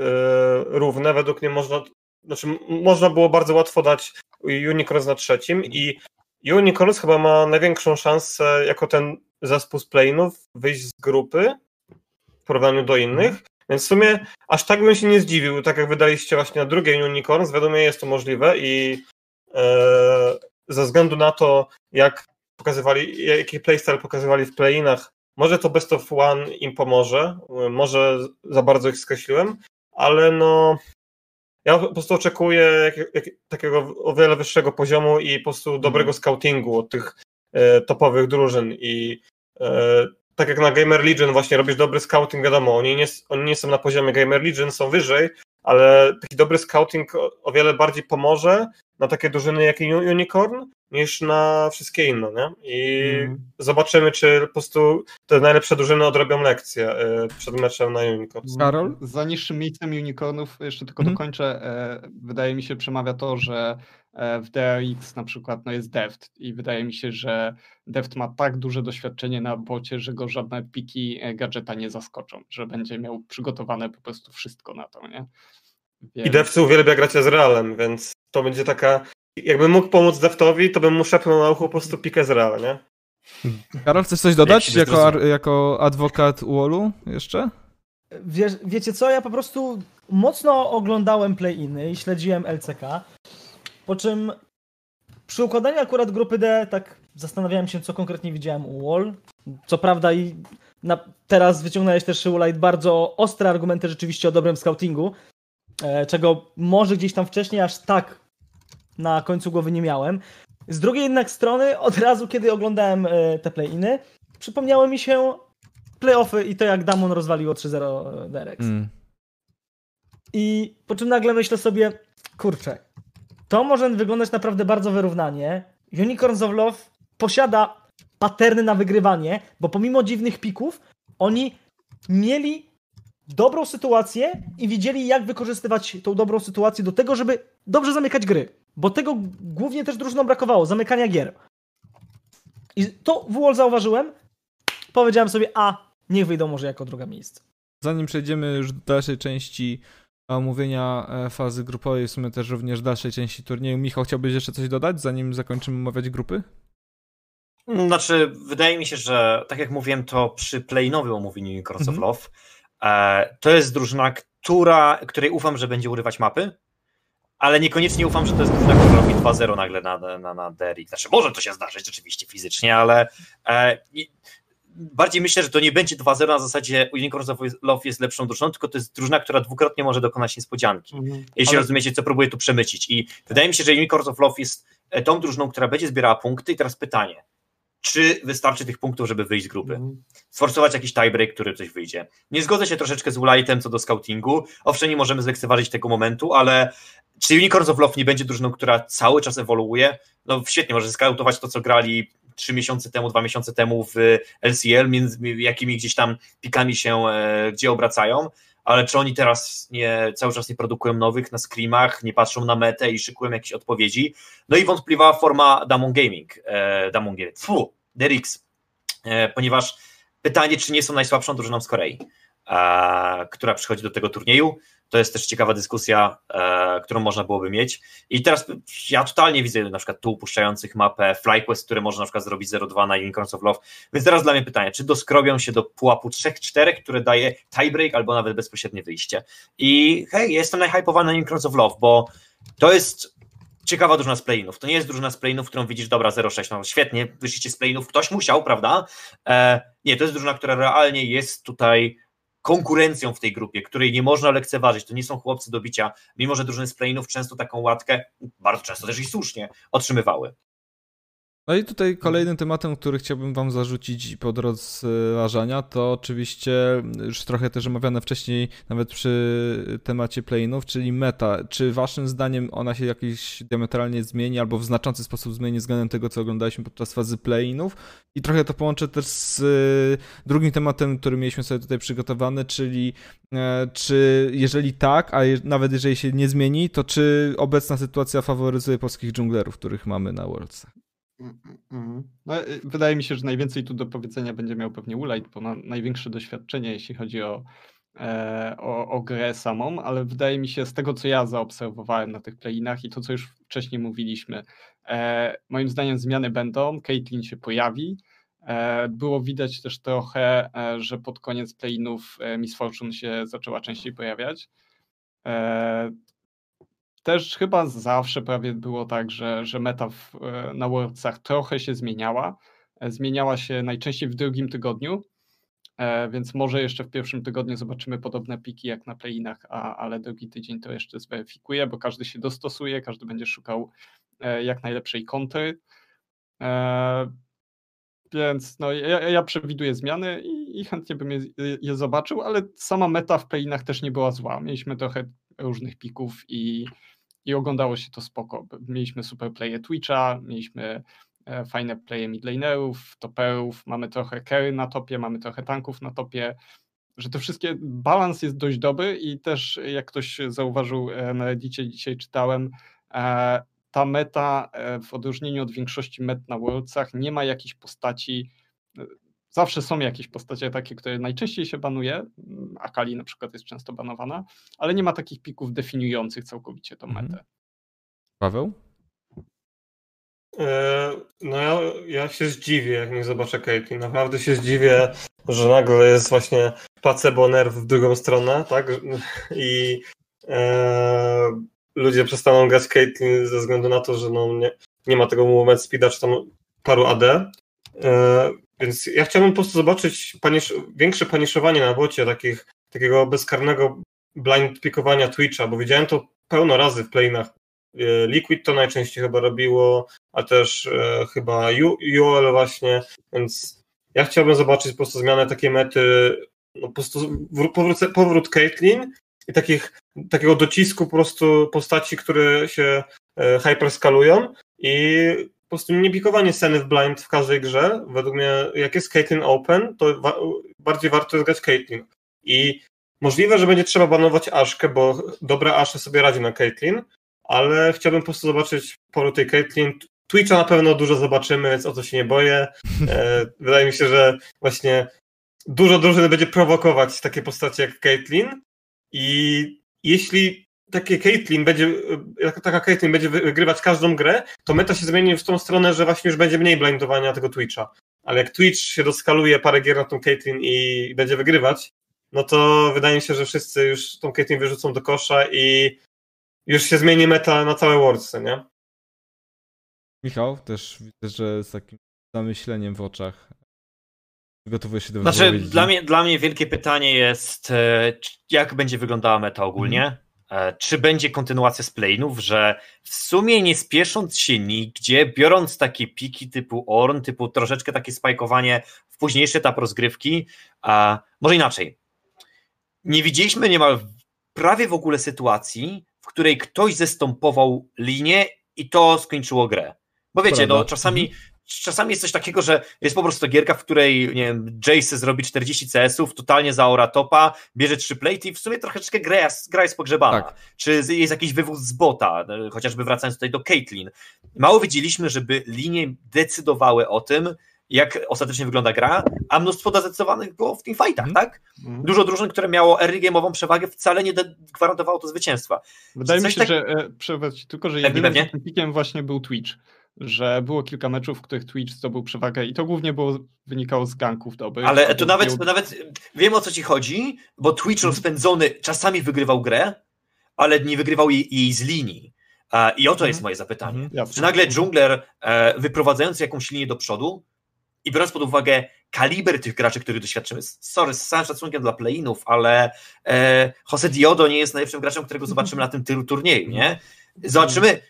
równe. Według mnie można, znaczy można było bardzo łatwo dać Unicross na trzecim i Unicorns chyba ma największą szansę jako ten zespół z plane'ów wyjść z grupy w porównaniu do innych. Więc w sumie aż tak bym się nie zdziwił, tak jak wydaliście właśnie na drugie Unicorns, wiadomo jest to możliwe i e, ze względu na to, jak pokazywali, jaki playstyle pokazywali w playinach, może to Best of One im pomoże, może za bardzo ich skreśliłem, ale no ja po prostu oczekuję jak, jak, takiego o wiele wyższego poziomu i po prostu dobrego mhm. scoutingu od tych e, topowych drużyn i e, tak jak na Gamer Legion właśnie robisz dobry scouting, wiadomo, oni nie, oni nie są na poziomie Gamer Legion, są wyżej, ale taki dobry scouting o, wiele bardziej pomoże na takie drużyny jak Unicorn, niż na wszystkie inne, nie? I mm. zobaczymy, czy po prostu te najlepsze drużyny odrobią lekcję y, przed meczem na Unicorns. Karol? Za niższym miejscem Unicornów, jeszcze tylko mm. dokończę, e, wydaje mi się przemawia to, że e, w DRX na przykład no jest Deft i wydaje mi się, że Deft ma tak duże doświadczenie na bocie, że go żadne piki e, gadżeta nie zaskoczą, że będzie miał przygotowane po prostu wszystko na to, nie? Więc... I Deft uwielbia grać z Realem, więc to będzie taka jakbym mógł pomóc Deftowi, to bym mu szepnął na ucho po prostu pikę z Real, nie? Karol, chcesz coś dodać jako, jako adwokat UOL-u jeszcze? Wie, wiecie co, ja po prostu mocno oglądałem play-iny i śledziłem LCK, po czym przy układaniu akurat grupy D tak zastanawiałem się, co konkretnie widziałem u Wall. Co prawda i na, teraz wyciągnąłeś też Light bardzo ostre argumenty rzeczywiście o dobrym scoutingu, e, czego może gdzieś tam wcześniej aż tak na końcu głowy nie miałem. Z drugiej jednak strony, od razu kiedy oglądałem e, te play-iny, przypomniały mi się playoffy i to jak Damon rozwaliło 3-0 DRX. Mm. I po czym nagle myślę sobie, kurczę, to może wyglądać naprawdę bardzo wyrównanie. Unicorns of Love posiada paterny na wygrywanie, bo pomimo dziwnych pików, oni mieli dobrą sytuację i widzieli, jak wykorzystywać tą dobrą sytuację do tego, żeby dobrze zamykać gry. Bo tego głównie też drużynom brakowało, zamykania gier. I to w Wall zauważyłem. Powiedziałem sobie, a niech wyjdą może jako druga miejsce. Zanim przejdziemy już do dalszej części omówienia e, fazy grupowej, w sumie też również dalszej części turnieju, Michał, chciałbyś jeszcze coś dodać, zanim zakończymy omawiać grupy? Znaczy, wydaje mi się, że tak jak mówiłem, to przy play-nowym omówieniu -hmm. of Love, e, to jest drużyna, która, której ufam, że będzie urywać mapy, ale niekoniecznie ufam, że to jest drużyna, która robi 2-0 nagle na, na, na Derrick. Znaczy, może to się zdarzyć oczywiście fizycznie, ale e, bardziej myślę, że to nie będzie 2-0 na zasadzie Unicorns of Love jest lepszą drużyną, tylko to jest drużyna, która dwukrotnie może dokonać niespodzianki. Mhm. Jeśli ale... rozumiecie, co próbuję tu przemycić. I wydaje mi się, że Unicorns of Love jest e, tą drużyną, która będzie zbierała punkty. I teraz pytanie, czy wystarczy tych punktów, żeby wyjść z grupy. Mhm. Sforsować jakiś tiebreak, który coś wyjdzie. Nie zgodzę się troszeczkę z Ulightem co do scoutingu. Owszem, nie możemy zlekceważyć tego momentu, ale czy Unicorns of Love nie będzie drużyną, która cały czas ewoluuje? No świetnie, może skautować to, co grali trzy miesiące temu, dwa miesiące temu w LCL, między jakimi gdzieś tam pikami się e, gdzie obracają, ale czy oni teraz nie, cały czas nie produkują nowych na screamach, nie patrzą na metę i szykują jakieś odpowiedzi? No i wątpliwa forma Damon Gaming, e, Damon Gaming, fu, Derix, e, ponieważ pytanie, czy nie są najsłabszą drużyną z Korei, e, która przychodzi do tego turnieju. To jest też ciekawa dyskusja, e, którą można byłoby mieć. I teraz ja totalnie widzę na przykład tu upuszczających mapę FlyQuest, które można na przykład zrobić 0-2 na Unicorns of Love. Więc teraz dla mnie pytanie, czy doskrobią się do pułapu 3-4, które daje tiebreak albo nawet bezpośrednie wyjście. I hej, jestem najhypowany na Unicorns of Love, bo to jest ciekawa drużyna z playinów. To nie jest drużyna z playinów, którą widzisz, dobra, 0-6, no świetnie, wyszliście z playinów, ktoś musiał, prawda? E, nie, to jest drużyna, która realnie jest tutaj konkurencją w tej grupie, której nie można lekceważyć. To nie są chłopcy do bicia, mimo że drużyny z playinów często taką łatkę, bardzo często też i słusznie, otrzymywały. No i tutaj kolejnym tematem, który chciałbym Wam zarzucić pod rozważania, to oczywiście już trochę też omawiane wcześniej, nawet przy temacie playinów, czyli meta. Czy Waszym zdaniem ona się jakiś diametralnie zmieni albo w znaczący sposób zmieni względem tego, co oglądaliśmy podczas fazy playinów? I trochę to połączę też z e, drugim tematem, który mieliśmy sobie tutaj przygotowany, czyli e, czy jeżeli tak, a nawet jeżeli się nie zmieni, to czy obecna sytuacja faworyzuje polskich dżunglerów, których mamy na Worldsach? Mm, mm, mm. No, y, wydaje mi się, że najwięcej tu do powiedzenia będzie miał pewnie Ulight, bo ma największe doświadczenie, jeśli chodzi o, e, o, o grę samą, ale wydaje mi się z tego, co ja zaobserwowałem na tych playinach i to, co już wcześniej mówiliśmy, e, moim zdaniem zmiany będą, Caitlyn się pojawi, e, było widać też trochę, e, że pod koniec playinów e, Miss Fortune się zaczęła częściej pojawiać. E, też chyba zawsze prawie było tak, że, że meta w, e, na Worldsach trochę się zmieniała. E, zmieniała się najczęściej w drugim tygodniu, e, więc może jeszcze w pierwszym tygodniu zobaczymy podobne piki jak na playinach, ale drugi tydzień to jeszcze zweryfikuje, bo każdy się dostosuje, każdy będzie szukał jak najlepszej kontry. Więc no, ja, ja przewiduję zmiany i, i chętnie bym je, je, zobaczył, ale sama meta w playinach też nie była zła. Mieliśmy trochę różnych pików i, i oglądało się to spoko. Mieliśmy super playe Twitcha, mieliśmy e, fajne playe midlanerów, toperów, mamy trochę carry na topie, mamy trochę tanków na topie, że to wszystkie, balans jest dość dobry i też jak ktoś zauważył e, na Reddicie, dzisiaj czytałem, e, ta meta w odróżnieniu od większości met na Worldsach nie ma jakichś postaci, Zawsze są jakieś postacie takie, które najczęściej się banuje. Mm, Akali na przykład jest często banowana, ale nie ma takich pików definiujących całkowicie tą mhm. metę. Paweł? E, no ja, ja się zdziwię, jak nie zobaczę Caitlyn. Naprawdę się zdziwię, że nagle jest właśnie placebo nerw w drugą stronę, tak? I e, ludzie przestaną grać Caitlyn ze względu na to, że no nie, nie ma tego movement speeda czy tam paru AD. E, więc ja chciałbym po prostu zobaczyć panisz, większe paniszowanie na bocie, takich, takiego bezkarnego blind pikowania Twitcha, bo widziałem to pełno razy w playinach. E, Liquid to najczęściej chyba robiło, a też e, chyba UOL właśnie, więc ja chciałbym zobaczyć po prostu zmianę takiej mety, no po prostu powrót, powrót Caitlyn i takich, takiego docisku po prostu postaci, które się e, hyperskalują i po prostu nie pikowanie sceny w blind w każdej grze. Według mnie, jak jest Caitlyn Open, to wa bardziej warto jest grać Caitlyn. I możliwe, że będzie trzeba banować Aszkę, bo dobra Asha sobie radzi na Caitlyn, ale chciałbym po prostu zobaczyć poru tej Caitlyn. Twitcha na pewno dużo zobaczymy, więc o to się nie boję. E, wydaje mi się, że właśnie dużo drużyny będzie prowokować takie postacie jak Caitlyn i jeśli takie Caitlyn będzie, taka Caitlyn będzie wygrywać każdą grę, to meta się zmieni w tą stronę, że właśnie już będzie mniej blindowania tego Twitcha. Ale jak Twitch się doskaluje parę gier na tą Caitlyn i będzie wygrywać, no to wydaje mi się, że wszyscy już tą Caitlyn wyrzucą do kosza i już się zmieni meta na całe Worldsy, nie? Michał, też widzę, że z takim zamyśleniem w oczach gotowujesz się do Znaczy, wypowiedzi. dla mnie, dla mnie wielkie pytanie jest, e, jak będzie wyglądała meta ogólnie? Mhm. Czy będzie kontynuacja z plane'ów, że w sumie nie spiesząc się nigdzie, biorąc takie piki typu Orn, typu troszeczkę takie spajkowanie w późniejszy etap rozgrywki, a może inaczej. Nie widzieliśmy niemal prawie w ogóle sytuacji, w której ktoś zestąpował linię i to skończyło grę. Bo wiecie, Prawda. no czasami, Mhm. Czasami jest coś takiego, że jest po prostu gierka, w której, nie wiem, Jace zrobi 40 CS-ów, totalnie zaora topa, bierze 3 plate i w sumie troszeczkę gra jest, gra jest pogrzebana. Tak. Czy jest jakiś wywód z bota, e, chociażby wracając tutaj do Caitlyn. Mało widzieliśmy, żeby linie decydowały o tym, jak ostatecznie wygląda gra, a mnóstwo zdecydowanych było w teamfightach, Mhm. tak? Dużo drużyn, które miało early game'ową przewagę, wcale nie gwarantowało to zwycięstwa. Wydaje mi Coś się, tak- że e, tylko, że jedynym pewnie. właśnie był Twitch. Że było kilka meczów, w których Twitch zdobył przewagę i to głównie było, wynikało z ganków dobrych. Ale to nawet, był- to nawet wiem o co ci chodzi, bo Twitch rozpędzony czasami wygrywał grę, ale nie wygrywał jej, jej z linii. I oto jest moje zapytanie. Mhm. Czy nagle dżungler e, wyprowadzając jakąś linię do przodu i biorąc pod uwagę kaliber tych graczy, których doświadczymy, sorry, z całym szacunkiem dla play-inów, ale e, Jose Diodo nie jest najlepszym graczem, którego zobaczymy na tym tyru turnieju, nie? Zobaczymy,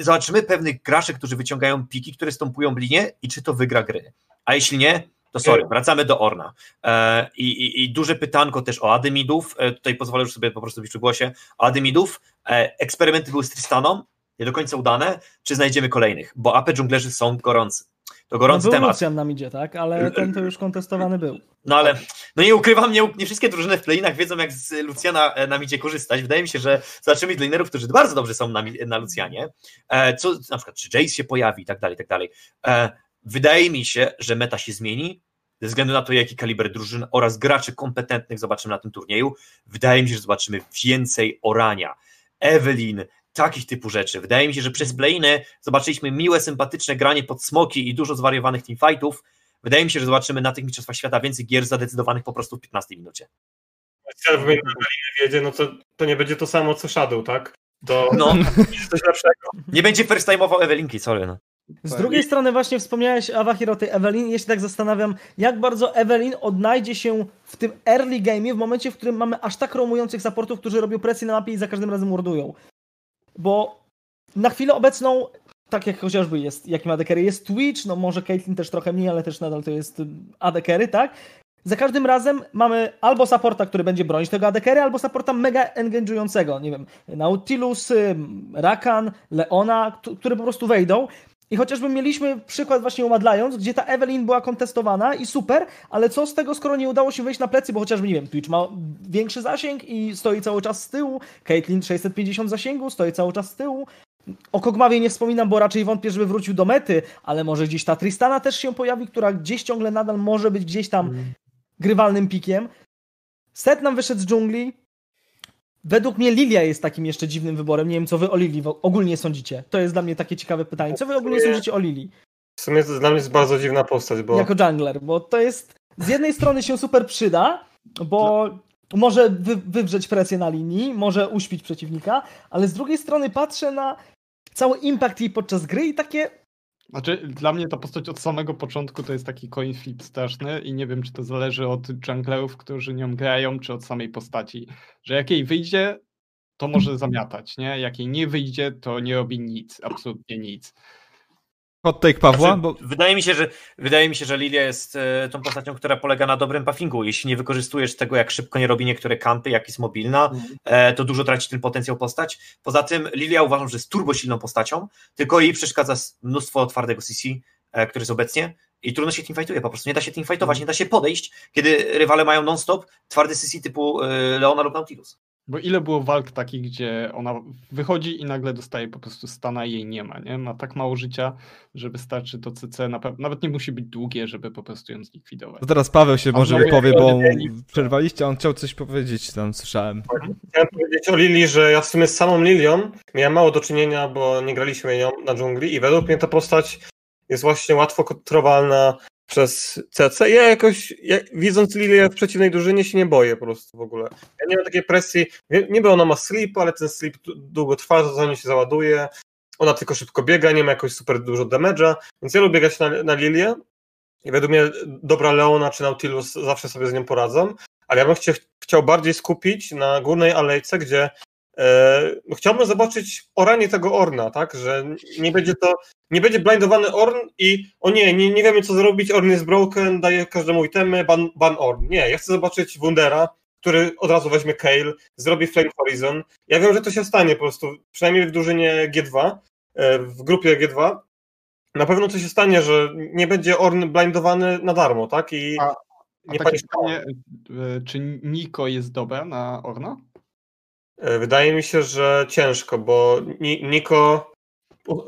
zobaczymy pewnych graczy, którzy wyciągają piki, które stąpują linię i czy to wygra gry. A jeśli nie, to sorry, wracamy do Orna. E, i, i, I duże pytanko też o Adymidów, e, tutaj pozwolę już sobie po prostu być przy głosie, o Adymidów, e, eksperymenty były z Tristaną, nie do końca udane, czy znajdziemy kolejnych, bo AP dżunglerzy są gorący. To No gorący był temat. Lucian nam idzie, tak? Ale ten to już kontestowany był. No ale no nie ukrywam, nie, nie wszystkie drużyny w playinach wiedzą, jak z Lucjana e, na midzie korzystać. Wydaje mi się, że zobaczymy midlanerów, którzy bardzo dobrze są na, na Lucjanie. E, co na przykład, czy Jace się pojawi i tak dalej, i tak dalej. E, wydaje mi się, że meta się zmieni ze względu na to, jaki kaliber drużyn oraz graczy kompetentnych zobaczymy na tym turnieju. Wydaje mi się, że zobaczymy więcej orania. Evelyn, takich typu rzeczy. Wydaje mi się, że przez playiny zobaczyliśmy miłe, sympatyczne granie pod smoki i dużo zwariowanych teamfightów. Wydaje mi się, że zobaczymy na tych Mistrzostwach Świata więcej gier zadecydowanych po prostu w 15 minucie. Wiedzie, no to, to nie będzie to samo co Shadow, tak? To No, jest coś lepszego. nie będzie first time'ował Ewelinki, sorry. No. Z drugiej strony właśnie wspomniałeś Awahir o tej Evelyn. Ja się tak zastanawiam, jak bardzo Evelyn odnajdzie się w tym early game w momencie, w którym mamy aż tak romujących supportów, którzy robią presję na mapie i za każdym razem mordują. Bo na chwilę obecną, tak jak chociażby jest, jakim AD-carry jest Twitch, no może Caitlyn też trochę mniej, ale też nadal to jest AD-carry, tak? Za każdym razem mamy albo supporta, który będzie bronić tego AD-carry, albo supporta mega engage'ującego, nie wiem, Nautilus, Rakan, Leona, k- które po prostu wejdą i chociażby mieliśmy przykład właśnie u Mad Lions, gdzie ta Evelyn była kontestowana i super, ale co z tego, skoro nie udało się wejść na plecy, bo chociażby, nie wiem, Twitch ma większy zasięg i stoi cały czas z tyłu, Caitlyn 650 zasięgu, stoi cały czas z tyłu. O Kogmawie nie wspominam, bo raczej wątpię, żeby wrócił do mety, ale może gdzieś ta Tristana też się pojawi, która gdzieś ciągle nadal może być gdzieś tam grywalnym pikiem. Set nam wyszedł z dżungli. Według mnie Lilia jest takim jeszcze dziwnym wyborem. Nie wiem, co wy o Lili ogólnie sądzicie. To jest dla mnie takie ciekawe pytanie. Co wy ogólnie sądzicie o Lili? W sumie to dla mnie jest bardzo dziwna postać, bo Jako jungler, bo to jest z jednej strony się super przyda, bo może wy, wywrzeć presję na linii, może uśpić przeciwnika, ale z drugiej strony patrzę na cały impact jej podczas gry i takie Znaczy, dla mnie ta postać od samego początku to jest taki coin flip straszny i nie wiem, czy to zależy od junglerów, którzy nią grają, czy od samej postaci. Że jak jej wyjdzie, to może zamiatać, nie? Jak jej nie wyjdzie, to nie robi nic, absolutnie nic. Hot take Pawła, Znaczy, bo wydaje, mi się, że, wydaje mi się, że Lilia jest e, tą postacią, która polega na dobrym puffingu. Jeśli nie wykorzystujesz tego, jak szybko nie robi niektóre kampy, jak jest mobilna, e, to dużo traci ten potencjał postać. Poza tym Lilia uważam, że jest turbo silną postacią, tylko jej przeszkadza mnóstwo twardego CC, e, który jest obecnie i trudno się teamfightuje, po prostu nie da się teamfightować, nie da się podejść, kiedy rywale mają non-stop twardy CC typu Leona lub Nautilus. Bo ile było walk takich, gdzie ona wychodzi i nagle dostaje po prostu stana i jej nie ma, nie? Ma tak mało życia, że wystarczy to CC, nawet nie musi być długie, żeby po prostu ją zlikwidować. To teraz Paweł się A może znowu powie, jak bo przerwaliście, a on chciał coś powiedzieć, tam słyszałem. Chciałem powiedzieć o Lili, że ja w sumie z samą Lilią miałem mało do czynienia, bo nie graliśmy nią na dżungli i według mnie ta postać jest właśnie łatwo kontrolowalna przez CC. Ja jakoś, ja, widząc Lilię w przeciwnej drużynie się nie boję po prostu w ogóle. Ja nie mam takiej presji, niby ona ma sleep, ale ten sleep d- długo trwa, zanim się załaduje. Ona tylko szybko biega, nie ma jakoś super dużo damage'a, więc ja lubię biegać na, na Lilię i według mnie dobra Leona czy Nautilus zawsze sobie z nią poradzą, ale ja bym chcie, chciał bardziej skupić na górnej alejce, gdzie chciałbym zobaczyć oranie tego Orna, tak, że nie będzie to, nie będzie blindowany Orn i o nie, nie, nie wiemy co zrobić, Orn jest broken, daje każdemu itemy, ban, ban Orn. Nie, ja chcę zobaczyć Wundera, który od razu weźmie Kale, zrobi Flame Horizon. Ja wiem, że to się stanie po prostu, przynajmniej w drużynie G2, e, w grupie G2, na pewno to się stanie, że nie będzie Orn blindowany na darmo, tak? I A- A nie takie pytanie, y, czy Niko jest dobra na Orna? E, Wydaje mi się, że ciężko, bo Ni- Niko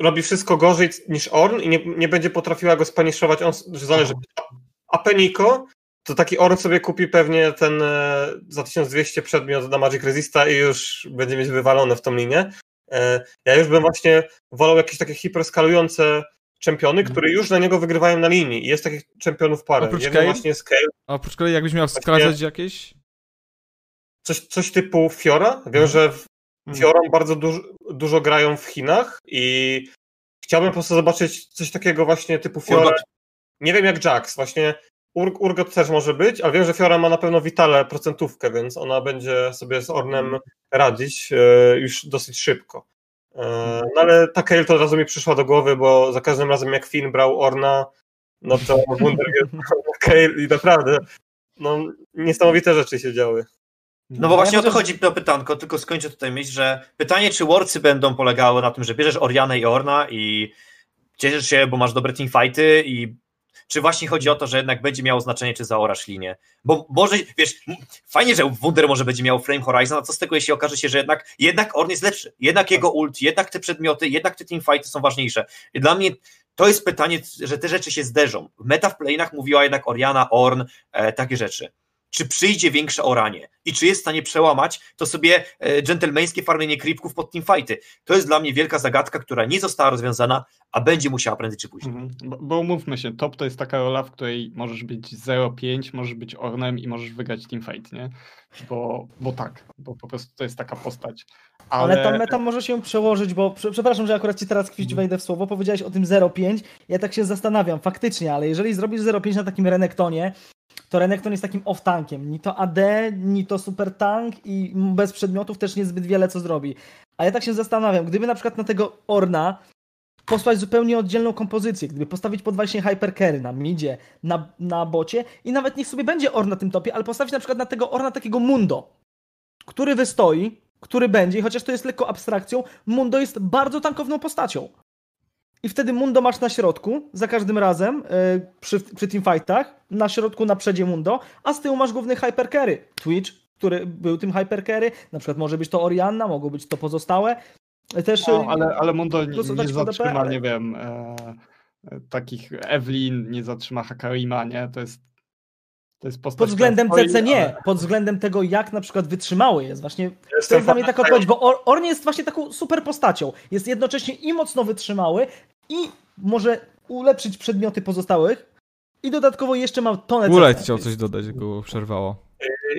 robi wszystko gorzej niż Orn i nie, nie będzie potrafiła go spaniszować. On zależy. A Peniko, to taki Orn sobie kupi pewnie ten e, za 1200 przedmiot na Magic Resista i już będzie mieć wywalone w tą linię. E, Ja już bym właśnie wolał jakieś takie hiperskalujące czempiony, które już na niego wygrywają na linii. I jest takich czempionów parę. Oprócz Jeden Kale? właśnie jest Kale, A oprócz kolei jakbyś miał wskazać jakieś? Coś, coś typu Fiora. Wiem, że w Fiorą bardzo dużo, dużo grają w Chinach i chciałbym po prostu zobaczyć coś takiego właśnie typu Fiora. Urgot. Nie wiem jak Jax, właśnie Ur, Urgot też może być, ale wiem, że Fiora ma na pewno Vitale procentówkę, więc ona będzie sobie z Ornem radzić e, już dosyć szybko. E, no ale ta Kayle to od razu mi przyszła do głowy, bo za każdym razem jak Finn brał Orna, no to Wunder Kayle i naprawdę no, niesamowite rzeczy się działy. No bo właśnie Ja o to chociaż- chodzi to pytanko, tylko skończę tutaj myśl, że pytanie, czy Worcy będą polegały na tym, że bierzesz Orianę i Orna i cieszysz się, bo masz dobre teamfighty i czy właśnie chodzi o to, że jednak będzie miało znaczenie, czy zaorasz linię? Bo może, wiesz, fajnie, że Wunder może będzie miał Flame Horizon, a co z tego, jeśli okaże się, że jednak, jednak Orn jest lepszy, jednak jego ult, jednak te przedmioty, jednak te teamfighty są ważniejsze. I dla mnie to jest pytanie, że te rzeczy się zderzą. Meta w playinach mówiła jednak Oriana, Orn, e, takie rzeczy czy przyjdzie większe oranie i czy jest w stanie przełamać to sobie e, dżentelmeńskie farmienie creepków pod teamfighty. To jest dla mnie wielka zagadka, która nie została rozwiązana, a będzie musiała prędzej czy później. Mhm. Bo, bo umówmy się, top to jest taka rola, w której możesz być 0-5, możesz być Ornem i możesz wygrać teamfight, nie? Bo, bo tak, bo po prostu to jest taka postać. Ale, Ale ta meta może się przełożyć, bo prze- przepraszam, że akurat ci teraz kwić wejdę w słowo, powiedziałeś o tym 0,5, ja tak się zastanawiam, faktycznie, ale jeżeli zrobisz 0,5 na takim Renektonie, to Renekton jest takim off-tankiem, ni to AD, ni to super tank i bez przedmiotów też niezbyt wiele co zrobi. A ja tak się zastanawiam, gdyby na przykład na tego Orna posłać zupełnie oddzielną kompozycję, gdyby postawić pod właśnie hypercarry na midzie, na, na bocie i nawet niech sobie będzie Orn na tym topie, ale postawić na przykład na tego Orna takiego Mundo, który wystoi, który będzie, chociaż to jest lekko abstrakcją, Mundo jest bardzo tankowną postacią. I wtedy Mundo masz na środku, za każdym razem, yy, przy, przy teamfightach, na środku na przedzie Mundo, a z tyłu masz główny hypercarry. Twitch, który był tym hypercarry, na przykład może być to Orianna, mogą być to pozostałe. Też, no, ale, ale Mundo nie, zatrzyma, ale- nie wiem, e, e, takich Evelyn, nie zatrzyma Hakarima, nie? To jest, to Pod względem stoi, CC nie, ale- pod względem tego, jak na przykład wytrzymały jest. Właśnie to Jestem jest dla mnie taka odpowiedź, bo Or Orn jest właśnie taką super postacią. Jest jednocześnie i mocno wytrzymały, i może ulepszyć przedmioty pozostałych, i dodatkowo jeszcze ma tonę CC. chciał coś dodać, jak go przerwało.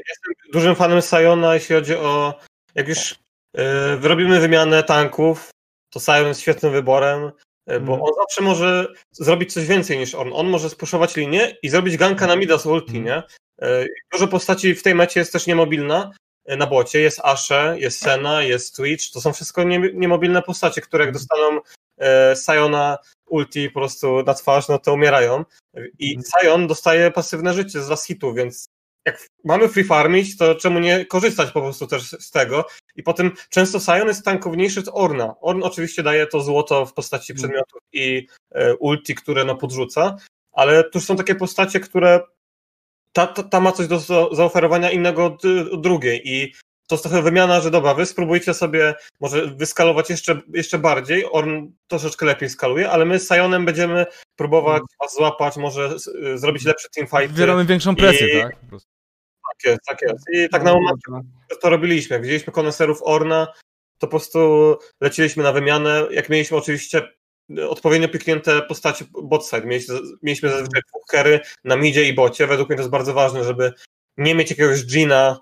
Jestem dużym fanem Sayona, jeśli chodzi o. Jak już yy, wyrobimy wymianę tanków, to Sion jest świetnym wyborem, yy, bo Mhm. on zawsze może zrobić coś więcej niż on. On może spuszować linię i zrobić ganka na mida z ulti, Mhm. nie? Yy, dużo postaci w tej mecie jest też niemobilna. Na bocie jest Ashe, jest Sena, jest Twitch. To są wszystko nie, niemobilne postacie, które jak dostaną yy, Siona ulti po prostu na twarz, no to umierają. I Sion dostaje pasywne życie z last hitu, więc jak mamy free farmić, to czemu nie korzystać po prostu też z tego? I potem często Sion jest tankowniejszy od Orna. Orn oczywiście daje to złoto w postaci przedmiotów i e, ulti, które no podrzuca, ale tu są takie postacie, które ta, ta, ta ma coś do za- zaoferowania innego od, od drugiej i to jest trochę wymiana, że dobra, wy spróbujcie sobie może wyskalować jeszcze, jeszcze bardziej, Orn troszeczkę lepiej skaluje, ale my z Sionem będziemy próbować was złapać, może y, zrobić lepsze teamfighty. Wywieramy większą presję, I- tak? Tak jest, tak jest. I tak na moment to robiliśmy. Jak widzieliśmy koneserów Orna, to po prostu leciliśmy na wymianę. Jak mieliśmy oczywiście odpowiednio piknięte postacie botside, mieliśmy, mieliśmy zazwyczaj dwóch kery na midzie i bocie. Według mnie to jest bardzo ważne, żeby nie mieć jakiegoś Gina,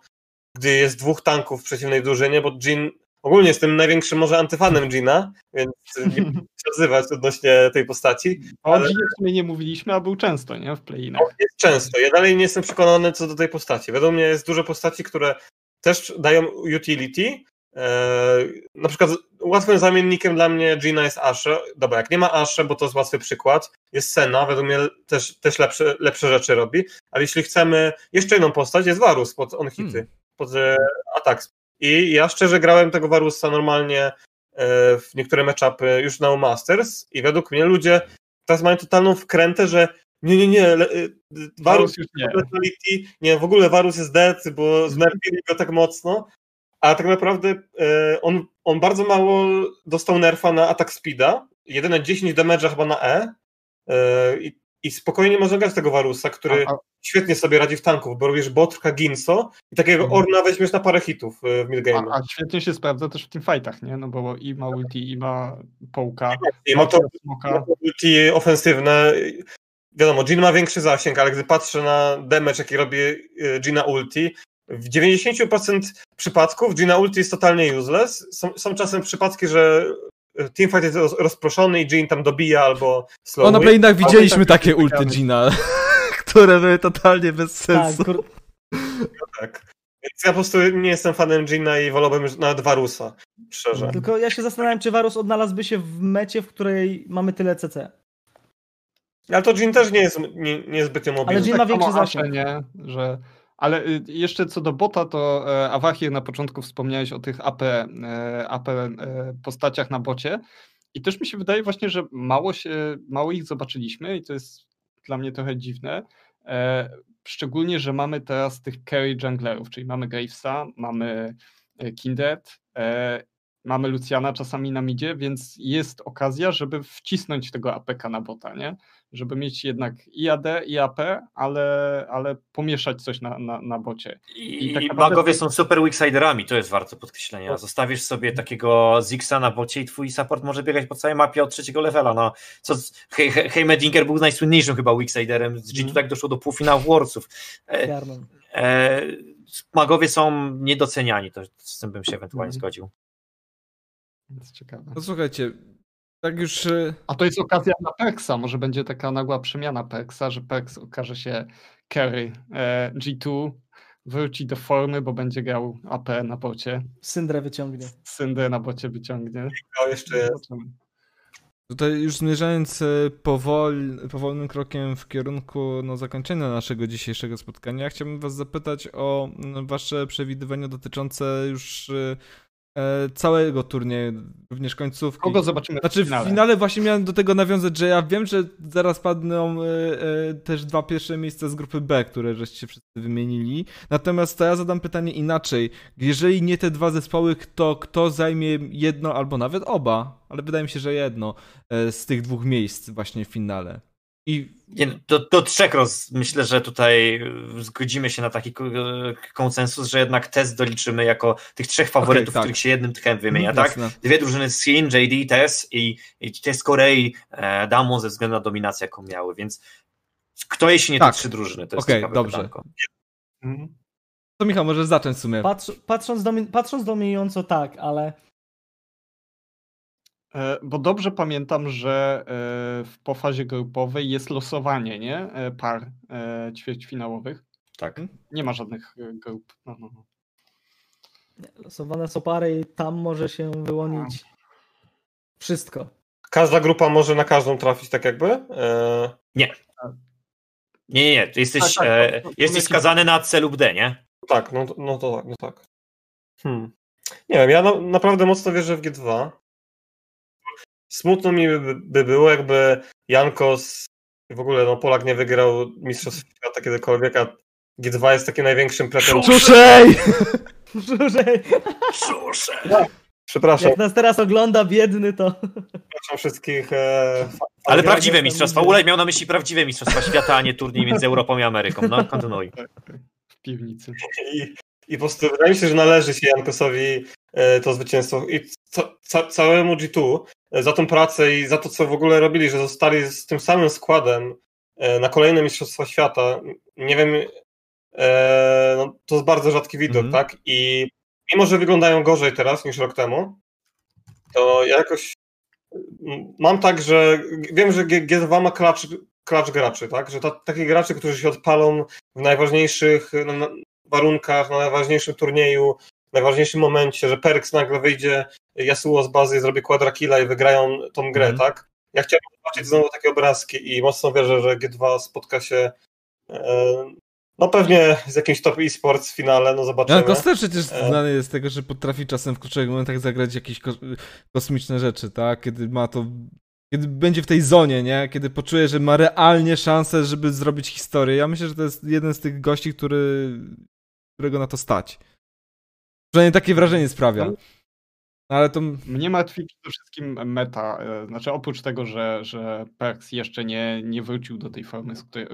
gdy jest dwóch tanków w przeciwnej drużynie, bo Jin ogólnie jestem największym może antyfanem Gina, więc nie będę się odzywać odnośnie tej postaci. O Ale- Ginie w sumie nie mówiliśmy, a był często, nie? W play-inach. Jest często. Ja dalej nie jestem przekonany co do tej postaci. Według mnie jest dużo postaci, które też dają utility. Eee, na przykład łatwym zamiennikiem dla mnie Gina jest Ashe. Dobra, jak nie ma Ashe, bo to jest łatwy przykład, jest Senna, według mnie też, też lepsze, lepsze rzeczy robi, ale jeśli chcemy jeszcze jedną postać, jest Varus pod on hity, Hmm. Pod e, atak. I ja szczerze grałem tego Varusa normalnie e, w niektóre matchupy już na Masters i według mnie ludzie teraz mają totalną wkrętę, że nie, nie, nie, Varus Varus już nie. Nie, w ogóle Varus jest dead, bo znerfili go tak mocno, a tak naprawdę e, on, on bardzo mało dostał nerfa na atak speeda, jedyne 10 damage'a chyba na E e, i, i spokojnie można grać tego Varusa, który A, a, świetnie sobie radzi w tanków, bo robisz Botrka, Ginso i takiego Mhm. Orna weźmiesz na parę hitów e, w midgame. a, a świetnie się sprawdza też w teamfightach, nie? No bo i ma ulti, i ma połka, I ma to smoka. ulti ofensywne. Wiadomo, Jin ma większy zasięg, ale gdy patrzę na damage, jaki robi Gina ulti, w 90% przypadków Gina ulti jest totalnie useless. Są, są czasem przypadki, że teamfight jest roz- rozproszony i Jin tam dobija albo O, na slowuje. Playinach widzieliśmy tak takie ulty. Gina, które były totalnie bez Tak, sensu. kur... Tak. Więc ja po prostu nie jestem fanem Gina i wolałbym nawet Varusa, szczerze. Tylko ja się zastanawiam, czy Varus odnalazłby się w mecie, w której mamy tyle CC. Ale to Jin też nie jest nie, niezbytnio mobilny. Ale Jin ma Tak większy zasięg. nie? Że... Ale y, jeszcze co do bota, to e, Awahir na początku wspomniałeś o tych AP, e, AP e, postaciach na bocie i też mi się wydaje właśnie, że mało, się, mało ich zobaczyliśmy i to jest dla mnie trochę dziwne. Szczególnie, że mamy teraz tych carry junglerów, czyli mamy Gravesa, mamy Kindred, mamy Luciana czasami na midzie, więc jest okazja, żeby wcisnąć tego APK na bota, nie? Żeby mieć jednak i AD, i AP, ale, ale pomieszać coś na, na, na bocie. I, I tak naprawdę- magowie są super weaksiderami, to jest warte podkreślenia. Zostawisz sobie takiego Zixa na bocie i twój support może biegać po całej mapie od trzeciego levela. No, co, Hej- Hej- Heimedinger był najsłynniejszym chyba weaksiderem, z G2 tak doszło do półfinału Warsów. E, e, magowie są niedoceniani, to z tym bym się ewentualnie Mhm. zgodził. Więc ciekawe. No słuchajcie, tak już... e, A to jest okazja na Perksa, może będzie taka nagła przemiana Perksa, że Perks okaże się carry e, G2, wróci do formy, bo będzie grał AP na bocie, Syndrę wyciągnie. Syndę na bocie wyciągnie. O, jeszcze jest. Tutaj już zmierzając e, powol, powolnym krokiem w kierunku no, zakończenia naszego dzisiejszego spotkania, chciałbym was zapytać o wasze przewidywania dotyczące już e, całego turnieju, również końcówki. Kogo zobaczymy Znaczy w finale? w finale właśnie miałem do tego nawiązać, że ja wiem, że zaraz padną e, e, też dwa pierwsze miejsca z grupy B, które żeście wszyscy wymienili. Natomiast to ja zadam pytanie inaczej. Jeżeli nie te dwa zespoły, to kto zajmie jedno albo nawet oba, ale wydaje mi się, że jedno e, z tych dwóch miejsc właśnie w finale. I Nie, do, do trzech roz, myślę, że tutaj zgodzimy się na taki ko- konsensus, że jednak test doliczymy jako tych trzech faworytów, tak. których się jednym tchem wymienia, Mhm, tak? jasne. Dwie drużyny z Sin, JD, TES i, i te z Korei e, Damon ze względu na dominację, jaką miały, więc kto jeśli nie Tak. te trzy drużyny? To jest Okej, ciekawe dobrze. pytanko. Mhm. To Michał, możesz zacząć w sumie. Patrz, patrząc, domi, patrząc dominująco tak, ale Bo dobrze pamiętam, że e, w, po fazie grupowej jest losowanie, nie? E, Par e, ćwierćfinałowych. Tak. Nie ma żadnych e, grup. No, no, no. losowane są pary i tam może się wyłonić wszystko. Każda grupa może na każdą trafić tak jakby? E, Nie, nie, nie, ty jesteś, Tak, tak, e, to- to- to jesteś skazany na C lub D, nie? tak, no, to- no to tak, no tak. Hmm. Nie wiem, ja na, naprawdę mocno wierzę w G2. Smutno mi by, by było, jakby Jankos w ogóle no, Polak nie wygrał Mistrzostw Świata kiedykolwiek, a G2 jest takim największym pretensją. Czuszej! Żużej. Szusze. Przepraszam, Jak nas teraz ogląda biedny, to... przepraszam wszystkich. E, Ale prawdziwe mistrzostwa. Ulej miał na myśli prawdziwe mistrzostwa świata, a nie turniej między Europą i Ameryką. No, kontynuuj. w piwnicy. I, I po prostu wydaje mi się, że należy się Jankosowi e, to zwycięstwo i ca, ca, całemu G2 e, za tą pracę i za to, co w ogóle robili, że zostali z tym samym składem e, na kolejne Mistrzostwa Świata. Nie wiem, e, no, to jest bardzo rzadki widok, Mhm. tak? I mimo, że wyglądają gorzej teraz niż rok temu, to ja jakoś mam tak, że wiem, że G- G2 ma klacz, klacz graczy, tak? Że ta, takich graczy, którzy się odpalą w najważniejszych no, na, warunkach, na najważniejszym turnieju, w najważniejszym momencie, że Perks nagle wyjdzie, Yasuo z bazy zrobi quadra i wygrają tą grę, Mhm. tak? Ja chciałem zobaczyć znowu takie obrazki i mocno wierzę, że G2 spotka się e, no pewnie z jakimś top e-sports w finale, no zobaczymy. Jan Koster przecież E. znany jest z tego, że potrafi czasem w kluczowych momentach zagrać jakieś ko kosmiczne rzeczy, tak? Kiedy ma to... Kiedy będzie w tej zonie, nie? Kiedy poczuje, że ma realnie szansę, żeby zrobić historię. Ja myślę, że to jest jeden z tych gości, który... którego na to stać. Przynajmniej takie wrażenie sprawia. No, ale to... Mnie martwi przede wszystkim meta. e, Znaczy, oprócz tego, że, że Perks jeszcze nie, nie wrócił do tej formy, z której,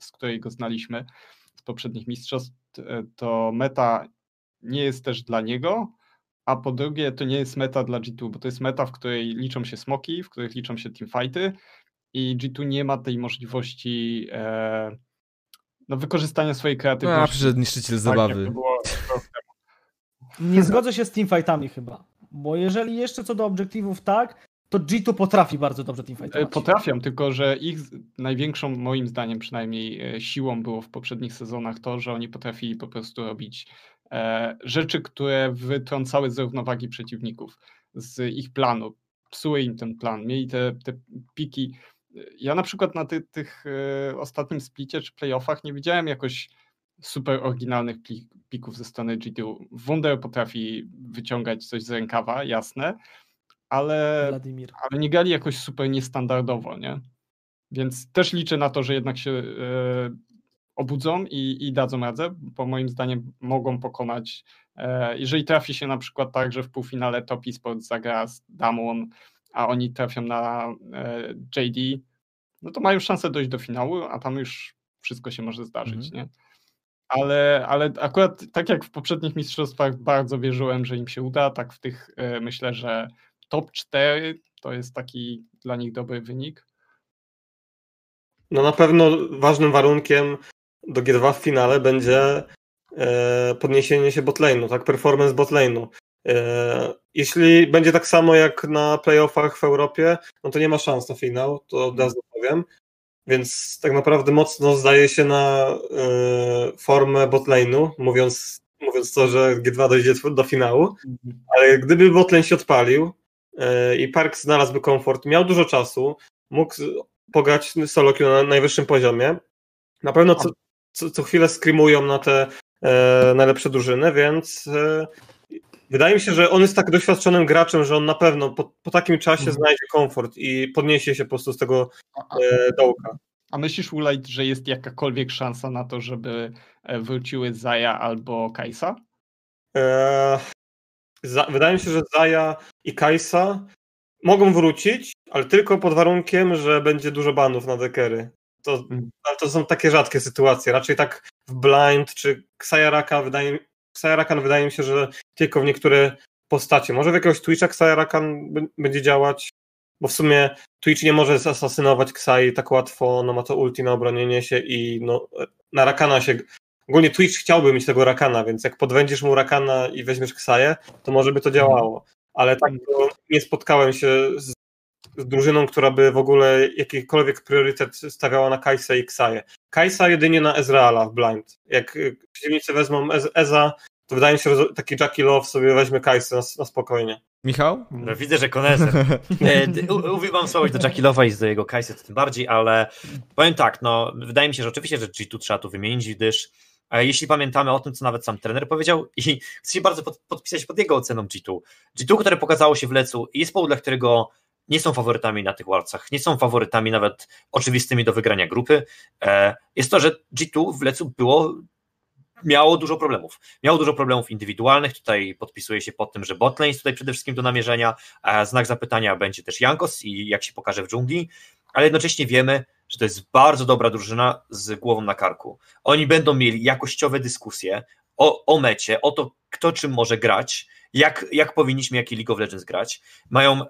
z której go znaliśmy z poprzednich mistrzostw, e, to meta nie jest też dla niego, a po drugie, to nie jest meta dla G2, bo to jest meta, w której liczą się smoki, w których liczą się teamfighty i G2 nie ma tej możliwości e, no, wykorzystania swojej A, kreatywności. przyszedł niszczyciel tak, zabawy. Nie zgodzę się z teamfightami chyba. Bo jeżeli jeszcze co do obiektywów tak, to G2 potrafi bardzo dobrze E, teamfightować. Potrafią, tylko że ich największą, moim zdaniem przynajmniej, e, siłą było w poprzednich sezonach to, że oni potrafili po prostu robić e, rzeczy, które wytrącały z równowagi przeciwników, z ich planu, psuły im ten plan, mieli te, te piki. Ja na przykład na ty, tych e, ostatnim splicie czy playoffach nie widziałem jakoś super oryginalnych pli- pików ze strony G2. Wunder potrafi wyciągać coś z rękawa, jasne, ale Wladimir. ale nie grali jakoś super niestandardowo, nie? Więc też liczę na to, że jednak się e, obudzą i, i dadzą radę, bo moim zdaniem mogą pokonać, e, jeżeli trafi się na przykład tak, że w półfinale Top Sport zagra z Damwon, a oni trafią na e, JD, no to mają szansę dojść do finału, a tam już wszystko się może zdarzyć, nie? Ale, ale akurat tak jak w poprzednich mistrzostwach bardzo wierzyłem, że im się uda, tak w tych e, myślę, że top 4 to jest taki dla nich dobry wynik. No na pewno ważnym warunkiem do G2 w finale będzie e, podniesienie się botlane'u, tak? Performance botlane'u. E, jeśli będzie tak samo jak na playoffach w Europie, no to nie ma szans na finał, to od razu powiem. Więc tak naprawdę mocno zdaje się na e, formę botlane'u, mówiąc, mówiąc to, że G2 dojdzie do finału. Ale gdyby botlane się odpalił e, i Park znalazłby komfort, miał dużo czasu, mógł pograć solo queue na najwyższym poziomie, na pewno co, co, co chwilę skrimują na te e, najlepsze drużyny, więc wydaje mi się, że on jest tak doświadczonym graczem, że on na pewno po, po takim czasie Mhm. znajdzie komfort i podniesie się po prostu z tego e, dołka. a myślisz, Ulajt, że jest jakakolwiek szansa na to, żeby e, wróciły Zaja albo Kajsa? E, za, wydaje mi się, że Zaya i Kajsa mogą wrócić, ale tylko pod warunkiem, że będzie dużo banów na dekery. To, Mhm. ale to są takie rzadkie sytuacje. Raczej tak w blind czy Xayaraka wydaje, mi- Xayarakan wydaje mi się, że tylko w niektóre postacie. Może w jakiegoś Twitcha Xayarakan b- będzie działać, bo w sumie Twitch nie może zasasynować Xai tak łatwo, no ma to ulti na obronienie się i no, na Rakana się Ogólnie Twitch chciałby mieć tego Rakana, więc jak podwędzisz mu Rakana i weźmiesz Ksaję, to może by to działało. Ale tak nie spotkałem się z, z drużyną, która by w ogóle jakikolwiek priorytet stawiała na Kajsę i Ksaję. Kajsa jedynie na Ezreala w blind. Jak y, przeciwnicy wezmą Ez Eza, to wydaje mi się, że taki Jackie Love sobie weźmie Kajsę na, na spokojnie. Michał? No, widzę, że konezer. E, Uwielbiam słowo do Jackilowa i z do jego Kajsy to tym bardziej, ale powiem tak, no wydaje mi się, że oczywiście, że G2 trzeba tu wymienić, gdyż e, jeśli pamiętamy o tym, co nawet sam trener powiedział i chcę się bardzo pod, podpisać pod jego oceną G2. G2, które pokazało się w Lecu i jest powód, dla którego nie są faworytami na tych walcach, nie są faworytami nawet oczywistymi do wygrania grupy, e, jest to, że G2 w Lecu było miało dużo problemów. Miało dużo problemów indywidualnych, tutaj podpisuje się pod tym, że botlane jest tutaj przede wszystkim do namierzenia, a znak zapytania będzie też Jankos i jak się pokaże w dżungli, ale jednocześnie wiemy, że to jest bardzo dobra drużyna z głową na karku. Oni będą mieli jakościowe dyskusje o, o mecie, o to, kto czym może grać, jak, jak powinniśmy, jaki League of Legends grać. Mają,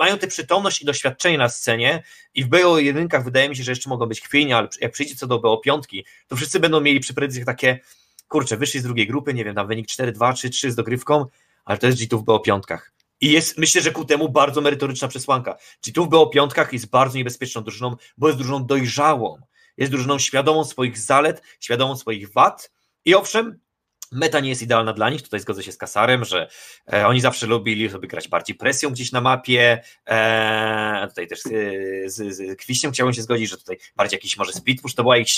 mają tę przytomność i doświadczenie na scenie i w BO jedynkach wydaje mi się, że jeszcze mogą być chwiejnie, ale jak przyjdzie co do BO piątki, to wszyscy będą mieli przy predycjach takie, kurczę, wyszli z drugiej grupy, nie wiem, tam wynik 4-2, 3-3 z dogrywką, ale to jest G2 w BO piątkach. I jest, myślę, że ku temu bardzo merytoryczna przesłanka. G2 w BO piątkach jest bardzo niebezpieczną drużyną, bo jest drużyną dojrzałą. Jest drużyną świadomą swoich zalet, świadomą swoich wad i owszem, Meta nie jest idealna dla nich, tutaj zgodzę się z Kasarem, że e, oni zawsze lubili sobie grać bardziej presją gdzieś na mapie, e, tutaj też z, z, z Kwiściem chciałbym się zgodzić, że tutaj bardziej jakiś może speed push to była ich,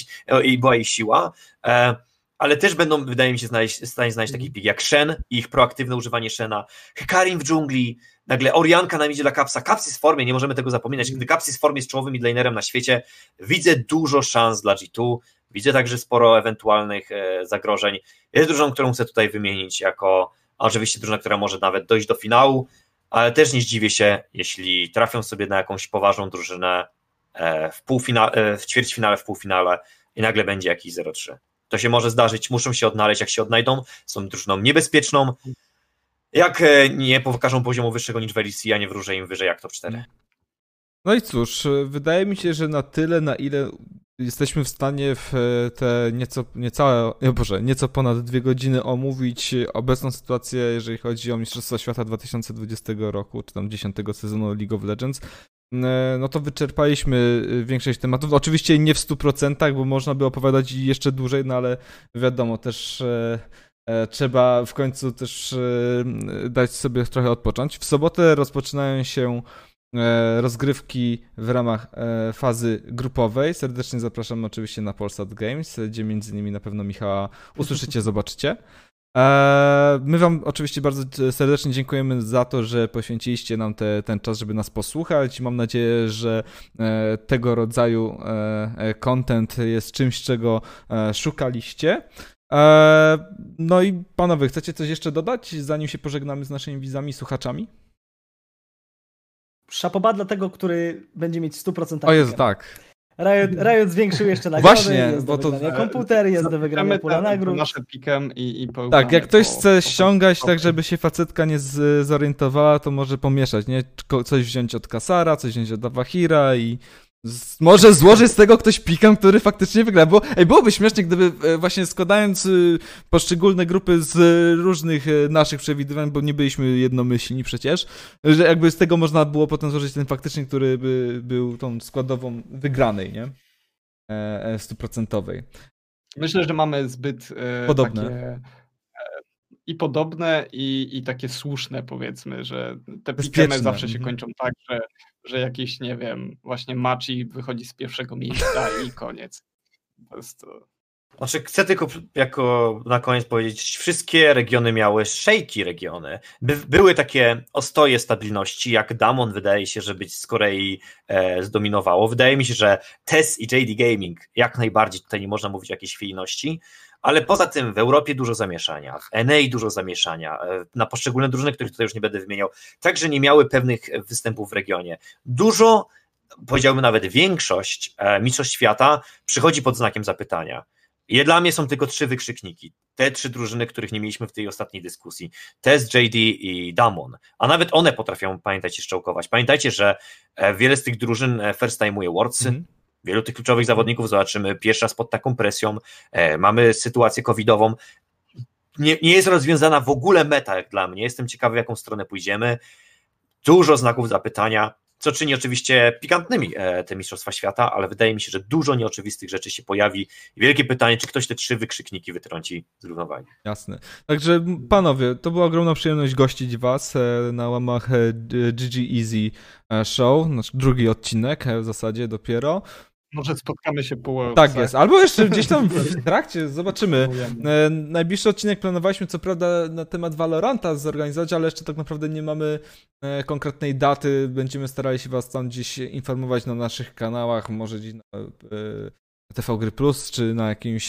i była ich siła, e, ale też będą, wydaje mi się, znaleźć, w stanie znaleźć taki pik jak Shen i ich proaktywne używanie Shena, Hekarim w dżungli, nagle Orianka nam idzie dla Kapsa, Kaps jest w formie, nie możemy tego zapominać, gdy Kaps jest w formie jest czołowym midlanerem na świecie, widzę dużo szans dla G2, Widzę także sporo ewentualnych e, zagrożeń. Jest drużyną, którą chcę tutaj wymienić jako oczywiście drużyna, która może nawet dojść do finału, ale też nie zdziwię się, jeśli trafią sobie na jakąś poważną drużynę e, w, półfina- e, w ćwierćfinale, w półfinale i nagle będzie jakiś 0-3. To się może zdarzyć, muszą się odnaleźć, jak się odnajdą, są drużyną niebezpieczną. Jak nie pokażą poziomu wyższego niż Velisi, ja nie wróżę im wyżej jak top 4. No i cóż, wydaje mi się, że na tyle, na ile jesteśmy w stanie w te nieco, niecałe, Boże, nieco ponad dwie godziny omówić obecną sytuację, jeżeli chodzi o Mistrzostwa Świata 2020 roku, czy tam 10 sezonu League of Legends. E, no to wyczerpaliśmy większość tematów. Oczywiście nie w 100%, bo można by opowiadać jeszcze dłużej, no ale wiadomo, też e, e, trzeba w końcu też dać sobie trochę odpocząć. W sobotę rozpoczynają się rozgrywki w ramach fazy grupowej. Serdecznie zapraszam oczywiście na Polsat Games, gdzie między innymi na pewno Michała usłyszycie, zobaczycie. E, my Wam oczywiście bardzo serdecznie dziękujemy za to, że poświęciliście nam te, ten czas, żeby nas posłuchać. Mam nadzieję, że tego rodzaju content jest czymś, czego szukaliście. No i panowie, chcecie coś jeszcze dodać, zanim się pożegnamy z naszymi widzami, słuchaczami? Szapoba dla tego, który będzie mieć 100% O jest tak. Riot, Riot zwiększył jeszcze nagrody, Właśnie, jest bo do to... komputer, jest do wygrania pula nagród. nasze pikem i, i Tak, jak ktoś po, chce po, ściągać po, tak, żeby się facetka nie z, zorientowała, to może pomieszać, nie? Coś wziąć od Kasara, coś wziąć od Awahira i z, może złoży z tego ktoś pikam, który faktycznie wygra. Bo ej, byłoby śmiesznie, gdyby e, właśnie składając y, poszczególne grupy z różnych e, naszych przewidywań, bo nie byliśmy jednomyślni przecież, że jakby z tego można było potem złożyć ten faktycznie, który by był tą składową wygranej, nie? E, stuprocentowej. Myślę, że mamy zbyt Podobne. Takie i podobne, i, i takie słuszne, powiedzmy, że te pikemy zawsze się mhm. kończą tak, że że jakiś, nie wiem, właśnie Machi wychodzi z pierwszego miejsca i koniec. Po prostu. Znaczy, chcę tylko jako na koniec powiedzieć, wszystkie regiony miały szejki regiony. By, były takie ostoje stabilności, jak Damon wydaje się, że być z Korei e, zdominowało. Wydaje mi się, że TES i JD Gaming jak najbardziej tutaj nie można mówić o jakiejś chwiejności, ale poza tym w Europie dużo zamieszania, w NA dużo zamieszania, e, na poszczególne drużyny, których tutaj już nie będę wymieniał, także nie miały pewnych występów w regionie. Dużo, powiedziałbym nawet większość e, Mistrzostw Świata przychodzi pod znakiem zapytania. I dla mnie są tylko trzy wykrzykniki. Te trzy drużyny, których nie mieliśmy w tej ostatniej dyskusji. Test, JD i Damon. A nawet one potrafią, pamiętajcie, szczołkować. Pamiętajcie, że e, wiele z tych drużyn first time'uje Wordsy, mm -hmm Wielu tych kluczowych zawodników zobaczymy pierwszy raz pod taką presją. E, mamy sytuację covidową. Nie, nie jest rozwiązana w ogóle meta, jak dla mnie. Jestem ciekawy, w jaką stronę pójdziemy. Dużo znaków zapytania, co czyni oczywiście pikantnymi e, te Mistrzostwa Świata, ale wydaje mi się, że dużo nieoczywistych rzeczy się pojawi. wielkie pytanie, czy ktoś te trzy wykrzykniki wytrąci z równowagi. Jasne. Także panowie, to była ogromna przyjemność gościć was e, na łamach GG Easy Show, nasz drugi odcinek w zasadzie dopiero. Może spotkamy się po Tak jest, albo jeszcze gdzieś tam w trakcie, zobaczymy. E, najbliższy odcinek planowaliśmy co prawda na temat Valoranta zorganizować, ale jeszcze tak naprawdę nie mamy e, konkretnej daty. Będziemy starali się was tam gdzieś informować na naszych kanałach, może gdzieś na e, TV Gry Plus, czy na jakimś